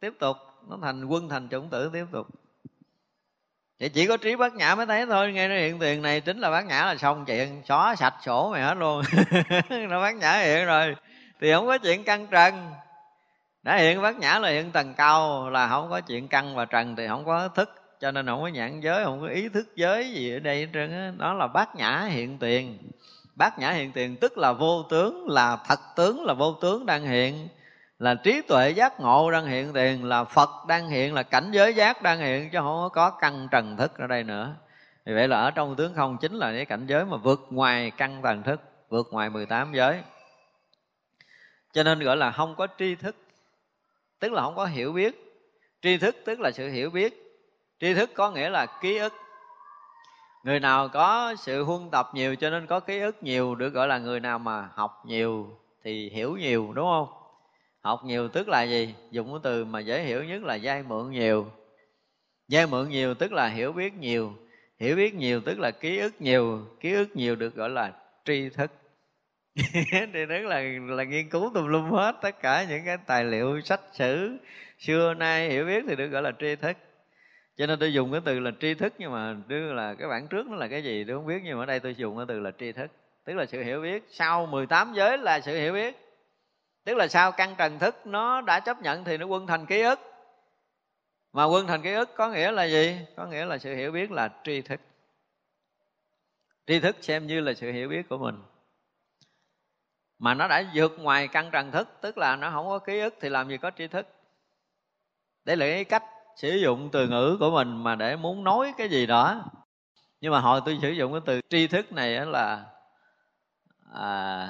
Tiếp tục, nó thành quân, thành chủng tử, tiếp tục. Vậy chỉ có trí bát nhã mới thấy thôi, Nghe nó hiện tiền này chính là bát nhã là xong chuyện, Xóa sạch sổ mày hết luôn. Nó bát nhã hiện rồi, Thì không có chuyện căng trần. Đã hiện bát nhã là hiện tầng cao, Là không có chuyện căng và trần Thì không có thức. Cho nên không có nhãn giới, Không có ý thức giới gì ở đây hết trơn Đó là bát nhã hiện tiền. Bát nhã hiện tiền tức là vô tướng, Là thật tướng, là vô tướng đang hiện. Là trí tuệ giác ngộ đang hiện tiền, là phật đang hiện, là cảnh giới giác đang hiện, chứ không có căn trần thức ở đây nữa. Vì vậy là ở trong tướng không chính là cái cảnh giới mà vượt ngoài căn trần thức, vượt ngoài 18 giới. Cho nên gọi là không có tri thức, tức là không có hiểu biết. Tri thức tức là sự hiểu biết tri thức có nghĩa là ký ức. Người nào có sự huân tập nhiều cho nên có ký ức nhiều được gọi là người nào mà học nhiều thì hiểu nhiều, đúng không? Học nhiều tức là gì? Dùng cái từ mà dễ hiểu nhất là giai mượn nhiều. Giai mượn nhiều tức là hiểu biết nhiều. Hiểu biết nhiều tức là ký ức nhiều. Ký ức nhiều được gọi là tri thức. Thì rất là là nghiên cứu tùm lum hết tất cả những cái tài liệu, sách sử. Xưa nay hiểu biết thì được gọi là tri thức cho nên tôi dùng cái từ là tri thức nhưng mà đưa là cái bản trước nó là cái gì tôi không biết, nhưng mà ở đây tôi dùng cái từ là tri thức. Tức là sự hiểu biết. Sau 18 giới là sự hiểu biết. Tức là sau căn trần thức nó đã chấp nhận thì nó quân thành ký ức. Mà quân thành ký ức có nghĩa là gì? Có nghĩa là sự hiểu biết là tri thức. Tri thức xem như là sự hiểu biết của mình. Mà nó đã vượt ngoài căn trần thức, tức là nó không có ký ức thì làm gì có tri thức? Để lấy cách sử dụng từ ngữ của mình mà để muốn nói cái gì đó. Nhưng mà hồi tôi sử dụng cái từ tri thức này là à,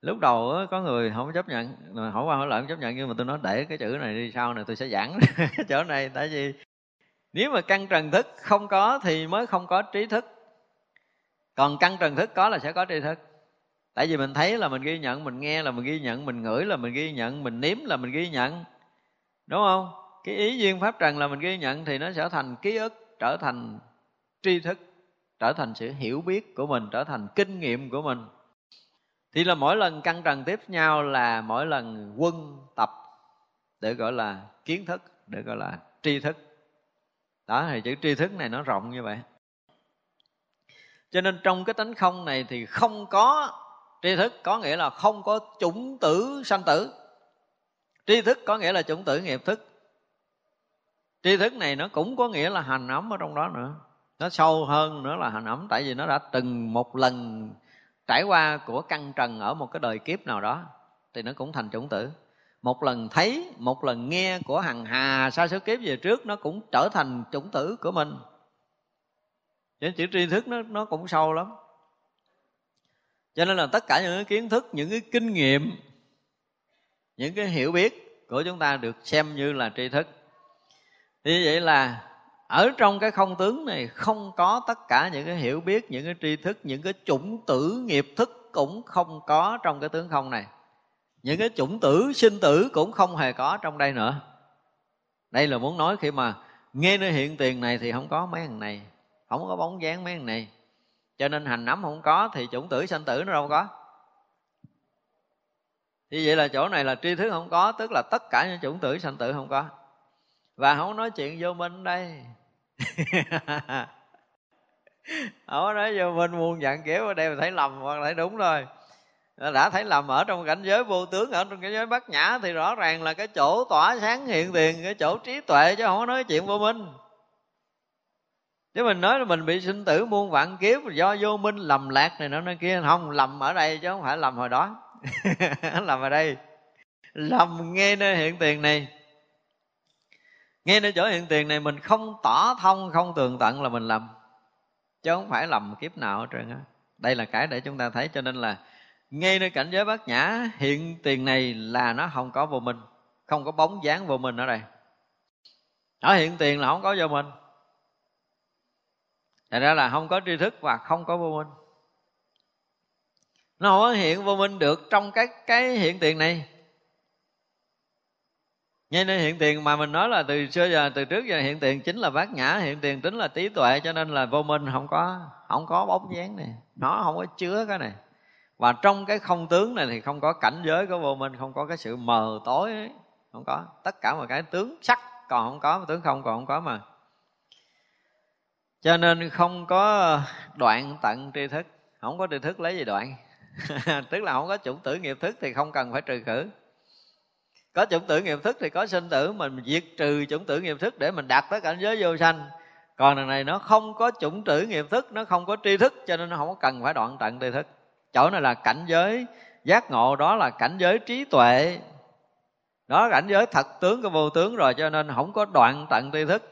lúc đầu có người không chấp nhận hỏi qua hỏi lại không chấp nhận nhưng mà tôi nói để cái chữ này đi sau này tôi sẽ giảng chỗ này. Tại vì nếu mà căn trần thức không có thì mới không có trí thức. Còn căn trần thức có là sẽ có tri thức. Tại vì mình thấy là mình ghi nhận mình nghe là mình ghi nhận mình ngửi là mình ghi nhận mình nếm là mình ghi nhận. Đúng không? Cái ý duyên pháp trần là mình ghi nhận thì nó sẽ thành ký ức, trở thành tri thức, trở thành sự hiểu biết của mình, trở thành kinh nghiệm của mình. Thì là mỗi lần căng trần tiếp nhau là mỗi lần quân tập, để gọi là kiến thức, để gọi là tri thức. Đó, thì chữ tri thức này nó rộng như vậy. Cho nên trong cái tánh không này thì không có tri thức, có nghĩa là không có chủng tử sanh tử. Tri thức có nghĩa là chủng tử nghiệp thức tri thức này nó cũng có nghĩa là hành ấm ở trong đó nữa. Nó sâu hơn nữa là hành ấm tại vì nó đã từng một lần trải qua của căn trần ở một cái đời kiếp nào đó, thì nó cũng thành chủng tử. Một lần thấy, một lần nghe của hằng hà xa số kiếp về trước, nó cũng trở thành chủng tử của mình. Những chữ tri thức nó nó cũng sâu lắm. Cho nên là tất cả những cái kiến thức, những cái kinh nghiệm, những cái hiểu biết của chúng ta được xem như là tri thức thì vậy là ở trong cái không tướng này không có tất cả những cái hiểu biết, những cái tri thức, những cái chủng tử nghiệp thức cũng không có trong cái tướng không này. Những cái chủng tử, sinh tử cũng không hề có trong đây nữa. Đây là muốn nói khi mà nghe nơi hiện tiền này thì không có mấy thằng này, không có bóng dáng mấy thằng này. Cho nên hành nắm không có thì chủng tử sanh tử nó đâu có. Thì vậy là chỗ này là tri thức không có, tức là tất cả những chủng tử sanh tử không có và không nói chuyện vô minh đây. Không nói vô minh, muôn dạng kiểu ở đây mà thấy lầm, hoặc thấy đúng rồi đã thấy lầm ở trong cảnh giới vô tướng, ở trong cảnh giới bát nhã thì rõ ràng là cái chỗ tỏa sáng hiện tiền, cái chỗ trí tuệ, chứ không có nói chuyện vô minh. Chứ mình nói là mình bị sinh tử muôn vạn kiếp, do vô minh lầm lạc này nó nơi kia. Không, lầm ở đây chứ không phải lầm hồi đó. Lầm ở đây. Lầm nghe nơi hiện tiền này nghe nơi chỗ hiện tiền này, mình không tỏ thông, không tường tận là mình lầm. Chứ không phải lầm kiếp nào hết trơn á. Đây là cái để chúng ta thấy, cho nên là ngay nơi cảnh giới bát nhã, hiện tiền này là nó không có vô minh, không có bóng dáng vô minh ở đây. Ở hiện tiền là không có vô minh. Thành ra là không có tri thức và không có vô minh. Nó không có hiện vô minh được trong cái cái hiện tiền này. Ngay nên hiện tiền mà mình nói là từ xưa giờ, từ trước giờ hiện tiền chính là bát nhã, hiện tiền tính là trí tuệ, cho nên là vô minh không có không có bóng dáng này, nó không có chứa cái này. Và trong cái không tướng này thì không có cảnh giới của vô minh, không có cái sự mờ tối ấy. không có. Tất cả mọi cái tướng sắc còn không có, tướng không còn không có mà. Cho nên không có đoạn tận tri thức. Không có tri thức lấy gì đoạn? Tức là không có chủng tử nghiệp thức thì không cần phải trừ khử có chủng tử nghiệp thức thì có sinh tử, mình diệt trừ chủng tử nghiệp thức để mình đạt tới cảnh giới vô sanh. Còn đằng này nó không có chủng tử nghiệp thức, nó không có tri thức, cho nên nó không có cần phải đoạn tận tri thức. Chỗ này là cảnh giới giác ngộ, đó là cảnh giới trí tuệ. Đó là cảnh giới thật tướng của vô tướng rồi, cho nên không có đoạn tận tri thức.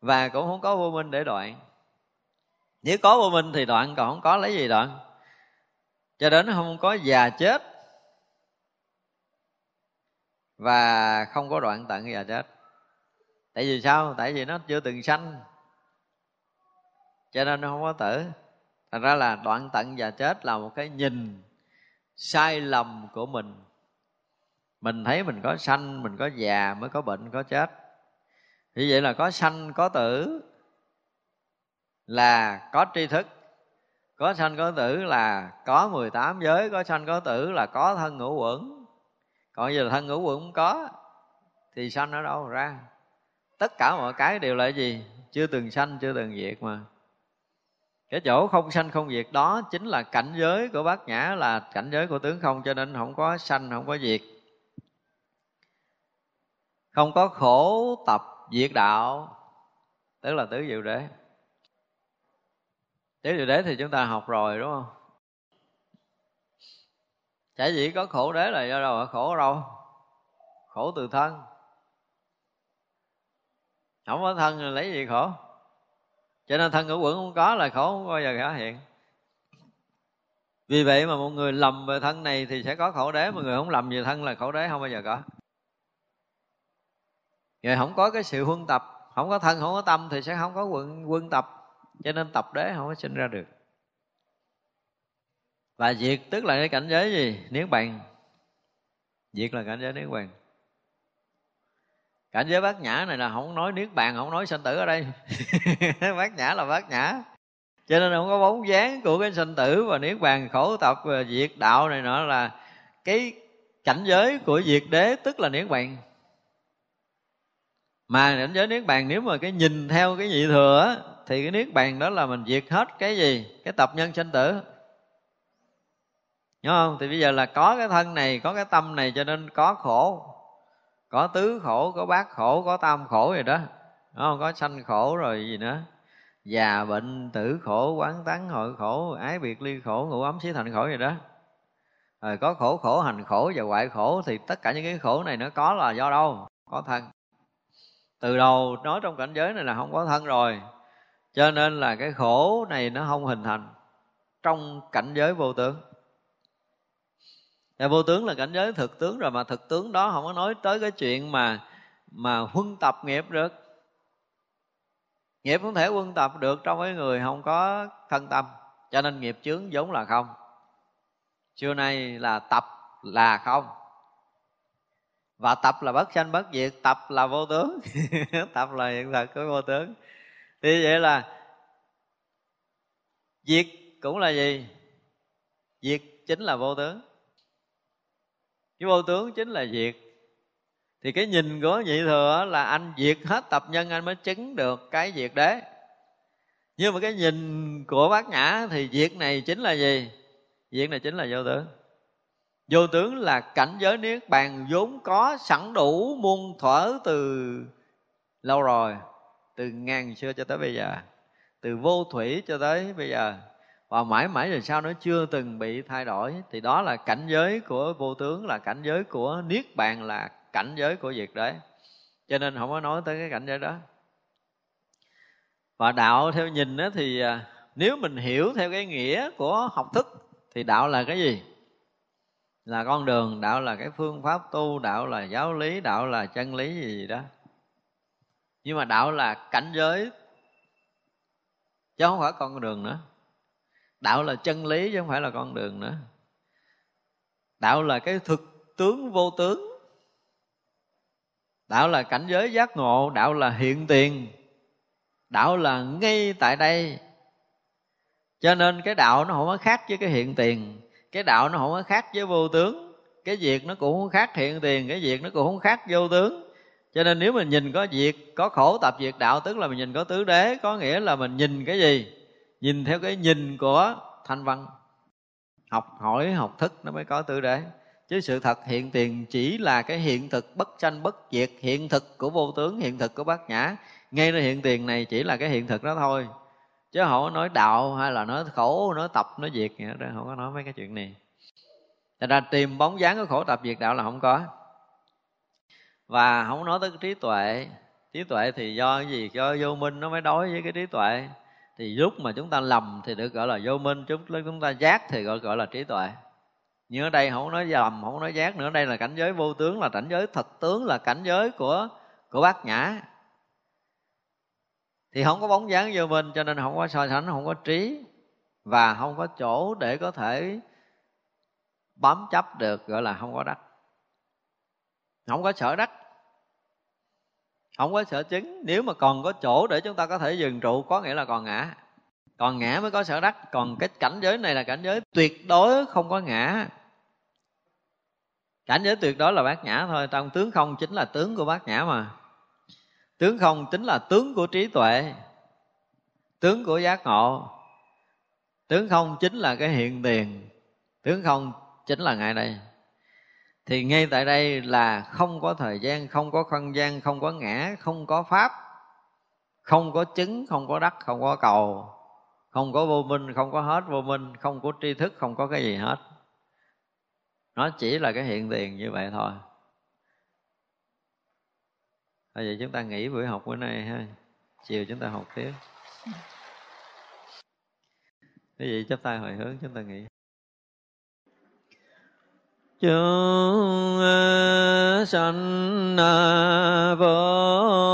Và cũng không có vô minh để đoạn. Nếu có vô minh thì đoạn, còn không có lấy gì đoạn. Cho đến không có già chết và không có đoạn tận già chết. Tại vì sao? Tại vì nó chưa từng sanh. Cho nên nó không có tử. Thành ra là đoạn tận già chết là một cái nhìn sai lầm của mình. Mình thấy mình có sanh, mình có già, mới có bệnh, có chết. Như vậy là có sanh, có tử là có tri thức. Có sanh, có tử là có 18 giới, có sanh, có tử là có thân ngũ quẩn còn giờ thân ngũ quẩn không có, thì sanh ở đâu ra? Tất cả mọi cái đều là gì? Chưa từng sanh, chưa từng diệt mà. Cái chỗ không sanh, không diệt đó chính là cảnh giới của bát nhã, là cảnh giới của tướng không, cho nên không có sanh, không có diệt. Không có khổ tập diệt đạo, tức là tứ diệu đế. Tứ diệu đế thì chúng ta học rồi, đúng không? Chả dĩ có khổ đế là do đâu khổ ở đâu. Khổ từ thân. Không có thân thì lấy gì khổ? Cho nên thân ngũ quẩn không có là khổ không bao giờ khả hiện. Vì vậy mà một người lầm về thân này thì sẽ có khổ đế, mà người không lầm về thân là khổ đế không bao giờ có. Rồi không có cái sự huân tập, không có thân, không có tâm thì sẽ không có quân quân tập. Cho nên tập đế không có sinh ra được và diệt tức là cái cảnh giới gì? Niết bàn. Diệt là cảnh giới niết bàn. Cảnh giới bát nhã này là không nói niết bàn không nói sanh tử ở đây. Bát nhã là bát nhã. Cho nên không có bóng dáng của cái sanh tử và niết bàn khổ tập và diệt đạo này nọ là cái cảnh giới của diệt đế tức là niết bàn. Mà cảnh giới niết bàn nếu mà cái nhìn theo cái nhị thừa á, thì cái niết bàn đó là mình diệt hết cái gì? Cái tập nhân sanh tử. Đúng không? Thì bây giờ là có cái thân này, có cái tâm này cho nên có khổ, có tứ khổ, có bát khổ, có tam khổ gì đó. Đúng không? Có sanh khổ rồi gì nữa. Già bệnh, tử khổ, quán tán hội khổ, ái biệt ly khổ ngủ ấm xí thành khổ gì đó. Rồi có khổ khổ, hành khổ và hoại khổ thì tất cả những cái khổ này nó có là do đâu? Có thân. Từ đầu nói trong cảnh giới này là không có thân rồi. Cho nên là cái khổ này nó không hình thành trong cảnh giới vô tướng và vô tướng là cảnh giới thực tướng rồi mà thực tướng đó không có nói tới cái chuyện mà mà huân tập nghiệp được. Nghiệp không thể huân tập được trong cái người không có thân tâm, cho nên nghiệp chướng vốn là không. Xưa nay là tập là không. Và tập là bất sanh bất diệt, tập là vô tướng. Tập là hiện thật của vô tướng. Thì vậy là diệt cũng là gì? Diệt chính là vô tướng vô tướng chính là diệt. Thì cái nhìn của nhị thừa là anh diệt hết tập nhân anh mới chứng được cái diệt đế. Nhưng mà cái nhìn của bác nhã thì diệt này chính là gì? Diệt này chính là vô tướng. Vô tướng là cảnh giới niết bàn vốn có, sẵn đủ, muôn thuở từ lâu rồi, từ ngàn xưa cho tới bây giờ, từ vô thủy cho tới bây giờ và mãi mãi rồi sao nó chưa từng bị thay đổi. Thì đó là cảnh giới của vô tướng là cảnh giới của niết bàn là cảnh giới của việc đấy. Cho nên không có nói tới cái cảnh giới đó. Và đạo theo nhìn đó thì à, nếu mình hiểu theo cái nghĩa của học thức thì đạo là cái gì? Là con đường đạo là cái phương pháp tu đạo là giáo lý đạo là chân lý gì, gì đó. Nhưng mà đạo là cảnh giới chứ không phải con đường nữa đạo là chân lý chứ không phải là con đường nữa. Đạo là cái thực tướng vô tướng. Đạo là cảnh giới giác ngộ, đạo là hiện tiền. Đạo là ngay tại đây. Cho nên cái đạo nó không có khác với cái hiện tiền. Cái đạo nó không có khác với vô tướng. Cái việc nó cũng không khác hiện tiền, cái việc nó cũng không khác vô tướng. Cho nên nếu mình nhìn có việc, có khổ tập việc đạo, tức là mình nhìn có tứ đế, có nghĩa là mình nhìn cái gì? Nhìn theo cái nhìn của thanh văn, học hỏi, học thức nó mới có tư đế chứ sự thật hiện tiền chỉ là cái hiện thực bất tranh bất diệt, hiện thực của vô tướng, hiện thực của bát nhã. Ngay ra hiện tiền này chỉ là cái hiện thực đó thôi. Chứ không có nói đạo hay là nói khổ, nói tập, nói diệt gì đó không có nói mấy cái chuyện này. Thật ra tìm bóng dáng của khổ tập diệt đạo là không có. Và không nói tới trí tuệ. Trí tuệ thì do cái gì? Do vô minh nó mới đối với cái trí tuệ thì lúc mà chúng ta lầm thì được gọi là vô minh, chúng, lúc chúng ta giác thì gọi gọi là trí tuệ. Nhưng ở đây không nói lầm, không nói giác nữa đây là cảnh giới vô tướng, là cảnh giới thật tướng, là cảnh giới của của bát nhã. Thì không có bóng dáng vô minh, cho nên không có so sánh, không có trí, và không có chỗ để có thể bám chấp được, gọi là không có đắc không có sở đắc không có sở chứng. Nếu mà còn có chỗ để chúng ta có thể dừng trụ, có nghĩa là còn ngã. Còn ngã mới có sở đắc. Còn cái cảnh giới này là cảnh giới tuyệt đối không có ngã. Cảnh giới tuyệt đối là bát nhã thôi. Trong tướng không chính là tướng của bát nhã mà. Tướng không chính là tướng của trí tuệ. Tướng của giác ngộ. Tướng không chính là cái hiện tiền. Tướng không chính là ngài đây thì ngay tại đây là không có thời gian không có không gian không có ngã không có pháp không có chứng không có đắc không có cầu không có vô minh không có hết vô minh không có tri thức không có cái gì hết nó chỉ là cái hiện tiền như vậy thôi Bây giờ chúng ta nghỉ buổi học bữa nay ha chiều chúng ta học tiếp cái gì chắp tay hồi hướng chúng ta nghỉ chúng à, sanh à, vô